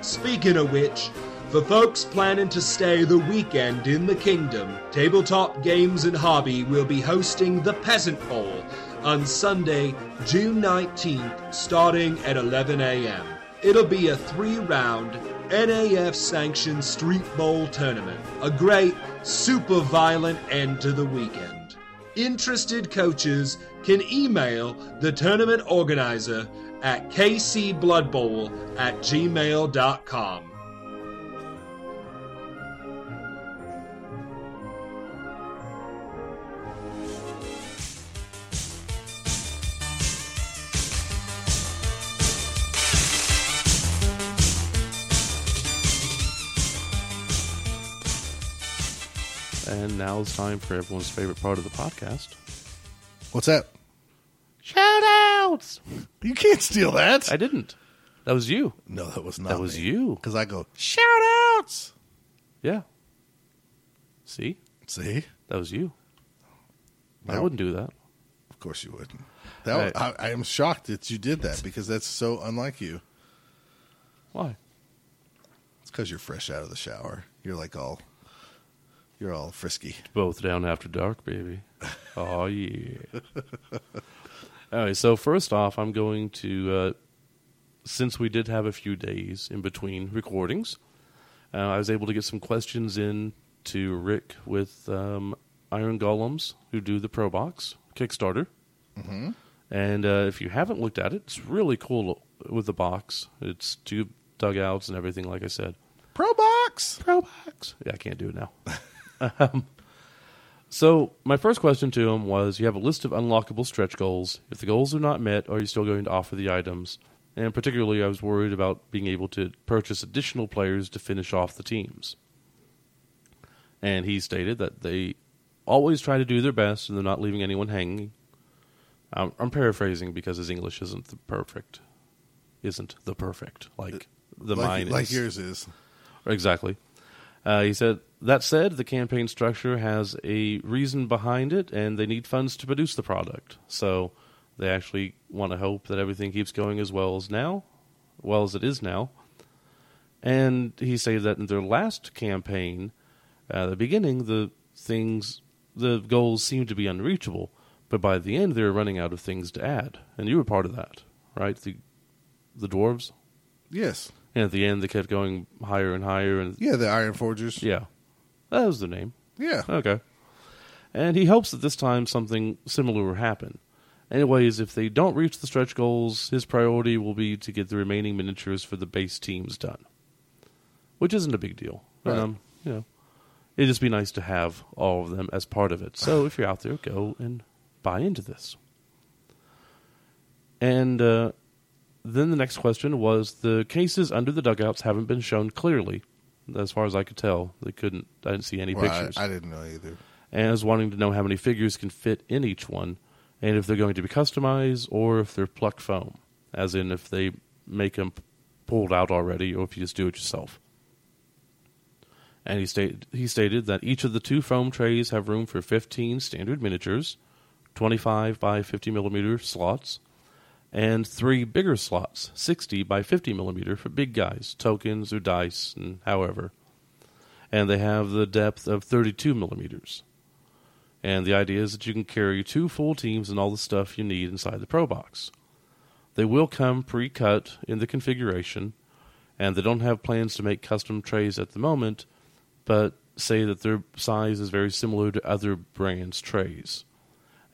Speaking of which, for folks planning to stay the weekend in the kingdom, Tabletop Games and Hobby will be hosting the Peasant Bowl on Sunday, June 19th, starting at 11 a.m. It'll be a three round NAF sanctioned Street Bowl tournament, a great, super violent end to the weekend. Interested coaches can email the tournament organizer at kcbloodbowl at gmail.com. And now it's time for everyone's favorite part of the podcast. What's that? Shout outs! You can't steal that. I didn't. That was you. no, that was not. That was you. Because I go shout outs. Yeah. See? See, That was you. I wouldn't do that. of course you wouldn't. That Right. I, I am shocked that you did that because that's so unlike you. Why? It's because you're fresh out of the shower. You're like all, you're all frisky. Both down after dark, baby. Oh yeah. All right. So first off, I'm going to, uh, since we did have a few days in between recordings, uh, I was able to get some questions in to Rick with um, Iron Golems, who do the Pro Box Kickstarter. Mm-hmm. And uh, if you haven't looked at it, it's really cool with the box. It's two dugouts and everything, like I said. Pro Box. Pro Box. Yeah, I can't do it now. um, so my first question to him was: You have a list of unlockable stretch goals. If the goals are not met, are you still going to offer the items? And particularly, I was worried about being able to purchase additional players to finish off the teams. And he stated that they always try to do their best and they're not leaving anyone hanging. I'm, I'm paraphrasing because his English isn't the perfect, isn't the perfect like uh, the like, mine like is. yours is. Exactly. Uh, he said, that said, the campaign structure has a reason behind it, and they need funds to produce the product. So they actually want to hope that everything keeps going as well as now, well as it is now. And he said that in their last campaign, at the beginning, the things, the goals seemed to be unreachable, but by the end, they were running out of things to add. And you were part of that, right? The the dwarves. Yes. And at the end, they kept going higher and higher, and Yeah, the Iron Forgers. yeah, that was the name. Yeah. Okay. And he hopes that this time something similar will happen. Anyways, if they don't reach the stretch goals, his priority will be to get the remaining miniatures for the base teams done, which isn't a big deal. Right. Um, you know, it'd just be nice to have all of them as part of it. So if you're out there, go and buy into this. And uh, then the next question was the cases under the dugouts haven't been shown clearly. As far as I could tell, they couldn't. I didn't see any Well, pictures I, I didn't know either. and I was wanting to know how many figures can fit in each one, and if they're going to be customized or if they're plucked foam, as in if they make them pulled out already, or if you just do it yourself. And he stated he stated that each of the two foam trays have room for 15 standard miniatures, 25 by 50 millimeter slots, and three bigger slots, 60 by 50 millimeter for big guys, tokens or dice, and however. And they have the depth of 32 millimeters. And the idea is that you can carry two full teams and all the stuff you need inside the Pro Box. They will come pre cut in the configuration, and they don't have plans to make custom trays at the moment, but say that their size is very similar to other brands' trays.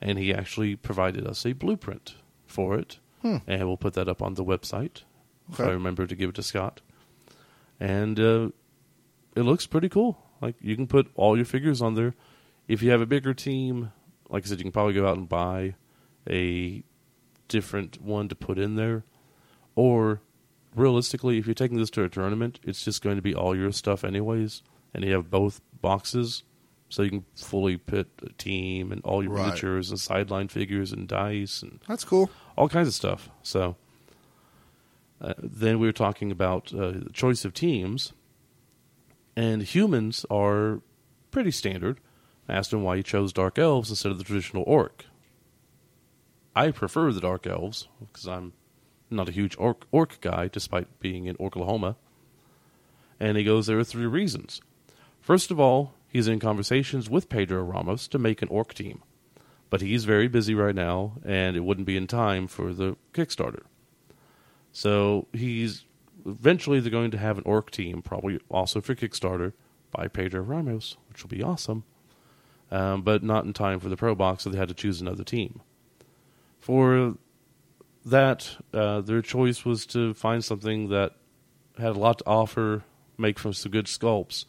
And he actually provided us a blueprint for it, and we'll put that up on the website if I remember to give it to Scott. And uh, it looks pretty cool. Like you can put all your figures on there. If you have a bigger team, like I said, you can probably go out and buy a different one to put in there. Or realistically, if you're taking this to a tournament, it's just going to be all your stuff anyways, and you have both boxes, so you can fully put a team and all your Right. miniatures and sideline figures and dice and That's cool. All kinds of stuff. So uh, then we were talking about uh, the choice of teams, and humans are pretty standard. I asked him why he chose dark elves instead of the traditional orc. I prefer the dark elves because I'm not a huge orc, orc guy, despite being in Oklahoma. And he goes, there are three reasons. First of all, he's in conversations with Pedro Ramos to make an orc team but he's very busy right now, and it wouldn't be in time for the Kickstarter. So he's eventually they're going to have an orc team, probably also for Kickstarter, by Pedro Ramos, which will be awesome, um, but not in time for the Pro Box, so they had to choose another team. For that, uh, their choice was to find something that had a lot to offer, make from some good sculpts,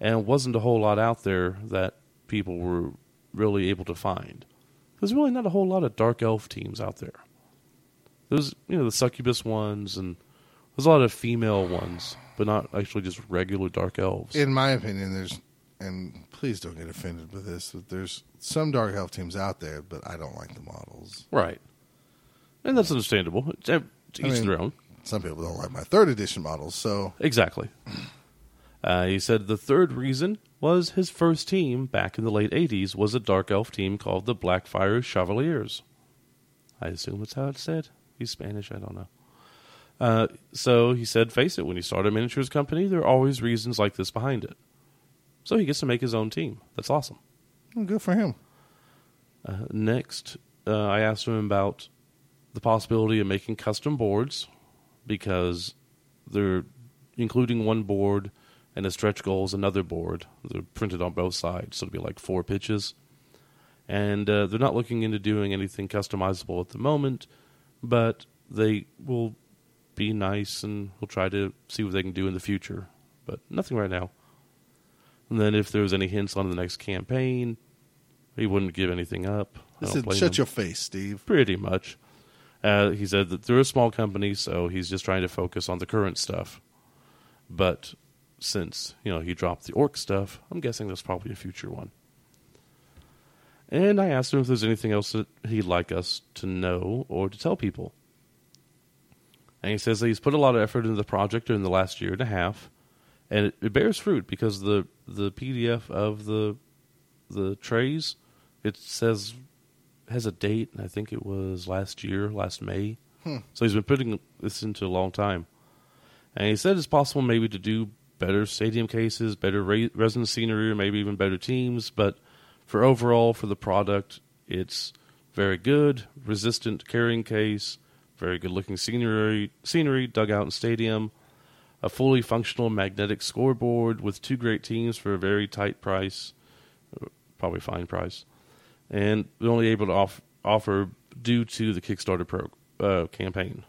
and wasn't a whole lot out there that people were really able to find. There's really not a whole lot of dark elf teams out there. There's you know the succubus ones and there's a lot of female ones, but not actually just regular dark elves. In my opinion, there's, and please don't get offended with this, but there's some Dark Elf teams out there, but I don't like the models. right, and that's understandable. It's, I each mean- their own. Some people don't like my third edition models, so Exactly. Uh, he said the third reason was his first team back in the late 80s was a dark elf team called the Blackfire Chevaliers. I assume that's how it's said. He's Spanish, I don't know. Uh, so he said, face it, when you start a miniatures company, there are always reasons like this behind it. So he gets to make his own team. That's awesome. well, good for him. Uh, next, uh, I asked him about the possibility of making custom boards because they're including one board and a stretch goal is another board. They're printed on both sides, so it'll be like four pitches. And uh, they're not looking into doing anything customizable at the moment, but they will be nice and we'll try to see what they can do in the future. But nothing right now. And then if there was any hints on the next campaign, he wouldn't give anything up. I He don't said, blame "Shut him. your face, Steve." Pretty much. Uh, he said that they're a small company, so he's just trying to focus on the current stuff. But since you know he dropped the orc stuff, I'm guessing there's probably a future one. And I asked him if there's anything else that he'd like us to know or to tell people. And he says that he's put a lot of effort into the project during the last year and a half, and it, it bears fruit because the the PDF of the the trays it says has a date, and I think it was last year, last May. Hmm. So he's been putting this into a long time, and he said it's possible maybe to do better stadium cases, better re- resin scenery, or maybe even better teams. But for overall, for the product, it's very good, resistant carrying case, very good looking scenery, scenery, dugout and stadium, a fully functional magnetic scoreboard with two great teams for a very tight price, probably fine price, and we're only able to off- offer due to the Kickstarter pro uh, campaign.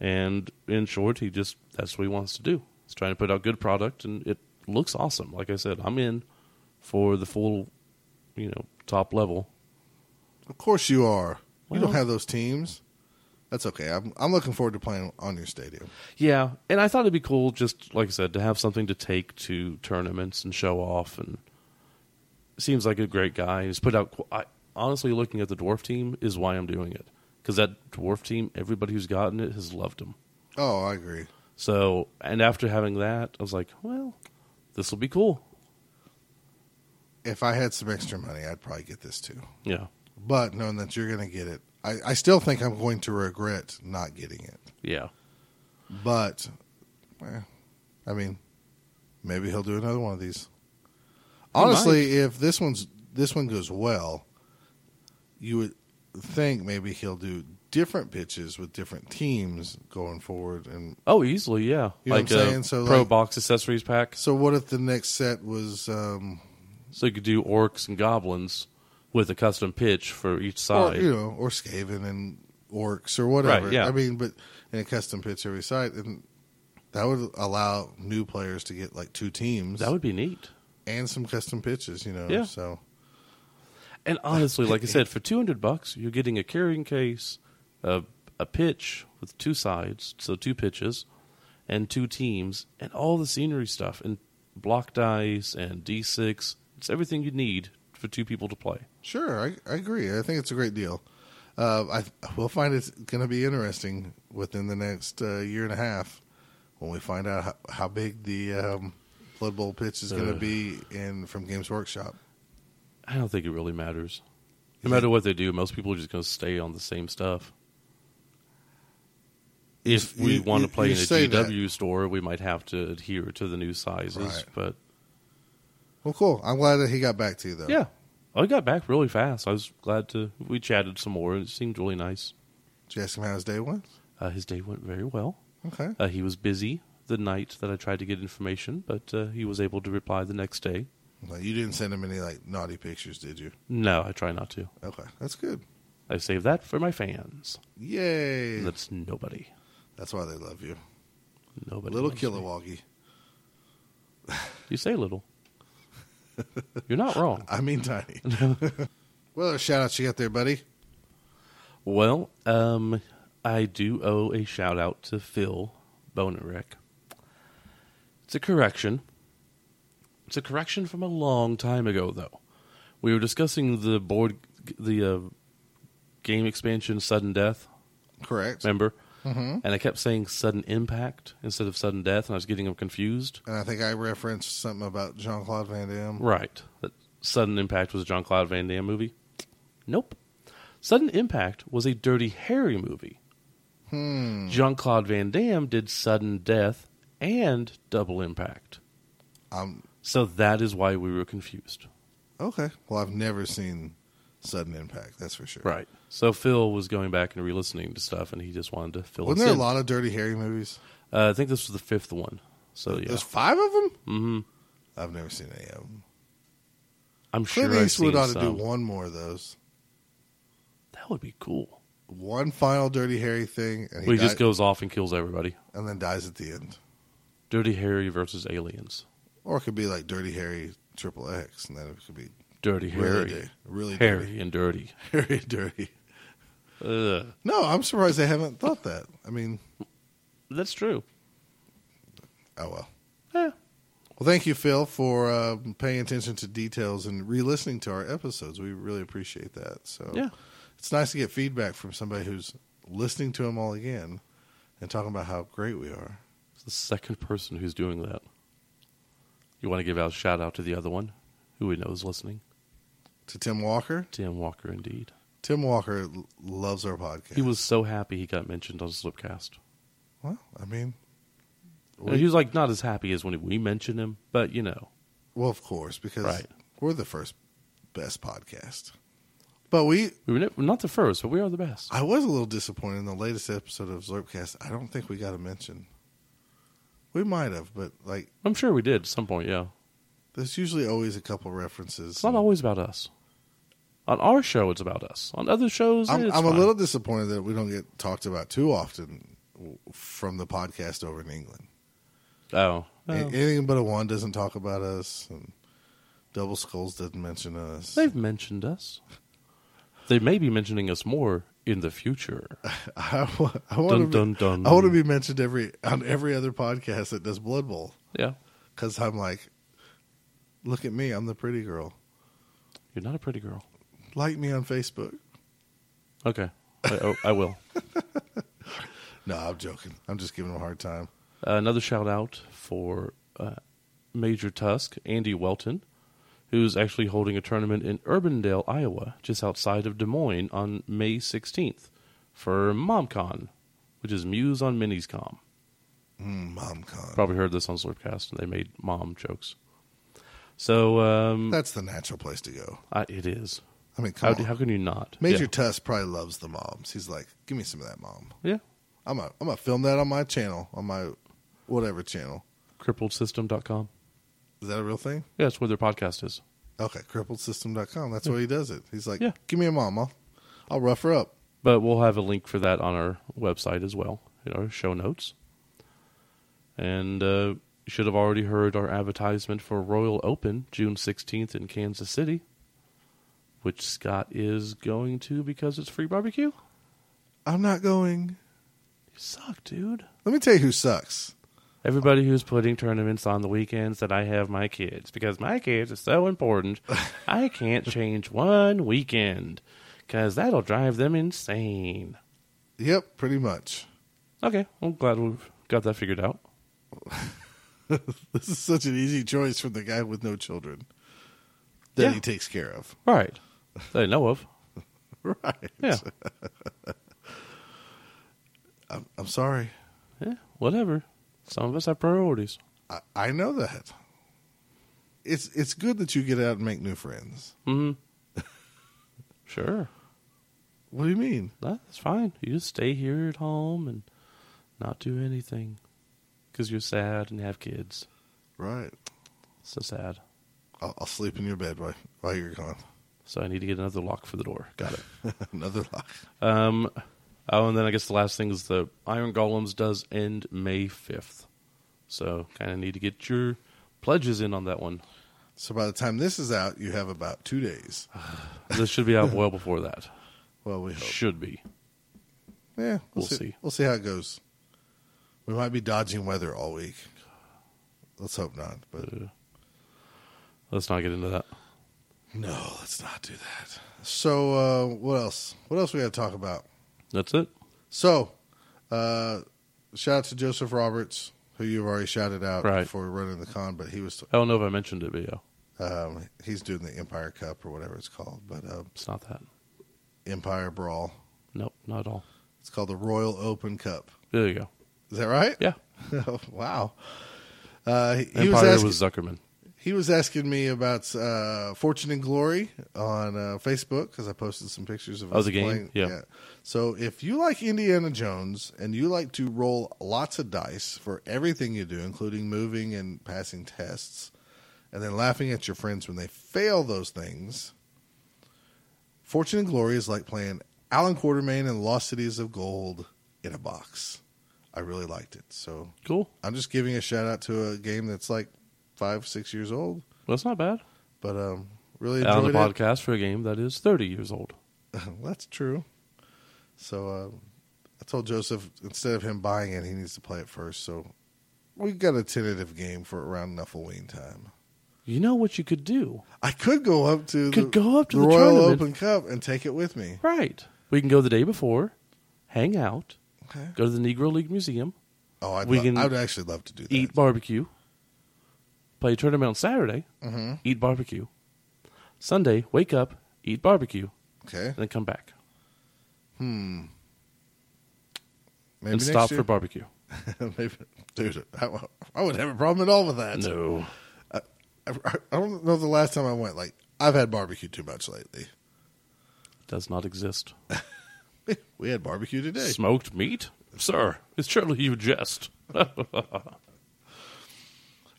And in short, he just that's what he wants to do. He's trying to put out good product, and it looks awesome. Like I said, I'm in for the full, you know, top level. Of course you are. you don't have those teams. That's okay. I'm I'm looking forward to playing on your stadium. Yeah, and I thought it'd be cool, just like I said, to have something to take to tournaments and show off. And seems like a great guy. He's put out. I, honestly, looking at the dwarf team is why I'm doing it because that dwarf team, everybody who's gotten it has loved him. Oh, I agree. So, and after having that, I was like, well, this will be cool. If I had some extra money, I'd probably get this too. Yeah, But knowing that you're going to get it, I, I still think I'm going to regret not getting it. yeah, But, eh, I mean, maybe he'll do another one of these. Honestly, if this one's this one goes well, you would think maybe he'll do different pitches with different teams going forward. And Oh, easily, yeah. You know like what I'm a saying? So, pro like- box accessories pack. so, what if the next set was, um, So you could do orcs and goblins with a custom pitch for each or, side. you know, or Skaven and orcs or whatever? Right, yeah. I mean, but in a custom pitch every side, and that would allow new players to get like two teams that would be neat. and some custom pitches. You know, Yeah. so. And honestly, like I said, for two hundred bucks, you're getting a carrying case, a a pitch with two sides, so two pitches, and two teams, and all the scenery stuff, and block dice and D six. It's everything you need for two people to play. Sure, I, I agree. I think it's a great deal. Uh, I we'll find it's going to be interesting within the next uh, year and a half when we find out how, how big the um, Blood Bowl pitch is going to Ugh. be in from Games Workshop. I don't think it really matters. No matter what they do, most people are just going to stay on the same stuff. If we You- want to play in a say that. GW store, we might have to adhere to the new sizes. Right. But Well, cool. I'm glad that he got back to you though. yeah, I got back really fast. I was glad to. We chatted some more. It seemed really nice. Did you ask him how his day went? Uh, his day went very well. Okay. Uh, he was busy the night that I tried to get information, but uh, he was able to reply the next day. Well, you didn't send him any like naughty pictures, did you? No, I try not to. Okay, that's good. I save that for my fans. Yay! That's nobody. That's why they love you, Nobody. little. Kilowoggy. You say little. You're not wrong. I mean tiny. well, shout out you got there, buddy. Well, um, I do owe a shout out to Phil Bonarek. It's a correction. It's a correction from a long time ago, though. We were discussing the board, the uh, game expansion, Sudden Death. Correct. Remember? Mm-hmm. And I kept saying Sudden Impact instead of Sudden Death, and I was getting them confused. And I think I referenced something about Jean Claude Van Damme. Right. That Sudden Impact was a John Claude Van Damme movie. Nope. Sudden Impact was a Dirty Harry movie. Hmm. Jean Claude Van Damme did Sudden Death and Double Impact. Um. So that is why we were confused. Okay. Well, I've never seen Sudden Impact. That's for sure. Right. So Phil was going back and re listening to stuff, and he just wanted to fill Wasn't us there a lot of Dirty Harry movies? Uh, I think this was the fifth one. So yeah, There's five of them. hmm I've never seen any of them. I'm sure Clint Eastwood ought to do one more of those. That would be cool. One final Dirty Harry thing, and he Well, he just goes off and kills everybody. and then dies at the end. Dirty Harry versus aliens. Or it could be like Dirty Harry Triple X, and then it could be Dirty Harry. di- really Harry and dirty. dirty. Harry dirty. Ugh. No, I'm surprised they haven't thought that. I mean, That's true. oh well. Yeah. Well, thank you, Phil, for uh, paying attention to details and re-listening to our episodes. We really appreciate that. So Yeah. it's nice to get feedback from somebody who's listening to them all again and talking about how great we are. It's the second person who's doing that. You want to give out a shout out to the other one, who we know is listening? To Tim Walker, Tim Walker, indeed. Tim Walker loves our podcast. He was so happy he got mentioned on Slipcast. well. I mean, Uh, He was like not as happy as when we mentioned him, but you know, well, of course, because Right. we're the first best podcast. But we, we were not the first, but we are the best. I was a little disappointed in the latest episode of Slurpcast. I don't think we got a mention. We might have, but like, I'm sure we did at some point. Yeah, there's usually always a couple references. it's not always about us. On our show, it's about us. On other shows, I'm, it's I'm a little disappointed that we don't get talked about too often from the podcast over in England. Oh, well, oh. Anything but a one doesn't talk about us, and Double Skulls didn't mention us. they've mentioned us. They may be mentioning us more in the future. I, I want Dun, to be, dun, dun. I want to be mentioned every on every other podcast that does Blood Bowl Yeah, because I'm like, look at me, I'm the pretty girl. you're not a pretty girl. Like me on Facebook. Okay, I, oh, I will. No, I'm joking. I'm just giving him a hard time. Uh, another shout out for uh, Major Tusk, Andy Welton, who's actually holding a tournament in Urbandale, Iowa, just outside of Des Moines on May 16th for MomCon, which is Muse on MinisCom. Mm, MomCon. Probably heard this on Slurpcast, and they made mom jokes. So um, That's the natural place to go. I, it is. I mean, How, how can you not? Major Yeah. Tusk probably loves the moms. He's like, give me some of that mom. yeah. I'm gonna I'm gonna film that on my channel, on my whatever channel. CrippledSystem.com. Is that a real thing? Yeah, that's where their podcast is. Okay, crippledsystem.com. That's where he does it. He's like, Yeah. give me a mom. I'll, I'll rough her up. But we'll have a link for that on our website as well, in our show notes. And uh, you should have already heard our advertisement for Royal Open, June 16th in Kansas City, which Scott is going to because it's free barbecue. I'm not going. You suck, dude. Let me tell you who sucks. Everybody who's putting tournaments on the weekends that I have my kids because my kids are so important. I can't change one weekend because that'll drive them insane. Yep, pretty much. Okay, I'm glad we've got that figured out. This is such an easy choice for the guy with no children that Yeah. he takes care of. Right. I know of. Right. Yeah. I'm, I'm sorry. Yeah, whatever. Some of us have priorities. I, I know that. It's it's good that you get out and make new friends. hmm sure. What do you mean? That's fine. You just stay here at home and not do anything because you're sad and have kids. Right. So sad. I'll, I'll sleep in your bed while, while you're gone. So I need to get another lock for the door. Got it. Another lock. Um, oh, and then I guess the last thing is the Iron Golems does end May 5th. So kind of need to get your pledges in on that one. So by the time this is out, you have about two days. This should be out well before that. Well, we hope. Should be. Yeah, We'll see. We'll see how it goes. We might be dodging weather all week. Let's hope not. But Uh, let's not get into that. No, let's not do that. So uh, what else? What else we got to talk about? That's it. So, uh, shout out to Joseph Roberts, who you've already shouted out Right. for running the con, but he was I don't know if I mentioned it, but yeah, um, he's doing the Empire Cup or whatever it's called, but uh, it's not that. Empire Brawl. Nope, not at all. It's called the Royal Open Cup. There you go. Is that right? Yeah, wow. Uh, he, he Empire was asking, was Zuckerman. He was asking me about uh, Fortune and Glory on uh, Facebook because I posted some pictures of us game? playing. Yeah. So if you like Indiana Jones and you like to roll lots of dice for everything you do, including moving and passing tests, and then laughing at your friends when they fail those things, Fortune and Glory is like playing Allan Quatermain and Lost Cities of Gold in a box. I really liked it. So Cool. I'm just giving a shout out to a game that's like five, six years old, Well, that's not bad. but um, really On the it. podcast for a game that is 30 years old. that's true. So uh, I told Joseph instead of him buying it, he needs to play it first. So we got a tentative game for around Nuffleween time. You know what you could do? I could go up to Could the, go up to the the Royal tournament. Open Cup and take it with me. Right. We can go the day before, hang out, Okay. go to the Negro League Museum, Oh, I'd We lo- can I would actually love to do that. eat barbecue, play a tournament on Saturday, Mhm. eat barbecue. Sunday, wake up, eat barbecue, Okay. and then come back Hmm. Maybe and next stop year? for barbecue. Maybe, dude, I, I wouldn't have a problem at all with that. No. I, I, I don't know the last time I went. Like I've had barbecue too much lately. Does not exist. We had barbecue today. Smoked meat? Sir, it's surely you jest.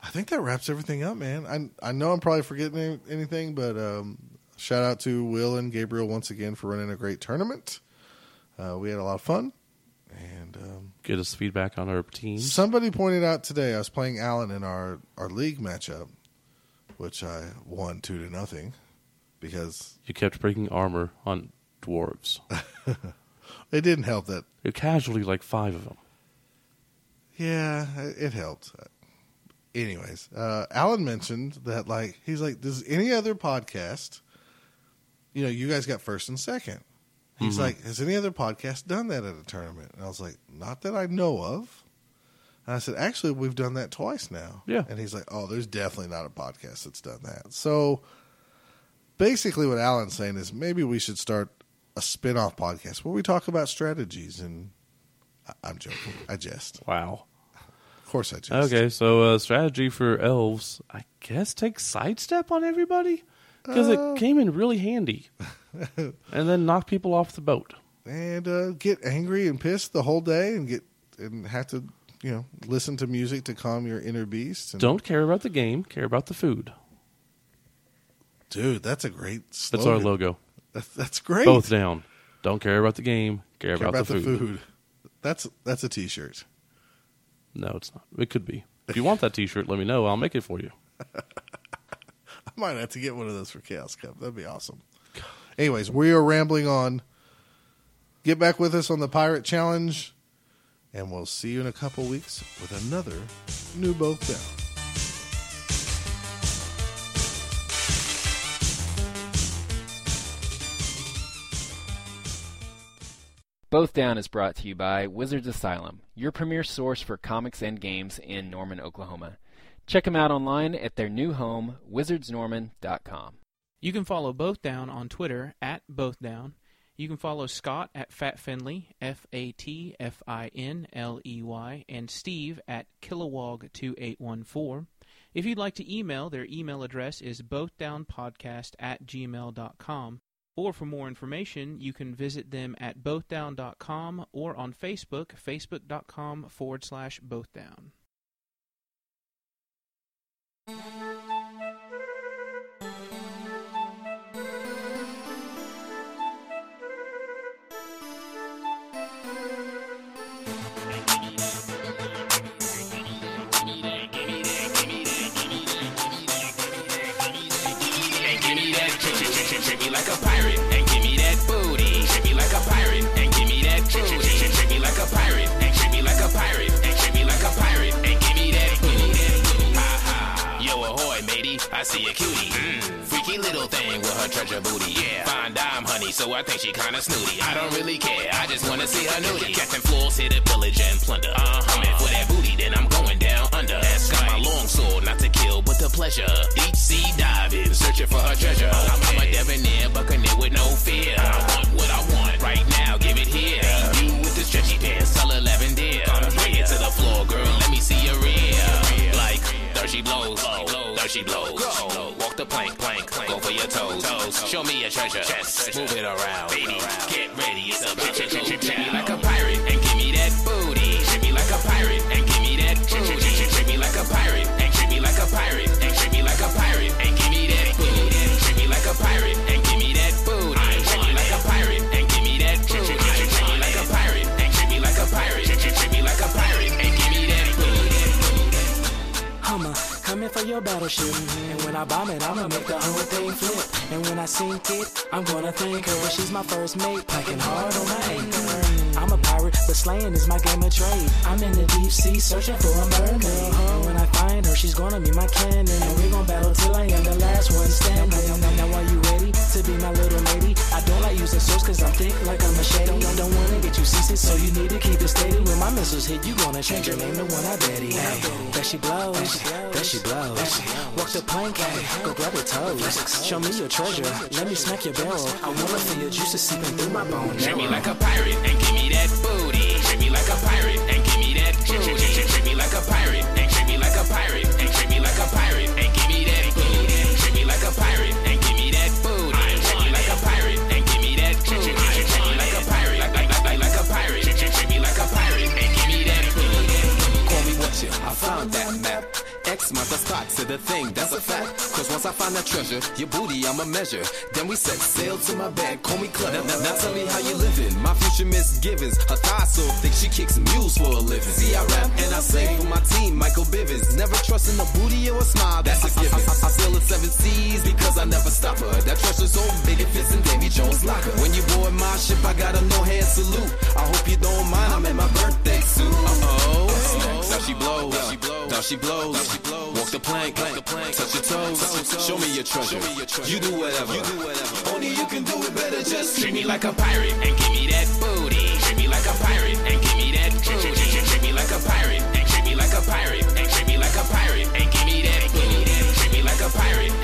I think that wraps everything up, man. I I know I'm probably forgetting any- anything, but um, shout out to Will and Gabriel once again for running a great tournament. Uh, we had a lot of fun, and um, Get us feedback on our team. somebody pointed out today I was playing Alan in our our league matchup, which I won two to nothing because You kept breaking armor on dwarves. it didn't help that. You casually like five of them. Yeah, it helped. Anyways, uh, Alan mentioned that like he's like, does any other podcast? You know, you guys got first and second. He's Mhm. like, has any other podcast done that at a tournament? And I was like, not that I know of. And I said, actually, we've done that twice now. Yeah. And he's like, oh, there's definitely not a podcast that's done that. So basically, what Alan's saying is maybe we should start a spin off podcast where we talk about strategies. And I- I'm joking. I jest. Wow. Of course, I jest. Okay, so uh, strategy for elves, I guess take sidestep on everybody because Uh. it came in really handy, and then knock people off the boat. and uh, get angry and pissed the whole day and get and have to you know listen to music to calm your inner beast. And, Don't care about the game, care about the food. dude, that's a great. That's our logo. That's, that's great. Both down. Don't care about the game, care, Care about, the, food. That's that's a T-shirt. No, it's not. It could be. If you want that T-shirt, let me know. I'll make it for you. I might have to get one of those for Chaos Cup. That'd be awesome. Anyways, we are rambling on. Get back with us on the Pirate Challenge, and we'll see you in a couple weeks with another new Both Down. Both Down is brought to you by Wizards Asylum, your premier source for comics and games in Norman, Oklahoma. Check them out online at their new home, wizardsnorman.com. You can follow Both Down on Twitter at Both Down. You can follow Scott at Fat Finley, F A T F I N L E Y, and Steve at Kilowog2814. If you'd like to email, their email address is bothdownpodcast at gmail.com. Or for more information, you can visit them at bothdown.com or on Facebook, facebook.com forward slash bothdown. Like a pirate and give me that booty. Treat me like a pirate and give me that treat, treat, me like a pirate and treat me like a pirate and treat me like a pirate and give me that booty. Ha ha. Yo ahoy matey. I see a cutie. Mm. freaky little thing with her treasure booty. Yeah. Fine dime honey so I think she kinda snooty. I don't really care I just wanna see her nudie. Captain Floors hit to pillage and plunder. Uh-huh. Coming for that booty then I'm going down under. That's long sword not to kill but to pleasure deep sea diving searching for her treasure I'm, I'm a debonair buccaneer with no fear I want what I want right now give it here you with the stretchy pants color lavender come bring it to the floor girl let me see your rear like thirsty blows thirsty blows. Walk the plank, plank. Go for your toes. toes. Show me your treasure. Chest. Move it around. Baby, get ready. It's Treat me like a Coming for your battleship. And when I bomb it, I'ma make the whole thing flip. And when I sink it, I'm gonna thank her. She's my first mate, packing hard on my anchor. I'm a pirate, but slaying is my game of trade. I'm in the deep sea searching for a mermaid. And when I find her, she's gonna be my cannon. And we gon' battle till I am the last one standing. Now, now, now, are you ready to be my little lady? I don't like using swords cause I'm thick like I'm a machete. Don't, don't wanna get you seasick, so you need to keep it steady. When my missiles hit, you gonna change your name to one I bet he. There she blows, that she blows. Walk the plank, go grab her toes. Show me your treasure, let me smack your barrel. I wanna feel your juices seeping through my bones. Treat me like a pirate and give me that booty. Treat me like a pirate and give me that booty. Treat me like a pirate found that map. X marks the spot to the thing, that's a fact. Cause once I find that treasure, your booty I'ma measure. Then we set sail to my bed, call me clever. Now, now, now tell me how you living. My future misgivings, her thighs so thick she kicks mules for a living. See, I rap and I sing for my team, Michael Bivins. Never trusting a booty or a smile, that's a given. I, I, I sail the seven seas because I never stop her. That treasure's so big it fits in Davy Jones' locker. When you board my ship, I got a no hand salute. I hope you don't mind, I'm in my birthday suit. Uh oh, she blows, now she blows. Walk the plank, touch your toes. Show me your treasure. You do whatever. You do whatever. Only you can do it better. Just Treat me like a pirate and give me that booty. Treat me like a pirate and give me that booty. Treat me like a pirate and treat me like a pirate and treat me like a pirate and give me that booty. Treat me like a pirate